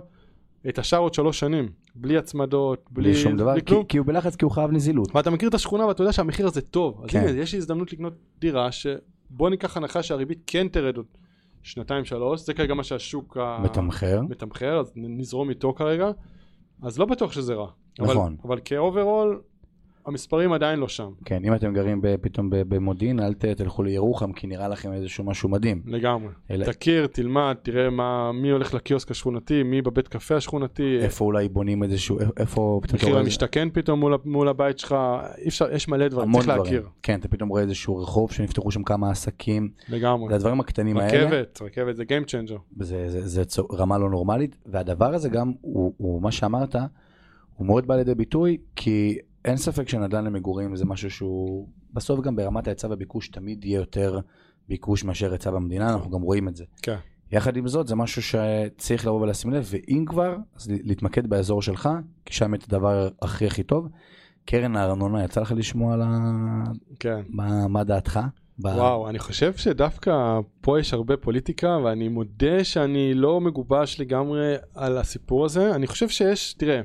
את השאר עוד שלוש שנים, בלי הצמדות, בלי, בלי שום דבר, בלי כי, כלום. כי הוא בלחץ כי הוא חייב נזילות. ואתה מכיר את השכונה ואתה יודע שהמחיר הזה טוב. אז כן. הנה, יש לי הזדמנות לקנות דירה שבוא ניקח הנחה שהריבית כן תרד עוד שנתיים שלוש, זה כרגע מה שהשוק מתמחר. מתמחר, אז נזרום איתו כרגע. אז לא בטוח שזה רע. נכון. אבל, אבל כאוברול, המספרים עדיין לא שם. כן, אם אתם גרים פתאום במודיעין, אל תלכו לירוחם, כי נראה לכם איזשהו משהו מדהים. לגמרי. אלא- תכיר, תלמד, תראה מה, מי הולך לקיוסק השכונתי, מי בבית קפה השכונתי, איפה אולי בונים איזשהו, איפה מחיר המשתכן פתאום מול, מול הבית שלך, אי אפשר, יש מלא דברים, צריך דברים. להכיר. כן, אתה פתאום רואה איזשהו רחוב שנפתחו שם כמה עסקים. לגמרי. זה הדברים הקטנים האלה. רכבת, רכבת זה Game Changer. זה, זה, זה צו- רמה לא נורמלית, והדבר הזה גם, הוא, הוא מה שאמרת, הוא מאוד בא לידי ביטוי, כי אין ספק שנדל"ן למגורים זה משהו שהוא, בסוף גם ברמת ההיצע והביקוש תמיד יהיה יותר ביקוש מאשר היצע במדינה, אנחנו גם רואים את זה. כן. יחד עם זאת, זה משהו שצריך לבוא ולשים לב, ואם כבר, אז להתמקד באזור שלך, כי שם את הדבר הכי הכי טוב. קרן הארנונה, יצא לך לשמוע על ה... כן. מה, מה דעתך? ב- וואו, אני חושב שדווקא פה יש הרבה פוליטיקה, ואני מודה שאני לא מגובש לגמרי על הסיפור הזה. אני חושב שיש, תראה,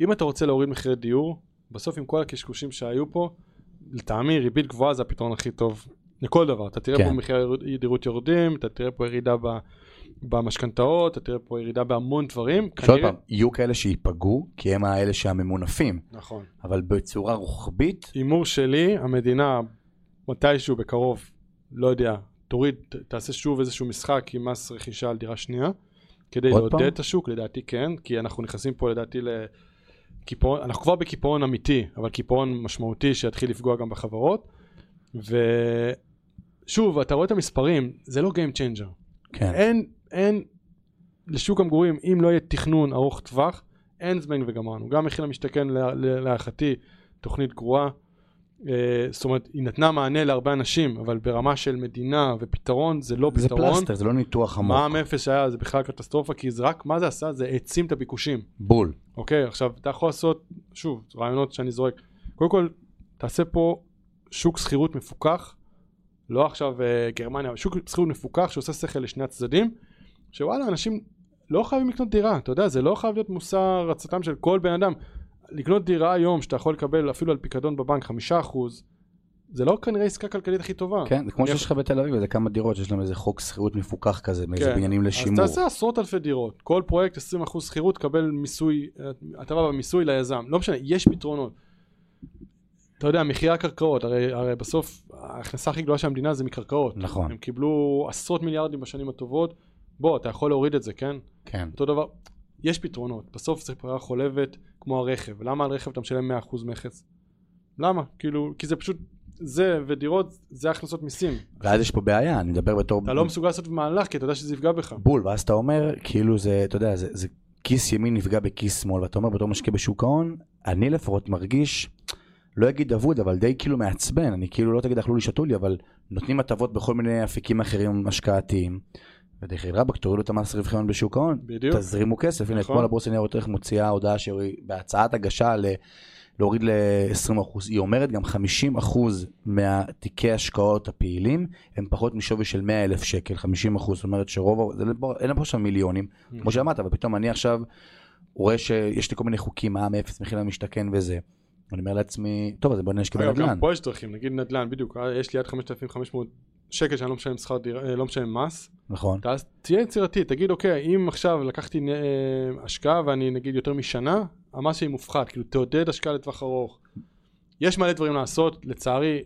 אם אתה רוצה להוריד מחירי דיור, בסוף עם כל הקשקושים שהיו פה, לטעמי ריבית גבוהה זה הפתרון הכי טוב לכל דבר. אתה תראה כן. פה מחירי דירות יורדים, אתה תראה פה ירידה ב... במשכנתאות, אתה תראה פה ירידה בהמון דברים. שעוד פעם, יהיו כאלה שייפגעו, כי הם האלה שהממונפים, נכון. אבל בצורה רוחבית, הימור שלי, המדינה מתישהו בקרוב, לא יודע, תוריד, תעשה שוב איזשהו משחק עם מס רכישה על דירה שנייה, כדי עוד לעודד? את השוק, לדעתי כן, כי אנחנו נכנסים פה לדעתי לקיפאון, אנחנו כבר בקיפאון אמיתי, אבל קיפאון משמעותי שיתחיל לפגוע גם בחברות, ושוב, אתה רואה את המספרים, זה לא Game Changer. כן, אין, אין, לשוק המגורים, אם לא יהיה תכנון ארוך טווח, אין זבנג וגמרנו. גם מחיר למשתכן לה- לה- להערכתי תוכנית גרועה. אה, זאת אומרת, היא נתנה מענה להרבה אנשים, אבל ברמה של מדינה ופתרון זה לא זה פתרון. פלסטר, זה לא ניתוח עמוק. מע"מ אפס שהיה זה בכלל קטסטרופה, כי זה רק, מה זה עשה? זה העצים את הביקושים. בול. אוקיי, עכשיו אתה יכול לעשות, שוב, רעיונות שאני זורק. קודם כל, תעשה פה שוק שכירות מפוקח, לא עכשיו אה, גרמניה, אבל שוק שכירות מפוקח שעושה שכל לשני הצדדים, שוואלה, אנשים לא חייבים לקנות דירה, אתה יודע, זה לא חייב להיות מושא רצתם של כל בן אדם. לקנות דירה היום שאתה יכול לקבל אפילו על פיקדון בבנק חמישה אחוז, זה לא כנראה עסקה כלכלית הכי טובה. כן, זה כמו שיש לך בתל אביב, זה כמה דירות שיש להם איזה חוק שכירות מפוקח כזה, מאיזה כן. בניינים לשימור. אז תעשה עשרות אלפי דירות, כל פרויקט 20% שכירות, קבל מיסוי, הטבה במיסוי ליזם, לא משנה, יש פתרונות. אתה יודע, מחירי הקרקעות, הרי, הרי בסוף ההכנסה הכי גדולה של המדינה זה מקרקעות. נכון. הם קיבלו עשרות מיליארדים בשנים הטובות, בוא, אתה יכול להוריד את זה, כן? כן. אותו דבר, יש פתרונות, בסוף זה פרה חולבת כמו הרכב, למה על רכב אתה משלם 100% מכס? למה? כאילו, כי זה פשוט, זה ודירות זה הכנסות מיסים. ואז יש פה בעיה, אני מדבר בתור... אתה לא מסוגל לעשות מהלך כי אתה יודע שזה יפגע בך. בול, ואז אתה אומר, כאילו זה, אתה יודע, זה, זה כיס ימין נפגע בכיס שמאל, ואתה אומר בתור משקיע בשוק ההון, אני לפחות מרגיש, לא אגיד אבוד, אבל די כאילו מעצבן, אני כאילו לא תגיד אכלו לי שתו לי, אבל נותנים הטבות בכל מיני אפיקים אחרים השקעתיים, ודרך אגב תורידו את המס רווחי הון בשוק ההון, בדיוק. תזרימו כסף, הנה נכון. אתמול הבורסה ניירות ערך מוציאה הודעה שהיא בהצעת הגשה ל... להוריד ל-20%. היא אומרת גם 50% מהתיקי השקעות הפעילים הם פחות משווי של 100 אלף שקל, 50%. זאת אומרת שרוב, לא- אין פה שם מיליונים, כמו שאמרת, אבל פתאום אני עכשיו רואה שיש לי כל מיני חוקים, מע"מ אפס, מחיר למשתכן וזה. אני אומר לעצמי, טוב, אז בוא נשקיע בנדל"ן. גם פה יש דרכים, נגיד נדל"ן, בדיוק, אה, יש לי עד 5,500 שקל שאני לא משלם שכר דירה, אה, לא משלם מס, נכון, אז תהיה יצירתי, תגיד אוקיי, אם עכשיו לקחתי אה, השקעה ואני נגיד יותר משנה, המס שלי מופחת, כאילו תעודד השקעה לטווח ארוך. יש מלא דברים לעשות, לצערי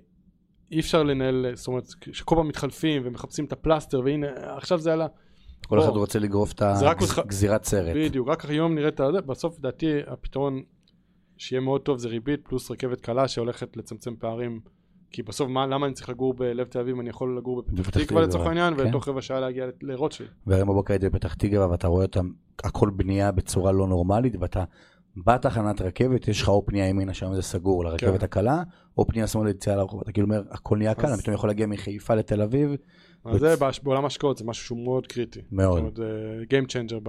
אי אפשר לנהל, זאת אומרת, שכל פעם מתחלפים ומחפשים את הפלסטר, והנה, עכשיו זה עלה, כל אחד. רוצה לגרוף את הגזירת סרט. בדיוק, רק היום נראה את זה, בסוף לדעתי הפתרון שיהיה מאוד טוב זה ריבית פלוס רכבת קלה שהולכת לצמצם פערים. כי בסוף מה, למה אני צריך לגור בלב תל אביב אני יכול לגור בפתח תקווה לצורך העניין כן. ותוך רבע שעה להגיע לרוטשילד. והיום בבוקר הייתי בפתח תקווה ואתה רואה אותם, הכל בנייה בצורה לא נורמלית, ואתה בתחנת רכבת, יש לך או פנייה ימינה שם זה סגור לרכבת כן. הקלה, או פנייה שמאלה ליציאה לרחוב, אתה כאילו אומר, הכל נהיה קל, אז- אני פתאום יכול להגיע מחיפה לתל אביב, אז זה בהש- בעולם ההשקעות זה משהו שהוא מאוד קריטי. מאוד. זאת אומרת, אה, Game changer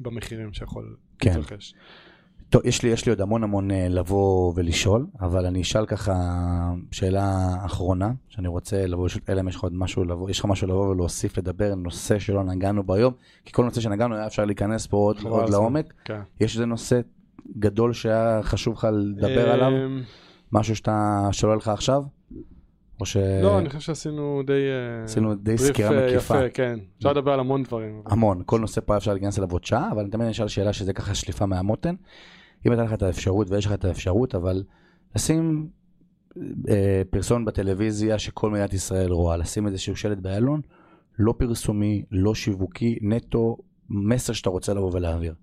במחירים שיכול כן. להתרחש. טוב, יש לי, יש לי עוד המון המון אה, לבוא ולשאול, אבל אני אשאל ככה שאלה אחרונה, שאני רוצה לבוא, אלא אם יש לך עוד משהו לבוא, יש לך משהו לבוא ולהוסיף לדבר, נושא שלא נגענו בו היום, כי כל נושא שנגענו היה אפשר להיכנס פה עוד, חבל עוד. לעומק. כן. יש איזה נושא גדול שהיה חשוב לך לדבר עליו? אמ, משהו שאתה, שלא לך עכשיו? או ש... לא, אני חושב שעשינו די... אה, עשינו די סקירה אה, מקיפה. יפה, כן. אפשר לדבר על המון דברים. המון, כל נושא פה אפשר להיכנס אליו עוד שעה, אבל אני תמיד אשאל שאלה שזה ככה שליפה מהמותן. אם הייתה לך את האפשרות ויש לך את האפשרות, אבל לשים אה, פרסומת בטלוויזיה שכל מדינת ישראל רואה, לשים איזשהו שלט באיילון, לא פרסומי, לא שיווקי, נטו, מסר שאתה רוצה לבוא ולהעביר.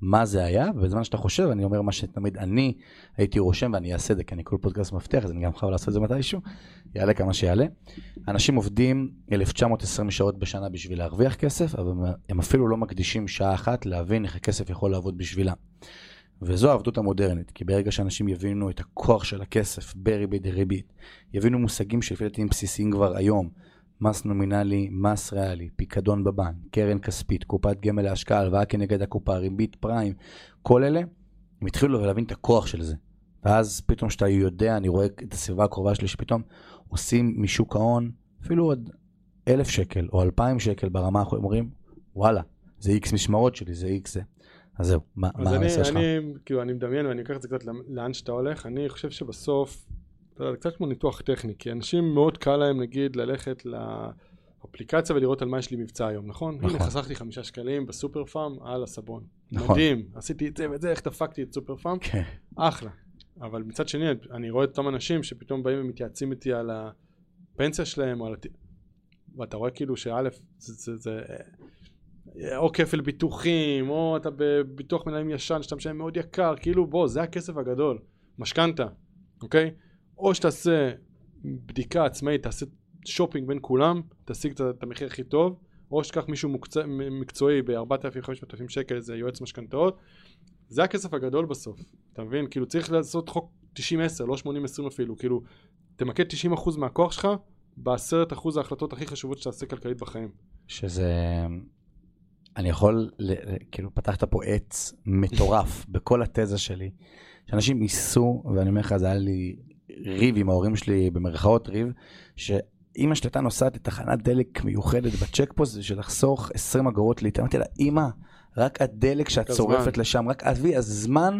מה זה היה, ובזמן שאתה חושב, אני אומר מה שתמיד אני הייתי רושם ואני אעשה את זה, כי אני כל פודקאסט מבטיח, אז אני גם חייב לעשות את זה מתישהו, יעלה כמה שיעלה. אנשים עובדים 1920 שעות בשנה בשביל להרוויח כסף, אבל הם אפילו לא מקדישים שעה אחת להבין איך הכסף יכול לעבוד בשבילם. וזו העבדות המודרנית, כי ברגע שאנשים יבינו את הכוח של הכסף בריבית דריבית, יבינו מושגים שלפי דעתי הם בסיסיים כבר היום, מס נומינלי, מס ריאלי, פיקדון בבנק, קרן כספית, קופת גמל להשקעה, הלוואה כנגד הקופה, ריבית פריים, כל אלה, הם התחילו להבין את הכוח של זה. ואז פתאום שאתה יודע, אני רואה את הסביבה הקרובה שלי, שפתאום עושים משוק ההון אפילו עוד אלף שקל או אלפיים שקל ברמה, אנחנו אומרים, וואלה, זה איקס משמרות שלי, זה איקס זה. אז זהו, מה אז מה אני, המסר שלך? אני, כאילו, אני מדמיין ואני אקח את זה קצת לאן שאתה הולך, אני חושב שבסוף, אתה יודע, זה קצת כמו ניתוח טכני, כי אנשים מאוד קל להם נגיד ללכת לאפליקציה ולראות על מה יש לי מבצע היום, נכון? נכון. הנה חסכתי חמישה שקלים בסופר פארם על הסבון. נכון. מדהים, עשיתי את זה ואת זה, איך דפקתי את סופר פארם, כן, אחלה. אבל מצד שני, אני רואה את אותם אנשים שפתאום באים ומתייעצים איתי על הפנסיה שלהם, או על... ואתה רואה כאילו שא', זה, זה, זה או כפל ביטוחים, או אתה בביטוח מנהלים ישן שאתה משלם מאוד יקר, כאילו בוא, זה הכסף הגדול, משכנתה, אוקיי? או שתעשה בדיקה עצמאית, תעשה שופינג בין כולם, תשיג את- המחיר הכי טוב, או שתיקח מישהו מוקצע, מ- מקצועי ב-4,000-5,000 שקל, איזה יועץ משכנתאות, זה הכסף הגדול בסוף, אתה מבין? כאילו צריך לעשות חוק 90-10, לא 80-20 אפילו, כאילו, תמקד 90% מהכוח שלך בעשרת אחוז ההחלטות הכי חשובות שתעשה כלכלית בחיים. שזה... אני יכול, כאילו פתחת פה עץ מטורף בכל התזה שלי, שאנשים ייסו, ואני אומר לך, זה היה לי ריב עם ההורים שלי, במרכאות ריב, שאימא שלי הייתה נוסעת לתחנת דלק מיוחדת בצ'ק פוסט בשביל לחסוך 20 אגורות ליטר. אמרתי לה, אימא, רק הדלק שאת הזמן." צורפת לשם, רק עזבי, הזמן,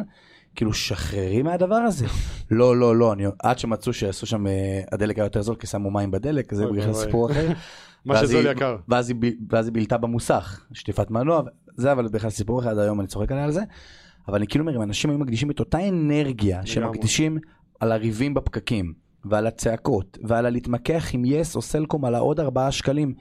כאילו שחררי מהדבר הזה. לא, לא, לא, אני, עד שמצאו שעשו שם, אה, הדלק היה יותר זול, כי שמו מים בדלק, זה בכלל ואבוי. סיפור אחר. מה שזול יקר. ואז היא, ואז היא בילתה במוסך, שטיפת מנוע, זה אבל בכלל סיפור אחד, היום אני צוחק עליה על זה. אבל אני כאילו אומר, אם אנשים היו מקדישים את אותה אנרגיה שמקדישים על הריבים בפקקים, ועל הצעקות, ועל הלהתמקח עם יס או סלקום על העוד ארבעה שקלים,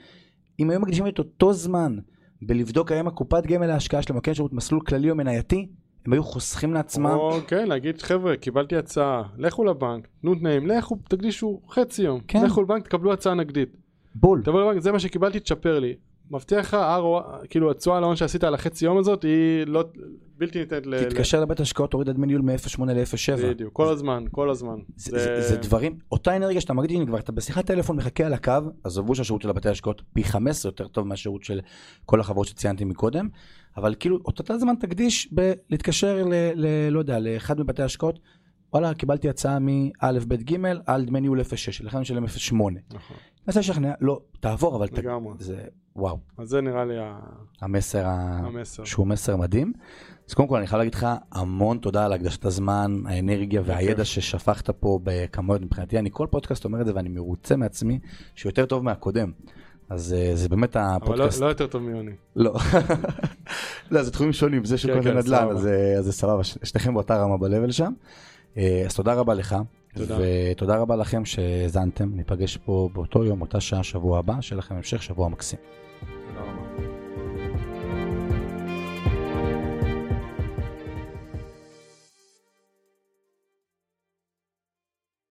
אם היו מקדישים את אותו זמן בלבדוק האם הקופת גמל להשקעה שלהם מקרן שירות מסלול כללי או מנייתי, הם היו חוסכים לעצמם. או כן, להגיד חבר'ה, קיבלתי הצעה, לכו לבנק, תנו תנאים, לכו, תקדישו חצי יום, כן. לכו לבנק, תקבלו הצעה נגדית. בול. תבוא לבנק, זה מה שקיבלתי, תשפר לי. מבטיח לך, כאילו התשואה על ההון שעשית על החצי יום הזאת היא לא, בלתי ניתנת ל... תתקשר לבית השקעות, תוריד את דמי ניהול מ-08 ל- ל-07. בדיוק, כל הזמן, כל הזמן. זה, זה, זה דברים, אותה אנרגיה שאתה הנה כבר אתה בשיחת טלפון מחכה על הקו, עזבו שהשירות של הבתי השקעות פי 15 יותר טוב מהשירות של כל החברות שציינתי מקודם, אבל כאילו אותו זמן תקדיש בלהתקשר ל, ל... לא יודע, לאחד מבתי ההשקעות, וואלה, קיבלתי הצעה מא', ב', ג', על דמי ניהול 06, לכן אני משלם 08. נכון, אז לשכנע, לא, תעבור, אבל. לגמרי. זה, וואו, אז זה נראה לי ה- המסר, ה... המסר. שהוא מסר מדהים. אז קודם כל אני חייב להגיד לך המון תודה על הקדשת הזמן, האנרגיה והידע ששפכת פה בכמויות מבחינתי. אני כל פודקאסט אומר את זה ואני מרוצה מעצמי שהוא יותר טוב מהקודם. אז אה, זה באמת אבל לא- הפודקאסט. לא יותר טוב מיוני. לא. לא, זה תחומים שונים, זה כן, כן, ונדל"ן, סבבה. אז אה, אז זה סבבה, שניכם באותה רמה ב-level שם. אה, אז תודה רבה לך. תודה. ותודה רבה לכם שהאזנתם, ניפגש פה באותו יום, אותה שעה, שבוע הבא, שיהיה לכם המשך שבוע מקסים.